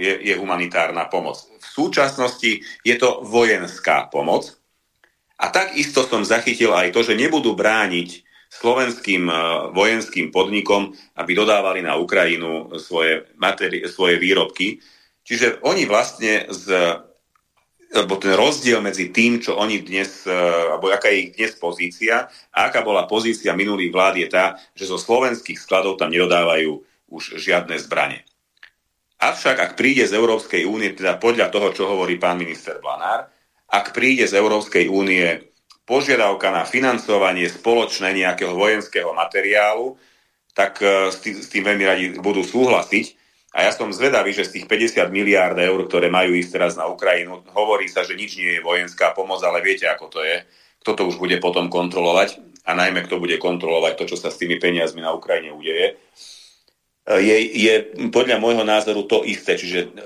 je, je humanitárna pomoc. V súčasnosti je to vojenská pomoc. A takisto som zachytil aj to, že nebudú brániť slovenským e, vojenským podnikom, aby dodávali na Ukrajinu svoje, materi- svoje výrobky. Čiže oni vlastne z alebo ten rozdiel medzi tým, čo oni dnes, e, alebo aká je ich dnes pozícia a aká bola pozícia minulých vlád je tá, že zo slovenských skladov tam nedodávajú už žiadne zbranie. Avšak, ak príde z Európskej únie, teda podľa toho, čo hovorí pán minister Blanár, ak príde z Európskej únie požiadavka na financovanie spoločné nejakého vojenského materiálu, tak e, s tým, s tým veľmi radi budú súhlasiť. A ja som zvedavý, že z tých 50 miliárd eur, ktoré majú ísť teraz na Ukrajinu, hovorí sa, že nič nie je vojenská pomoc, ale viete, ako to je. Kto to už bude potom kontrolovať a najmä kto bude kontrolovať to, čo sa s tými peniazmi na Ukrajine udeje. Je, je podľa môjho názoru to isté, čiže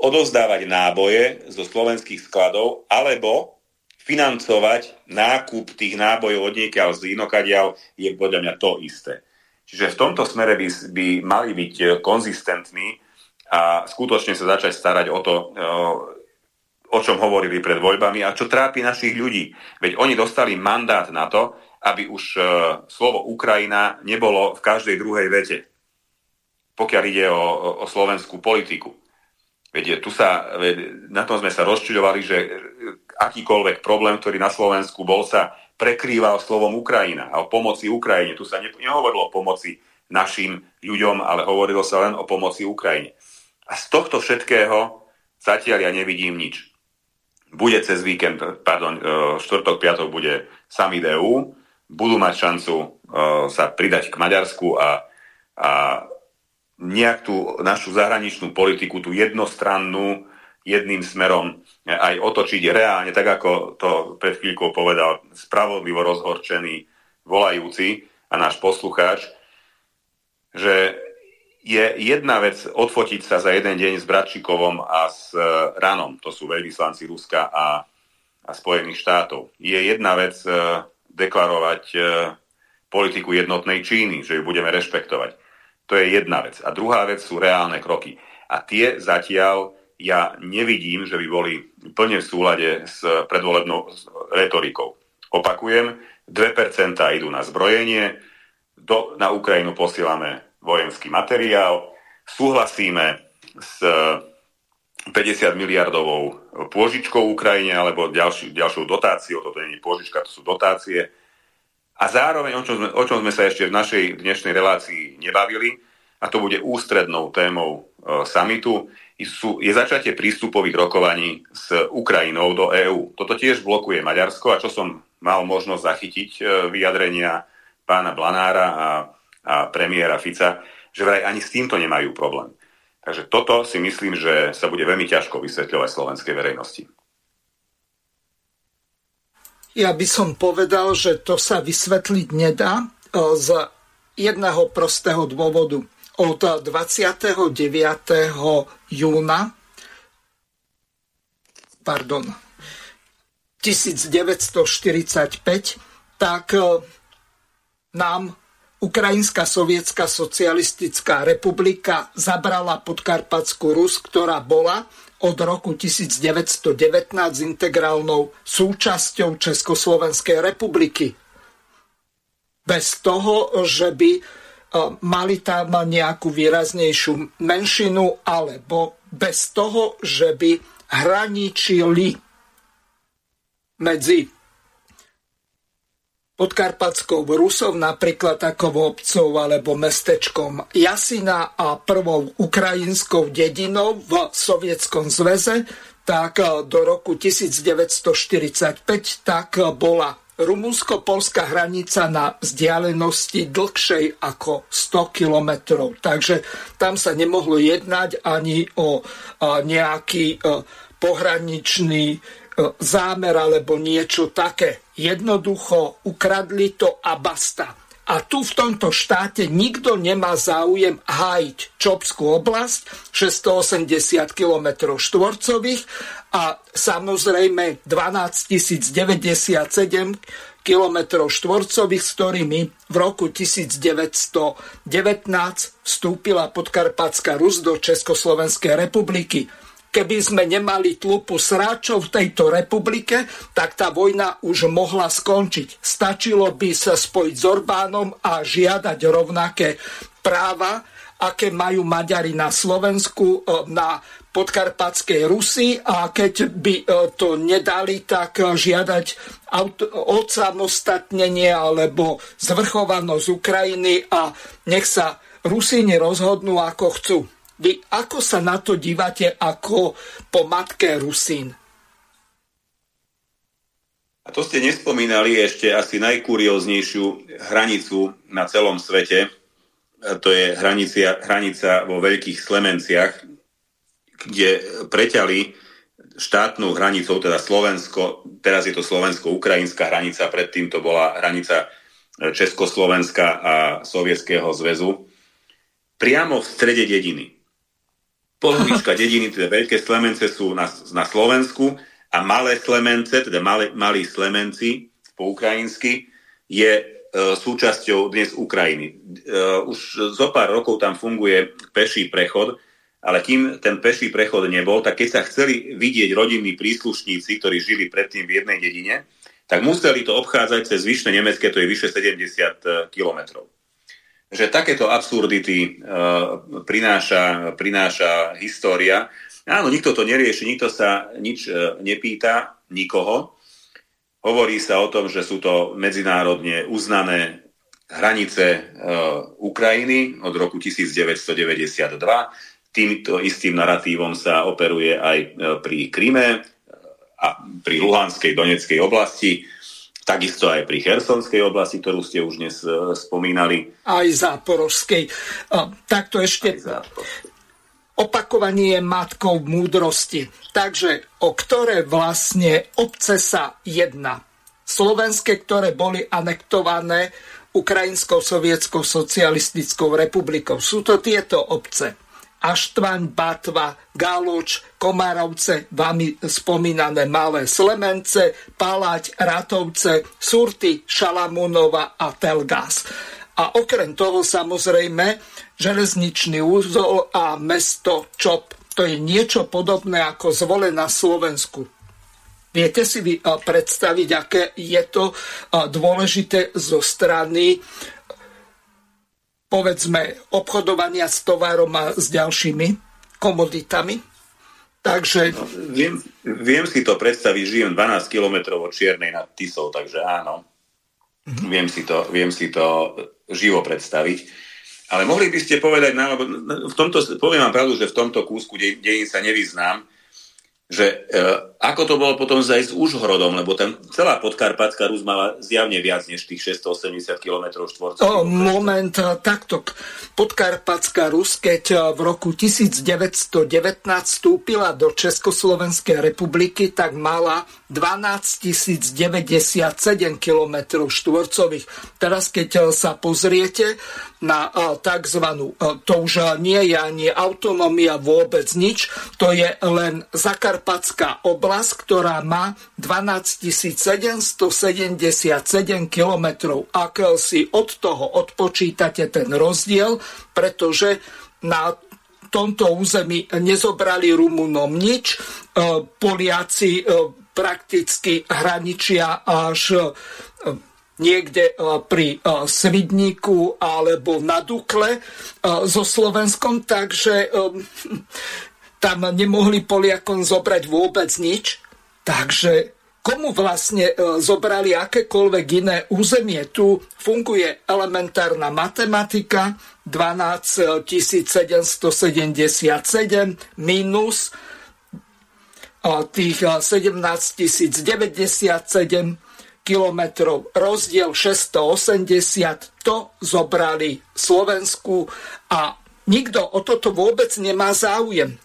odovzdávať náboje zo slovenských skladov alebo financovať nákup tých nábojov od niekiaľ z inokadiaľ je podľa mňa to isté. Čiže v tomto smere by, by mali byť e, konzistentní a skutočne sa začať starať o to, e, o čom hovorili pred voľbami a čo trápi našich ľudí. Veď oni dostali mandát na to, aby už e, slovo Ukrajina nebolo v každej druhej vete, pokiaľ ide o, o slovenskú politiku. Veď tu sa, na tom sme sa rozčuľovali, že akýkoľvek problém, ktorý na Slovensku bol, sa prekrýval slovom Ukrajina a o pomoci Ukrajine. Tu sa ne, nehovorilo o pomoci našim ľuďom, ale hovorilo sa len o pomoci Ukrajine. A z tohto všetkého zatiaľ ja nevidím nič. Bude cez víkend, pardon, e, štvrtok, piatok bude summit EU, budú mať šancu uh, sa pridať k Maďarsku a, a nejak tú našu zahraničnú politiku, tú jednostrannú, jedným smerom aj otočiť reálne, tak ako to pred chvíľkou povedal spravodlivo rozhorčený volajúci a náš poslucháč, že je jedna vec odfotiť sa za jeden deň s Bratčikovom a s e, Ranom, to sú veľvyslanci Ruska a, a Spojených štátov. Je jedna vec e, deklarovať e, politiku jednotnej Číny, že ju budeme rešpektovať. To je jedna vec. A druhá vec sú reálne kroky. A tie zatiaľ ja nevidím, že by boli plne v súlade s predvolebnou retorikou. Opakujem, 2% idú na zbrojenie, do, na Ukrajinu posielame vojenský materiál. Súhlasíme s 50 miliardovou pôžičkou Ukrajine alebo ďalší, ďalšou dotáciou, toto nie je pôžička, to sú dotácie. A zároveň, o čom, sme, o čom sme sa ešte v našej dnešnej relácii nebavili, a to bude ústrednou témou e, samitu, sú, je začatie prístupových rokovaní s Ukrajinou do EÚ. Toto tiež blokuje Maďarsko a čo som mal možnosť zachytiť e, vyjadrenia pána Blanára a a premiéra Fica, že vraj ani s týmto nemajú problém. Takže toto si myslím, že sa bude veľmi ťažko vysvetľovať slovenskej verejnosti. Ja by som povedal, že to sa vysvetliť nedá e, z jedného prostého dôvodu. Od 29. júna pardon, 1945 tak e, nám Ukrajinská sovietská socialistická republika zabrala podkarpatskú Rus, ktorá bola od roku 1919 integrálnou súčasťou Československej republiky. Bez toho, že by mali tam nejakú výraznejšiu menšinu, alebo bez toho, že by hraničili medzi podkarpatskou Rusov, napríklad takovou obcov alebo mestečkom Jasina a prvou ukrajinskou dedinou v Sovietskom zväze, tak e, do roku 1945 tak bola Rumunsko-polská hranica na vzdialenosti dlhšej ako 100 kilometrov. Takže tam sa nemohlo jednať ani o nejaký e, pohraničný E, zámer alebo niečo také. Jednoducho ukradli to a basta. A tu v tomto štáte nikto nemá záujem hájiť Čopskú oblasť, 680 km štvorcových a samozrejme 12 097 km štvorcových, s ktorými v roku 1919 vstúpila Podkarpatská Rus do Československej republiky keby sme nemali tlupu sráčov v tejto republike, tak tá vojna už mohla skončiť. Stačilo by sa spojiť s Orbánom a žiadať rovnaké práva, aké majú Maďari na Slovensku, e, na podkarpatskej Rusy a keď by e, to nedali, tak žiadať odsamostatnenie alebo zvrchovanosť Ukrajiny a nech sa Rusíni rozhodnú, ako chcú. Vy ako sa na to dívate ako po matke Rusín? A to ste nespomínali ešte asi najkurióznejšiu hranicu na celom svete. To je hranica, hranica vo Veľkých Slemenciach, kde preťali štátnou hranicou, teda Slovensko, teraz je to slovensko-ukrajinská hranica, predtým to bola hranica Československa a Sovietskeho zväzu, priamo v strede dediny. Polovička dediny, teda veľké Slemence sú na, na Slovensku a malé Slemence, teda malé, malí Slemenci po ukrajinsky, je e, súčasťou dnes Ukrajiny. E, už zo pár rokov tam funguje peší prechod, ale kým ten peší prechod nebol, tak keď sa chceli vidieť rodinní príslušníci, ktorí žili predtým v jednej dedine, tak museli to obchádzať cez vyššie Nemecké, to je vyše 70 e, kilometrov že takéto absurdity uh, prináša, prináša história. Áno, nikto to nerieši, nikto sa nič uh, nepýta, nikoho. Hovorí sa o tom, že sú to medzinárodne uznané hranice uh, Ukrajiny od roku 1992. Týmto istým naratívom sa operuje aj pri Kryme a pri Luhanskej, Doneckej oblasti. Takisto aj pri Chersonskej oblasti, ktorú ste už dnes uh, spomínali. Aj záporožskej. Uh, takto ešte opakovanie je matkou múdrosti. Takže o ktoré vlastne obce sa jedná? Slovenské, ktoré boli anektované Ukrajinskou sovietskou socialistickou republikou. Sú to tieto obce. Aštvaň, Batva, Galoč, Komárovce, vami spomínané Malé Slemence, Palať, Ratovce, Surty, Šalamúnova a Telgas. A okrem toho samozrejme železničný úzol a mesto Čop. To je niečo podobné ako zvole na Slovensku. Viete si vy predstaviť, aké je to dôležité zo strany povedzme, obchodovania s tovarom a s ďalšími komoditami. Takže... No, viem, viem si to predstaviť, žijem 12 km od Čiernej nad Tisou, takže áno. Mm-hmm. Viem, si to, viem si to živo predstaviť. Ale mohli by ste povedať nám, v tomto, poviem vám pravdu, že v tomto kúsku dejín sa nevyznám, že e, ako to bolo potom zajsť s Užhorodom, lebo tam celá podkarpatská Rus mala zjavne viac než tých 680 km štvorcových. Moment, e, takto. Podkarpatská Rus, keď e, v roku 1919 vstúpila do Československej republiky, tak mala 12 097 km štvorcových. Teraz, keď e, sa pozriete, na tzv. To už nie je ani autonómia vôbec nič, to je len Zakarpatská oblasť, ktorá má 12 777 km. Ak si od toho odpočítate ten rozdiel, pretože na tomto území nezobrali Rumunom nič, Poliaci prakticky hraničia až niekde e, pri e, Svidníku alebo na Dukle e, so Slovenskom, takže tam nemohli Poliakom zobrať vôbec nič. Takže komu vlastne zobrali akékoľvek iné územie? Tu funguje elementárna matematika 12 777 minus tých 17 097 kilometrov, rozdiel 680, to zobrali Slovensku a nikto o toto vôbec nemá záujem.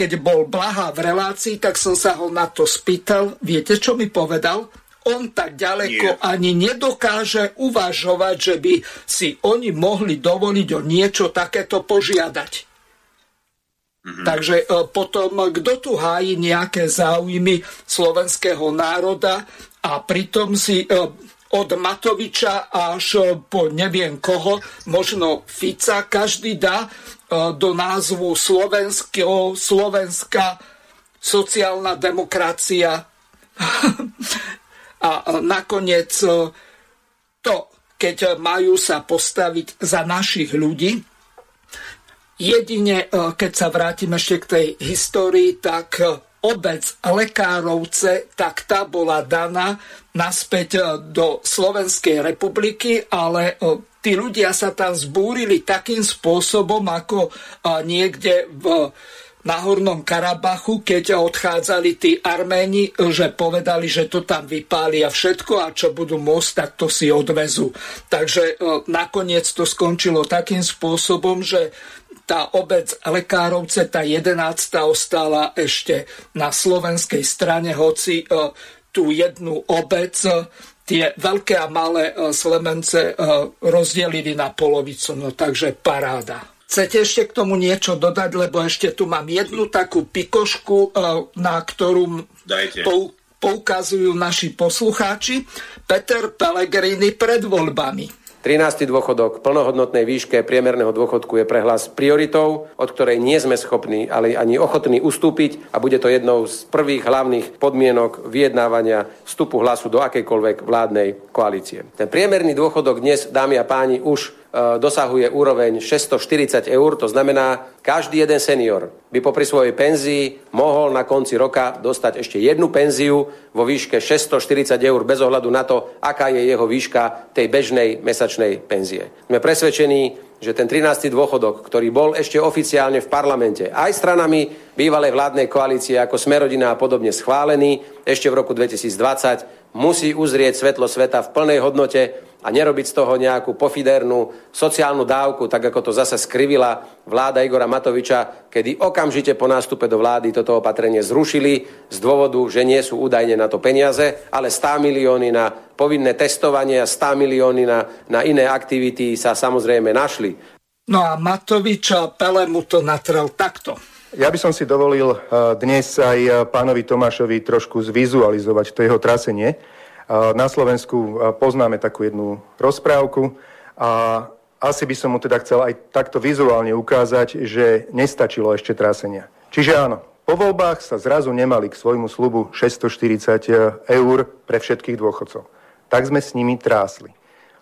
Keď bol Blaha v relácii, tak som sa ho na to spýtal. Viete, čo mi povedal? On tak ďaleko Nie. ani nedokáže uvažovať, že by si oni mohli dovoliť o niečo takéto požiadať. Mm-hmm. Takže e, potom, kto tu hájí nejaké záujmy slovenského národa, a pritom si e, od Matoviča až po neviem koho, možno Fica, každý dá do názvu Slovensko, Slovenská sociálna demokracia. [LAUGHS] a nakoniec e, to, keď majú sa postaviť za našich ľudí, jedine, keď sa vrátim ešte k tej histórii, tak obec Lekárovce, tak tá bola daná naspäť e, do Slovenskej republiky, ale e, tí ľudia sa tam zbúrili takým spôsobom, ako e, niekde v Hornom Karabachu, keď odchádzali tí Arméni, že povedali, že to tam vypália všetko a čo budú môcť, tak to si odvezú. Takže nakoniec to skončilo takým spôsobom, že tá obec Lekárovce, tá 11. ostala ešte na slovenskej strane, hoci e, tú jednu obec e, tie veľké a malé e, Slemence rozdelili na polovicu. No takže paráda. Chcete ešte k tomu niečo dodať, lebo ešte tu mám jednu takú pikošku, na ktorú Dajte. poukazujú naši poslucháči. Peter Pellegrini pred voľbami 13. dôchodok plnohodnotnej výške priemerného dôchodku je pre hlas prioritou, od ktorej nie sme schopní, ale ani ochotní ustúpiť a bude to jednou z prvých hlavných podmienok vyjednávania vstupu hlasu do akejkoľvek vládnej koalície. Ten priemerný dôchodok dnes, dámy a páni, už dosahuje úroveň 640 eur, to znamená, každý jeden senior by popri svojej penzii mohol na konci roka dostať ešte jednu penziu vo výške 640 eur bez ohľadu na to, aká je jeho výška tej bežnej mesačnej penzie. Sme presvedčení, že ten 13. dôchodok, ktorý bol ešte oficiálne v parlamente aj stranami bývalej vládnej koalície ako Smerodina a podobne schválený ešte v roku 2020, musí uzrieť svetlo sveta v plnej hodnote a nerobiť z toho nejakú pofidernú sociálnu dávku, tak ako to zase skrivila vláda Igora Matoviča, kedy okamžite po nástupe do vlády toto opatrenie zrušili z dôvodu, že nie sú údajne na to peniaze, ale 100 milióny na povinné testovanie a 100 milióny na, na iné aktivity sa samozrejme našli. No a Matovič a Pele mu to natrel takto. Ja by som si dovolil eh, dnes aj eh, pánovi Tomášovi trošku zvizualizovať to jeho trasenie. Eh, na Slovensku poznáme takú jednu rozprávku a asi by som mu teda chcel aj takto vizuálne ukázať, že nestačilo ešte trasenia. Čiže áno, po voľbách sa zrazu nemali k svojmu slubu 640 eur pre všetkých dôchodcov. Tak sme s nimi trásli.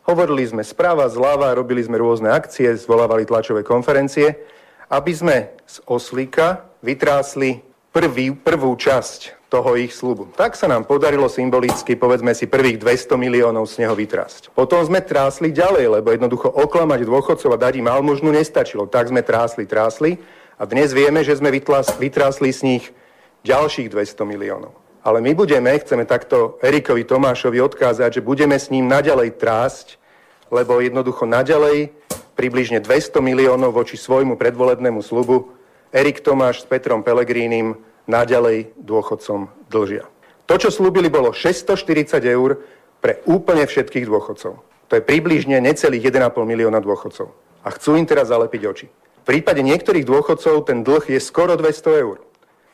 Hovorili sme správa, zľava, robili sme rôzne akcie, zvolávali tlačové konferencie aby sme z oslíka vytrásli prvý, prvú časť toho ich slubu. Tak sa nám podarilo symbolicky, povedzme si, prvých 200 miliónov z neho vytrásť. Potom sme trásli ďalej, lebo jednoducho oklamať dôchodcov a dať im almužnu nestačilo. Tak sme trásli, trásli a dnes vieme, že sme vytrásli z nich ďalších 200 miliónov. Ale my budeme, chceme takto Erikovi Tomášovi odkázať, že budeme s ním naďalej trásť, lebo jednoducho naďalej približne 200 miliónov voči svojmu predvolebnému slubu Erik Tomáš s Petrom Pelegrínim naďalej dôchodcom dlžia. To, čo slúbili, bolo 640 eur pre úplne všetkých dôchodcov. To je približne necelých 1,5 milióna dôchodcov. A chcú im teraz zalepiť oči. V prípade niektorých dôchodcov ten dlh je skoro 200 eur.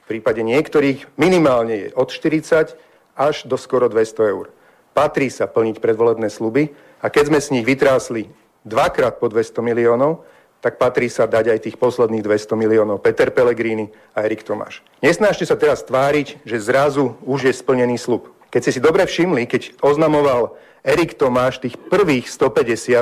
V prípade niektorých minimálne je od 40 až do skoro 200 eur. Patrí sa plniť predvolebné sluby a keď sme s nich vytrásli dvakrát po 200 miliónov, tak patrí sa dať aj tých posledných 200 miliónov Peter Pellegrini a Erik Tomáš. Nesnážte sa teraz tváriť, že zrazu už je splnený slub. Keď ste si dobre všimli, keď oznamoval Erik Tomáš tých prvých 150 e,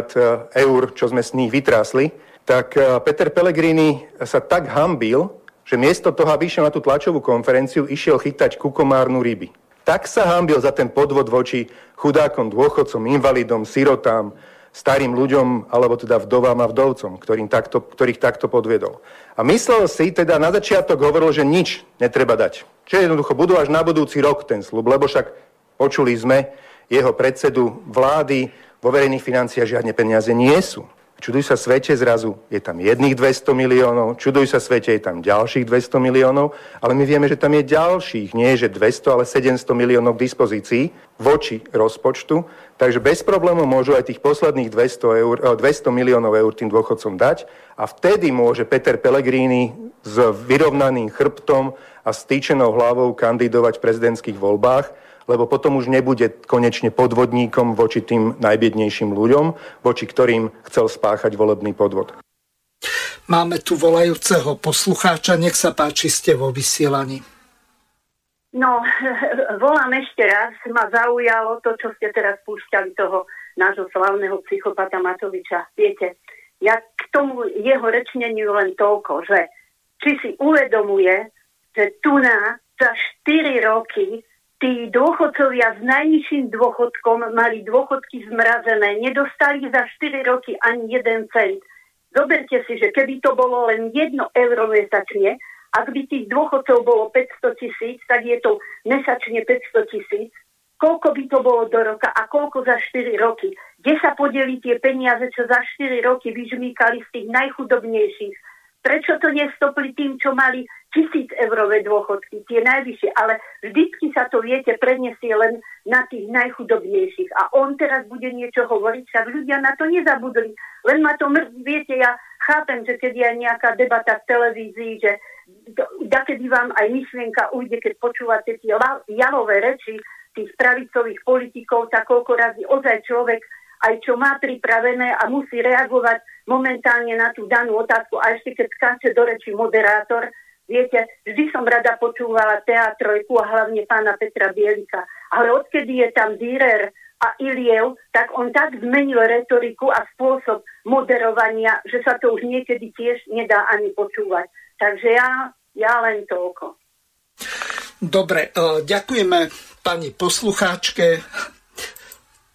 eur, čo sme s nich vytrásli, tak e, Peter Pellegrini sa tak hambil, že miesto toho, aby išiel na tú tlačovú konferenciu, išiel chytať kukomárnu ryby. Tak sa hambil za ten podvod voči chudákom, dôchodcom, invalidom, sirotám, starým ľuďom, alebo teda vdovám a vdovcom, ktorým takto, ktorých takto podviedol. A myslel si, teda na začiatok hovoril, že nič netreba dať. Čiže jednoducho budú až na budúci rok ten slub, lebo však počuli sme jeho predsedu vlády, vo verejných financiách žiadne peniaze nie sú. Čuduj sa svete, zrazu je tam jedných 200 miliónov, čuduj sa svete, je tam ďalších 200 miliónov, ale my vieme, že tam je ďalších, nie že 200, ale 700 miliónov k dispozícii voči rozpočtu, takže bez problémov môžu aj tých posledných 200, eur, 200 eh, miliónov eur tým dôchodcom dať a vtedy môže Peter Pellegrini s vyrovnaným chrbtom a stýčenou hlavou kandidovať v prezidentských voľbách lebo potom už nebude konečne podvodníkom voči tým najbiednejším ľuďom, voči ktorým chcel spáchať volebný podvod. Máme tu volajúceho poslucháča, nech sa páči, ste vo vysielaní. No, [LAUGHS] volám ešte raz, ma zaujalo to, čo ste teraz púšťali toho nášho slavného psychopata Matoviča. Viete, ja k tomu jeho rečneniu len toľko, že či si uvedomuje, že tu na za 4 roky tí dôchodcovia s najnižším dôchodkom mali dôchodky zmrazené, nedostali za 4 roky ani jeden cent. Zoberte si, že keby to bolo len 1 euro mesačne, ak by tých dôchodcov bolo 500 tisíc, tak je to mesačne 500 tisíc. Koľko by to bolo do roka a koľko za 4 roky? Kde sa podeli tie peniaze, čo za 4 roky vyžmýkali z tých najchudobnejších? Prečo to nestopli tým, čo mali tisíc eurové dôchodky, tie najvyššie, ale vždycky sa to, viete, preniesie len na tých najchudobnejších. A on teraz bude niečo hovoriť, však ľudia na to nezabudli. Len ma to mrzí, viete, ja chápem, že keď je nejaká debata v televízii, že kedy vám aj myšlienka ujde, keď počúvate tie jalové reči tých pravicových politikov, tak koľko razy ozaj človek aj čo má pripravené a musí reagovať momentálne na tú danú otázku a ešte keď skáče do reči moderátor, viete, vždy som rada počúvala teatrojku a hlavne pána Petra Bielika. Ale odkedy je tam Dürer a Iliev, tak on tak zmenil retoriku a spôsob moderovania, že sa to už niekedy tiež nedá ani počúvať. Takže ja, ja len toľko. Dobre, e, ďakujeme pani poslucháčke.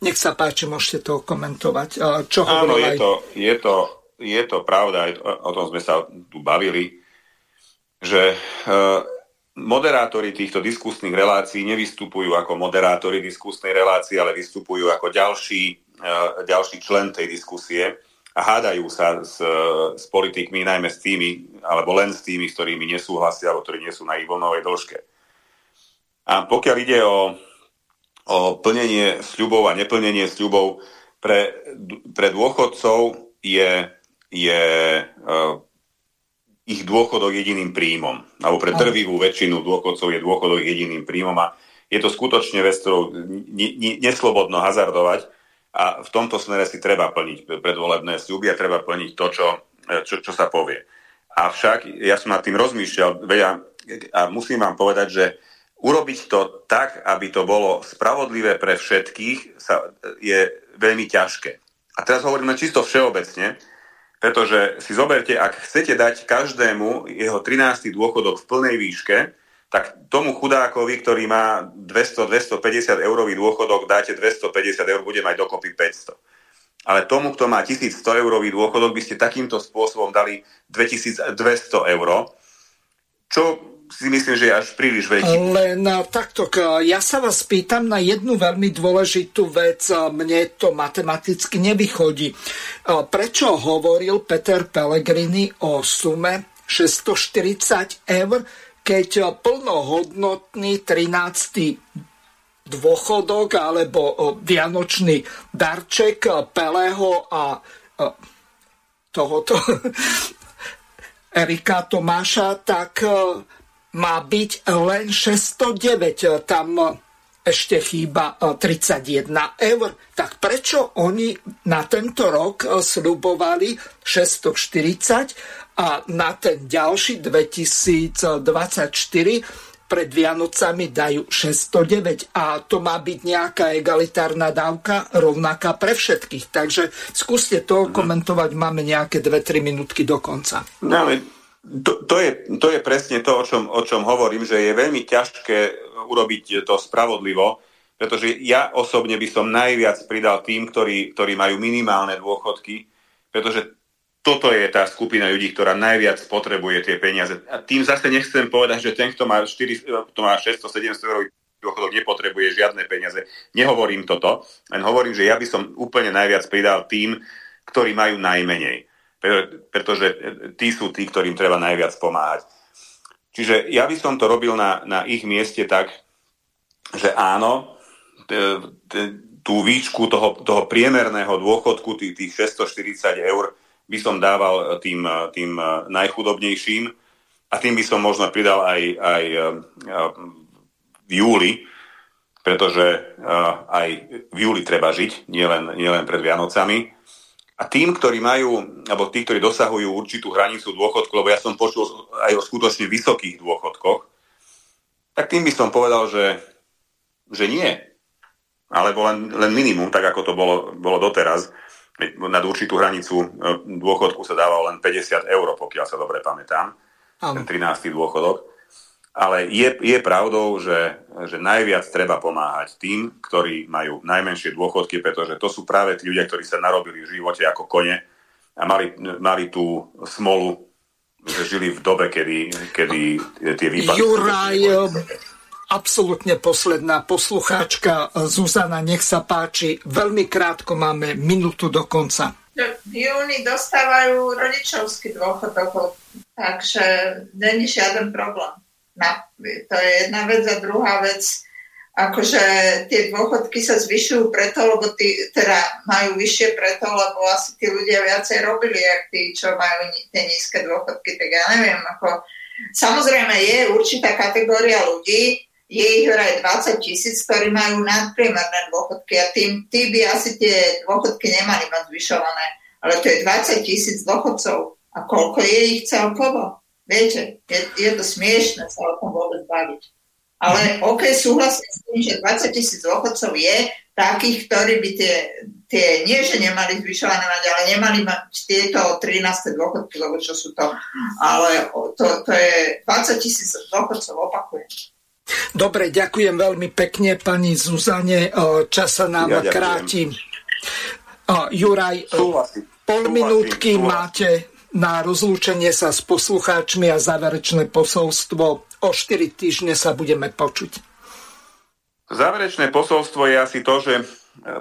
Nech sa páči, môžete to komentovať. Čo Áno, je, aj... to, je, to, je to pravda, aj o tom sme sa tu bavili, že uh, moderátori týchto diskusných relácií nevystupujú ako moderátori diskusnej relácie, ale vystupujú ako ďalší, ďalší člen tej diskusie a hádajú sa s, s politikmi, najmä s tými, alebo len s tými, s ktorými nesúhlasia, alebo ktorí nie sú na ich vlnovej dĺžke. A pokiaľ ide o, o plnenie sľubov a neplnenie sľubov, pre, pre dôchodcov je, je uh, ich dôchodok jediným príjmom. Alebo pre drvivú väčšinu dôchodcov je dôchodok jediným príjmom a je to skutočne vec, ktorou neslobodno hazardovať a v tomto smere si treba plniť predvolebné sľuby a treba plniť to, čo, čo, čo sa povie. Avšak ja som nad tým rozmýšľal vedia, a musím vám povedať, že urobiť to tak, aby to bolo spravodlivé pre všetkých, sa, je veľmi ťažké. A teraz hovoríme čisto všeobecne, pretože si zoberte, ak chcete dať každému jeho 13. dôchodok v plnej výške, tak tomu chudákovi, ktorý má 200-250 eurový dôchodok, dáte 250 eur, bude mať dokopy 500. Ale tomu, kto má 1100 eurový dôchodok, by ste takýmto spôsobom dali 2200 eur, čo si myslím, že je až príliš veľký. Len takto, ja sa vás pýtam na jednu veľmi dôležitú vec. Mne to matematicky nevychodí. Prečo hovoril Peter Pellegrini o sume 640 eur, keď plnohodnotný 13 dôchodok alebo vianočný darček Pelého a tohoto [LAUGHS] Erika Tomáša, tak má byť len 609. Tam ešte chýba 31 eur. Tak prečo oni na tento rok slubovali 640 a na ten ďalší 2024 pred Vianocami dajú 609 a to má byť nejaká egalitárna dávka rovnaká pre všetkých. Takže skúste to komentovať, máme nejaké 2-3 minútky do konca. No, to, to, je, to je presne to, o čom, o čom hovorím, že je veľmi ťažké urobiť to spravodlivo, pretože ja osobne by som najviac pridal tým, ktorí, ktorí majú minimálne dôchodky, pretože toto je tá skupina ľudí, ktorá najviac potrebuje tie peniaze. A tým zase nechcem povedať, že ten, kto má, 4, kto má 600-700 eur dôchodok, nepotrebuje žiadne peniaze. Nehovorím toto, len hovorím, že ja by som úplne najviac pridal tým, ktorí majú najmenej. Pretože tí sú tí, ktorým treba najviac pomáhať. Čiže ja by som to robil na, na ich mieste tak, že áno, tú výšku toho, toho priemerného dôchodku, tých 640 eur, by som dával tým, tým najchudobnejším a tým by som možno pridal aj, aj v júli, pretože aj v júli treba žiť, nielen, nielen pred Vianocami. A tým, ktorí majú, alebo tí, ktorí dosahujú určitú hranicu dôchodku, lebo ja som počul aj o skutočne vysokých dôchodkoch, tak tým by som povedal, že, že nie. Alebo len, len minimum, tak ako to bolo, bolo doteraz nad určitú hranicu e, dôchodku sa dával len 50 eur, pokiaľ sa dobre pamätám, Am. ten 13. dôchodok. Ale je, je pravdou, že, že najviac treba pomáhať tým, ktorí majú najmenšie dôchodky, pretože to sú práve tí ľudia, ktorí sa narobili v živote ako kone a mali, mali tú smolu, že žili v dobe, kedy, kedy tie výpadky... Juraj, absolútne posledná poslucháčka Zuzana, nech sa páči. Veľmi krátko máme minútu do konca. V júni dostávajú rodičovský dôchodok, takže není žiaden problém. Na, to je jedna vec a druhá vec, akože tie dôchodky sa zvyšujú preto, lebo tí, teda majú vyššie preto, lebo asi tí ľudia viacej robili, ak tí, čo majú tie nízke dôchodky, tak ja neviem, ako Samozrejme je určitá kategória ľudí, je ich vraj 20 tisíc, ktorí majú nadpriemerné dôchodky a tým, tí by asi tie dôchodky nemali mať zvyšované. Ale to je 20 tisíc dôchodcov. A koľko je ich celkovo? Viete, je, je to smiešne sa o tom vôbec baviť. Ale OK, súhlasím s tým, že 20 tisíc dôchodcov je takých, ktorí by tie, tie nie, že nemali zvyšované mať, ale nemali mať tieto 13. dôchodky, lebo čo sú to. Ale to, to je 20 tisíc dôchodcov, opakujem. Dobre, ďakujem veľmi pekne pani Zuzane. Čas sa nám ja kráti. Juraj, Súhlasím. pol minútky máte na rozlúčenie sa s poslucháčmi a záverečné posolstvo o 4 týždne sa budeme počuť. Záverečné posolstvo je asi to, že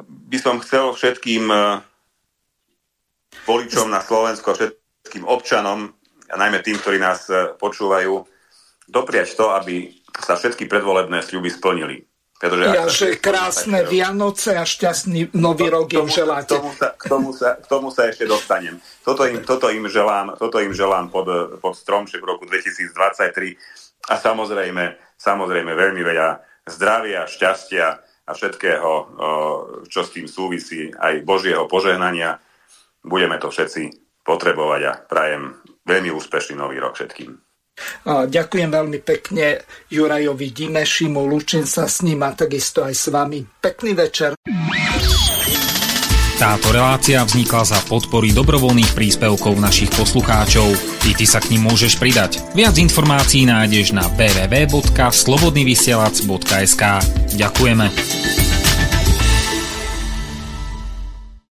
by som chcel všetkým voličom na Slovensku a všetkým občanom, a najmä tým, ktorí nás počúvajú, dopriať to, aby sa všetky predvolebné sľuby splnili. Pretože ja, že krásne tak, Vianoce a šťastný nový rok im želáte. K tomu, sa, k, tomu sa, k tomu sa ešte dostanem. Toto im, toto im želám, toto im želám pod, pod stromček v roku 2023 a samozrejme, samozrejme veľmi veľa zdravia, šťastia a všetkého, čo s tým súvisí, aj Božieho požehnania. Budeme to všetci potrebovať a prajem veľmi úspešný nový rok všetkým. Ďakujem veľmi pekne Jurajovi Dimešimu, lúčim sa s ním a takisto aj s vami. Pekný večer. Táto relácia vznikla za podpory dobrovoľných príspevkov našich poslucháčov. I ty sa k ním môžeš pridať. Viac informácií nájdeš na www.slobodnyvysielac.sk Ďakujeme.